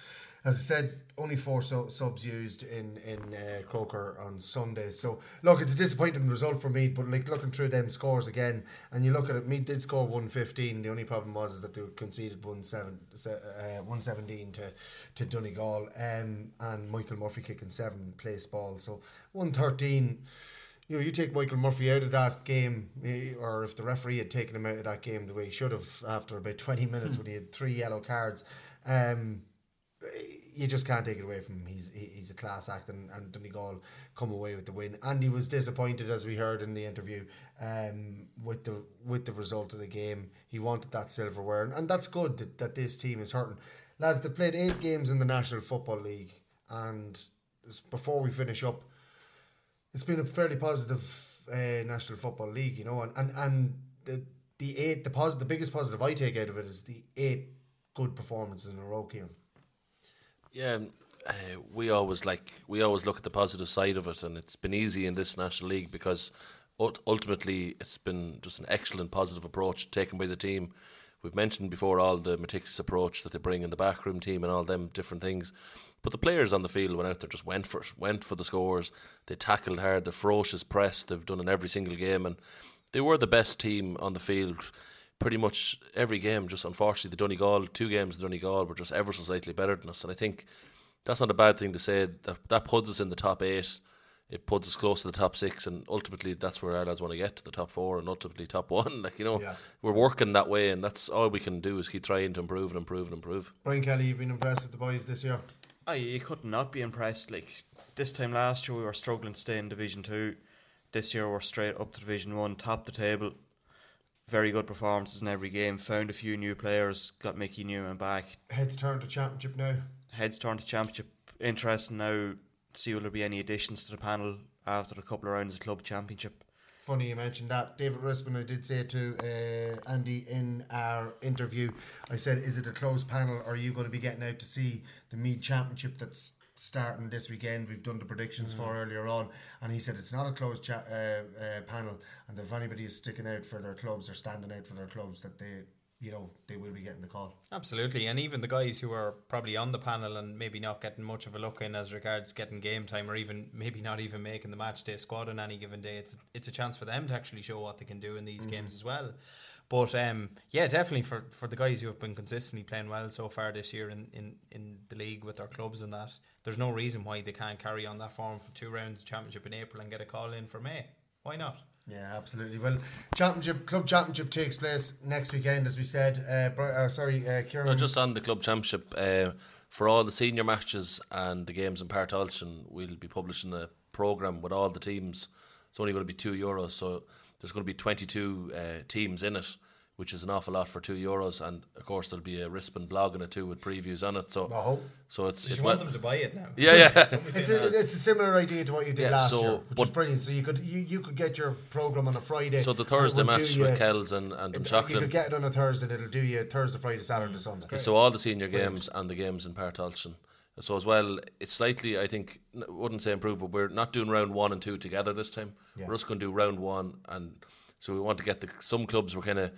as I said, only four su- subs used in in uh, Croker on Sunday. So, look, it's a disappointing result for me. but like looking through them scores again, and you look at it, Meath did score one fifteen. The only problem was is that they conceded one seven uh, one seventeen to to Donegal, um, and Michael Murphy kicking seven place balls. So one thirteen. You know, you take Michael Murphy out of that game, eh, or if the referee had taken him out of that game the way he should have after about 20 minutes when he had three yellow cards, um, you just can't take it away from him. He's he's a class act, and, and Donegal come away with the win. And he was disappointed, as we heard in the interview, um, with the with the result of the game. He wanted that silverware, and, and that's good that, that this team is hurting. Lads, they've played eight games in the National Football League, and before we finish up, it's been a fairly positive uh, National Football League, you know, and and, and the the eight the pos- the biggest positive I take out of it is the eight good performances in a row, Kieran. Yeah, uh, we always like we always look at the positive side of it, and it's been easy in this national league because ultimately it's been just an excellent positive approach taken by the team. We've mentioned before all the meticulous approach that they bring in the backroom team and all them different things. But the players on the field went out there, just went for it, went for the scores. They tackled hard, the ferocious press they've done in every single game, and they were the best team on the field pretty much every game. Just unfortunately, the Donegal two games, the Donegal were just ever so slightly better than us, and I think that's not a bad thing to say. That that puts us in the top eight. It puts us close to the top six, and ultimately that's where our lads want to get to the top four, and ultimately top one. Like you know, Yeah. we're working that way, and that's all we can do is keep trying to improve and improve and improve. Brian Kelly, you've been impressed with the boys this year. I you could not be impressed. Like this time last year, we were struggling to stay in Division Two. This year, we're straight up to Division One, top the table. Very good performances in every game. Found a few new players. Got Mickey Newman back. Heads turned to championship now. Heads turned to championship. Interesting now. See will there be any additions to the panel after a couple of rounds of club championship. Funny you mentioned that. David Risman, I did say to uh, Andy in our interview, I said, is it a closed panel or are you going to be getting out to see the Meath Championship that's starting this weekend? We've done the predictions for earlier on. And he said, it's not a closed cha- uh, uh, panel. And if anybody is sticking out for their clubs or standing out for their clubs, that they, you know, they will be getting the call. Absolutely, and even the guys who are probably on the panel and maybe not getting much of a look in as regards getting game time, or even maybe not even making the match day squad on any given day, it's it's a chance for them to actually show what they can do in these Mhm. games as well. But um, yeah, definitely for, for the guys who have been consistently playing well so far this year in, in, in the league with their clubs and that, there's no reason why they can't carry on that form for two rounds of championship in April and get a call in for May. Why not? Yeah, absolutely. Well, championship club championship takes place next weekend, as we said. Uh, uh, sorry, uh, Kieran. No, just on the club championship, uh, for all the senior matches and the games in Part we'll be publishing a programme with all the teams. It's only going to be two euros, so there's going to be 22 uh, teams in it, which is an awful lot for two euros. And of course, there'll be a Rispin blog in it too with previews on it. So, Oh. so it's Did it's you want well- them to buy it now? Yeah, yeah. It's a, it's a similar idea to what you did Yeah, last so- year, which was but- brilliant. So you could you, you could get your program on a Friday. So the Thursday would match you- with Kells and, and it- Dunshaughlin. You could get it on a Thursday, and it'll do you Thursday, Friday, Saturday, mm, Sunday. Yeah, So all the senior Brilliant. games and the games in Páirc Tailteann. So as well, it's slightly, I think, wouldn't say improved, but we're not doing round one and two together this time. Yeah. We're just going to do round one, and so we want to get the some clubs were kind of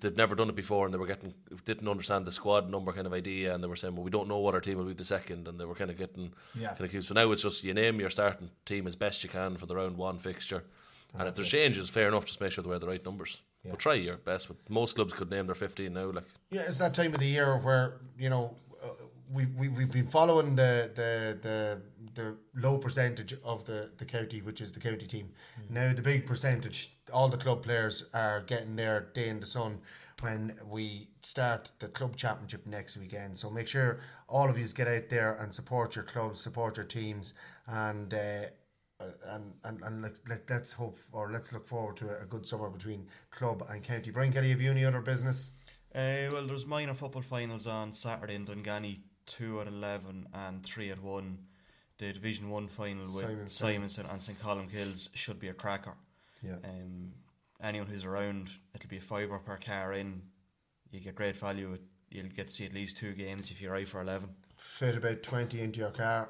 they've never done it before, and they were getting didn't understand the squad number kind of idea, and they were saying, well, we don't know what our team will be the second, and they were kind of getting Yeah. kind of confused. So now it's just you name your starting team as best you can for the round one fixture, and if there's it. changes, fair enough, just make sure they wear the right numbers. Yeah. But try your best. But most clubs could name their fifteen now, like. Yeah, it's that time of the year where you know uh, we we we've been following the the the the low percentage of the the county, which is the county team. Now the big percentage, all the club players are getting their day in the sun when we start the club championship next weekend. So make sure all of you get out there and support your clubs, support your teams, and. Uh, uh, and and and like, like let's hope or let's look forward to a, good summer between club and county. Brian Kelly, have you any other business? Uh, well, there's minor football finals on Saturday in Dunganny, two at eleven and three at one. The Division One final with. Simonstown and St Colmcille's should be a cracker. Yeah. Um, anyone who's around, it'll be a fiver per car in. You get great value. You'll get to see at least two games if you're out for eleven. fit about 20 into your car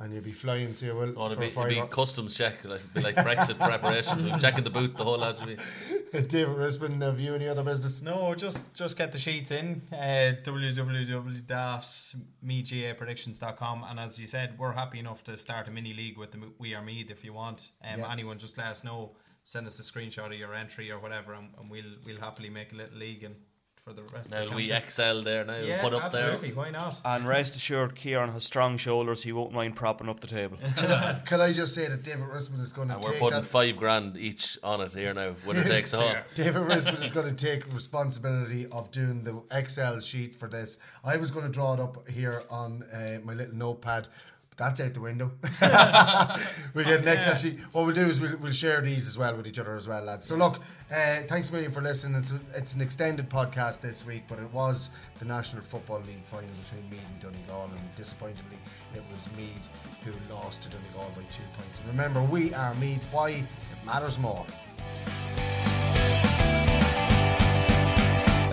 and you'll be flying to you will Oh, it'd be, it'd be customs check, like, be like Brexit preparations, we're checking the boot, the whole lot. should be- David Risman, have you any other business? No, just just get the sheets in uh, www.megapredictions.com and as you said, we're happy enough to start a mini league with the We Are Meath if you want. Um, Yeah. Anyone, just let us know. Send us a screenshot of your entry or whatever, and, and we'll we'll happily make a little league and for the rest Now of the we championship. excel there now, Yeah, put up absolutely. there. Why not? And rest assured, Kieran has strong shoulders. He won't mind propping up the table. Can I just say that David Risman is going to And we're putting that- five grand each on it here now, winner takes all. David Risman is going to take responsibility of doing the Excel sheet for this. I was going to draw it up here on uh, my little notepad. That's out the window. we'll get next Excel sheet. What we'll do is we'll, we'll share these as well with each other as well, lads. So look, uh, thanks a million for listening. It's, a, it's an extended podcast this week, but it was the National Football League final between Meath and Donegal, and disappointingly, it was Meath who lost to Donegal by two points. And remember, we are Meath. Why? It matters more.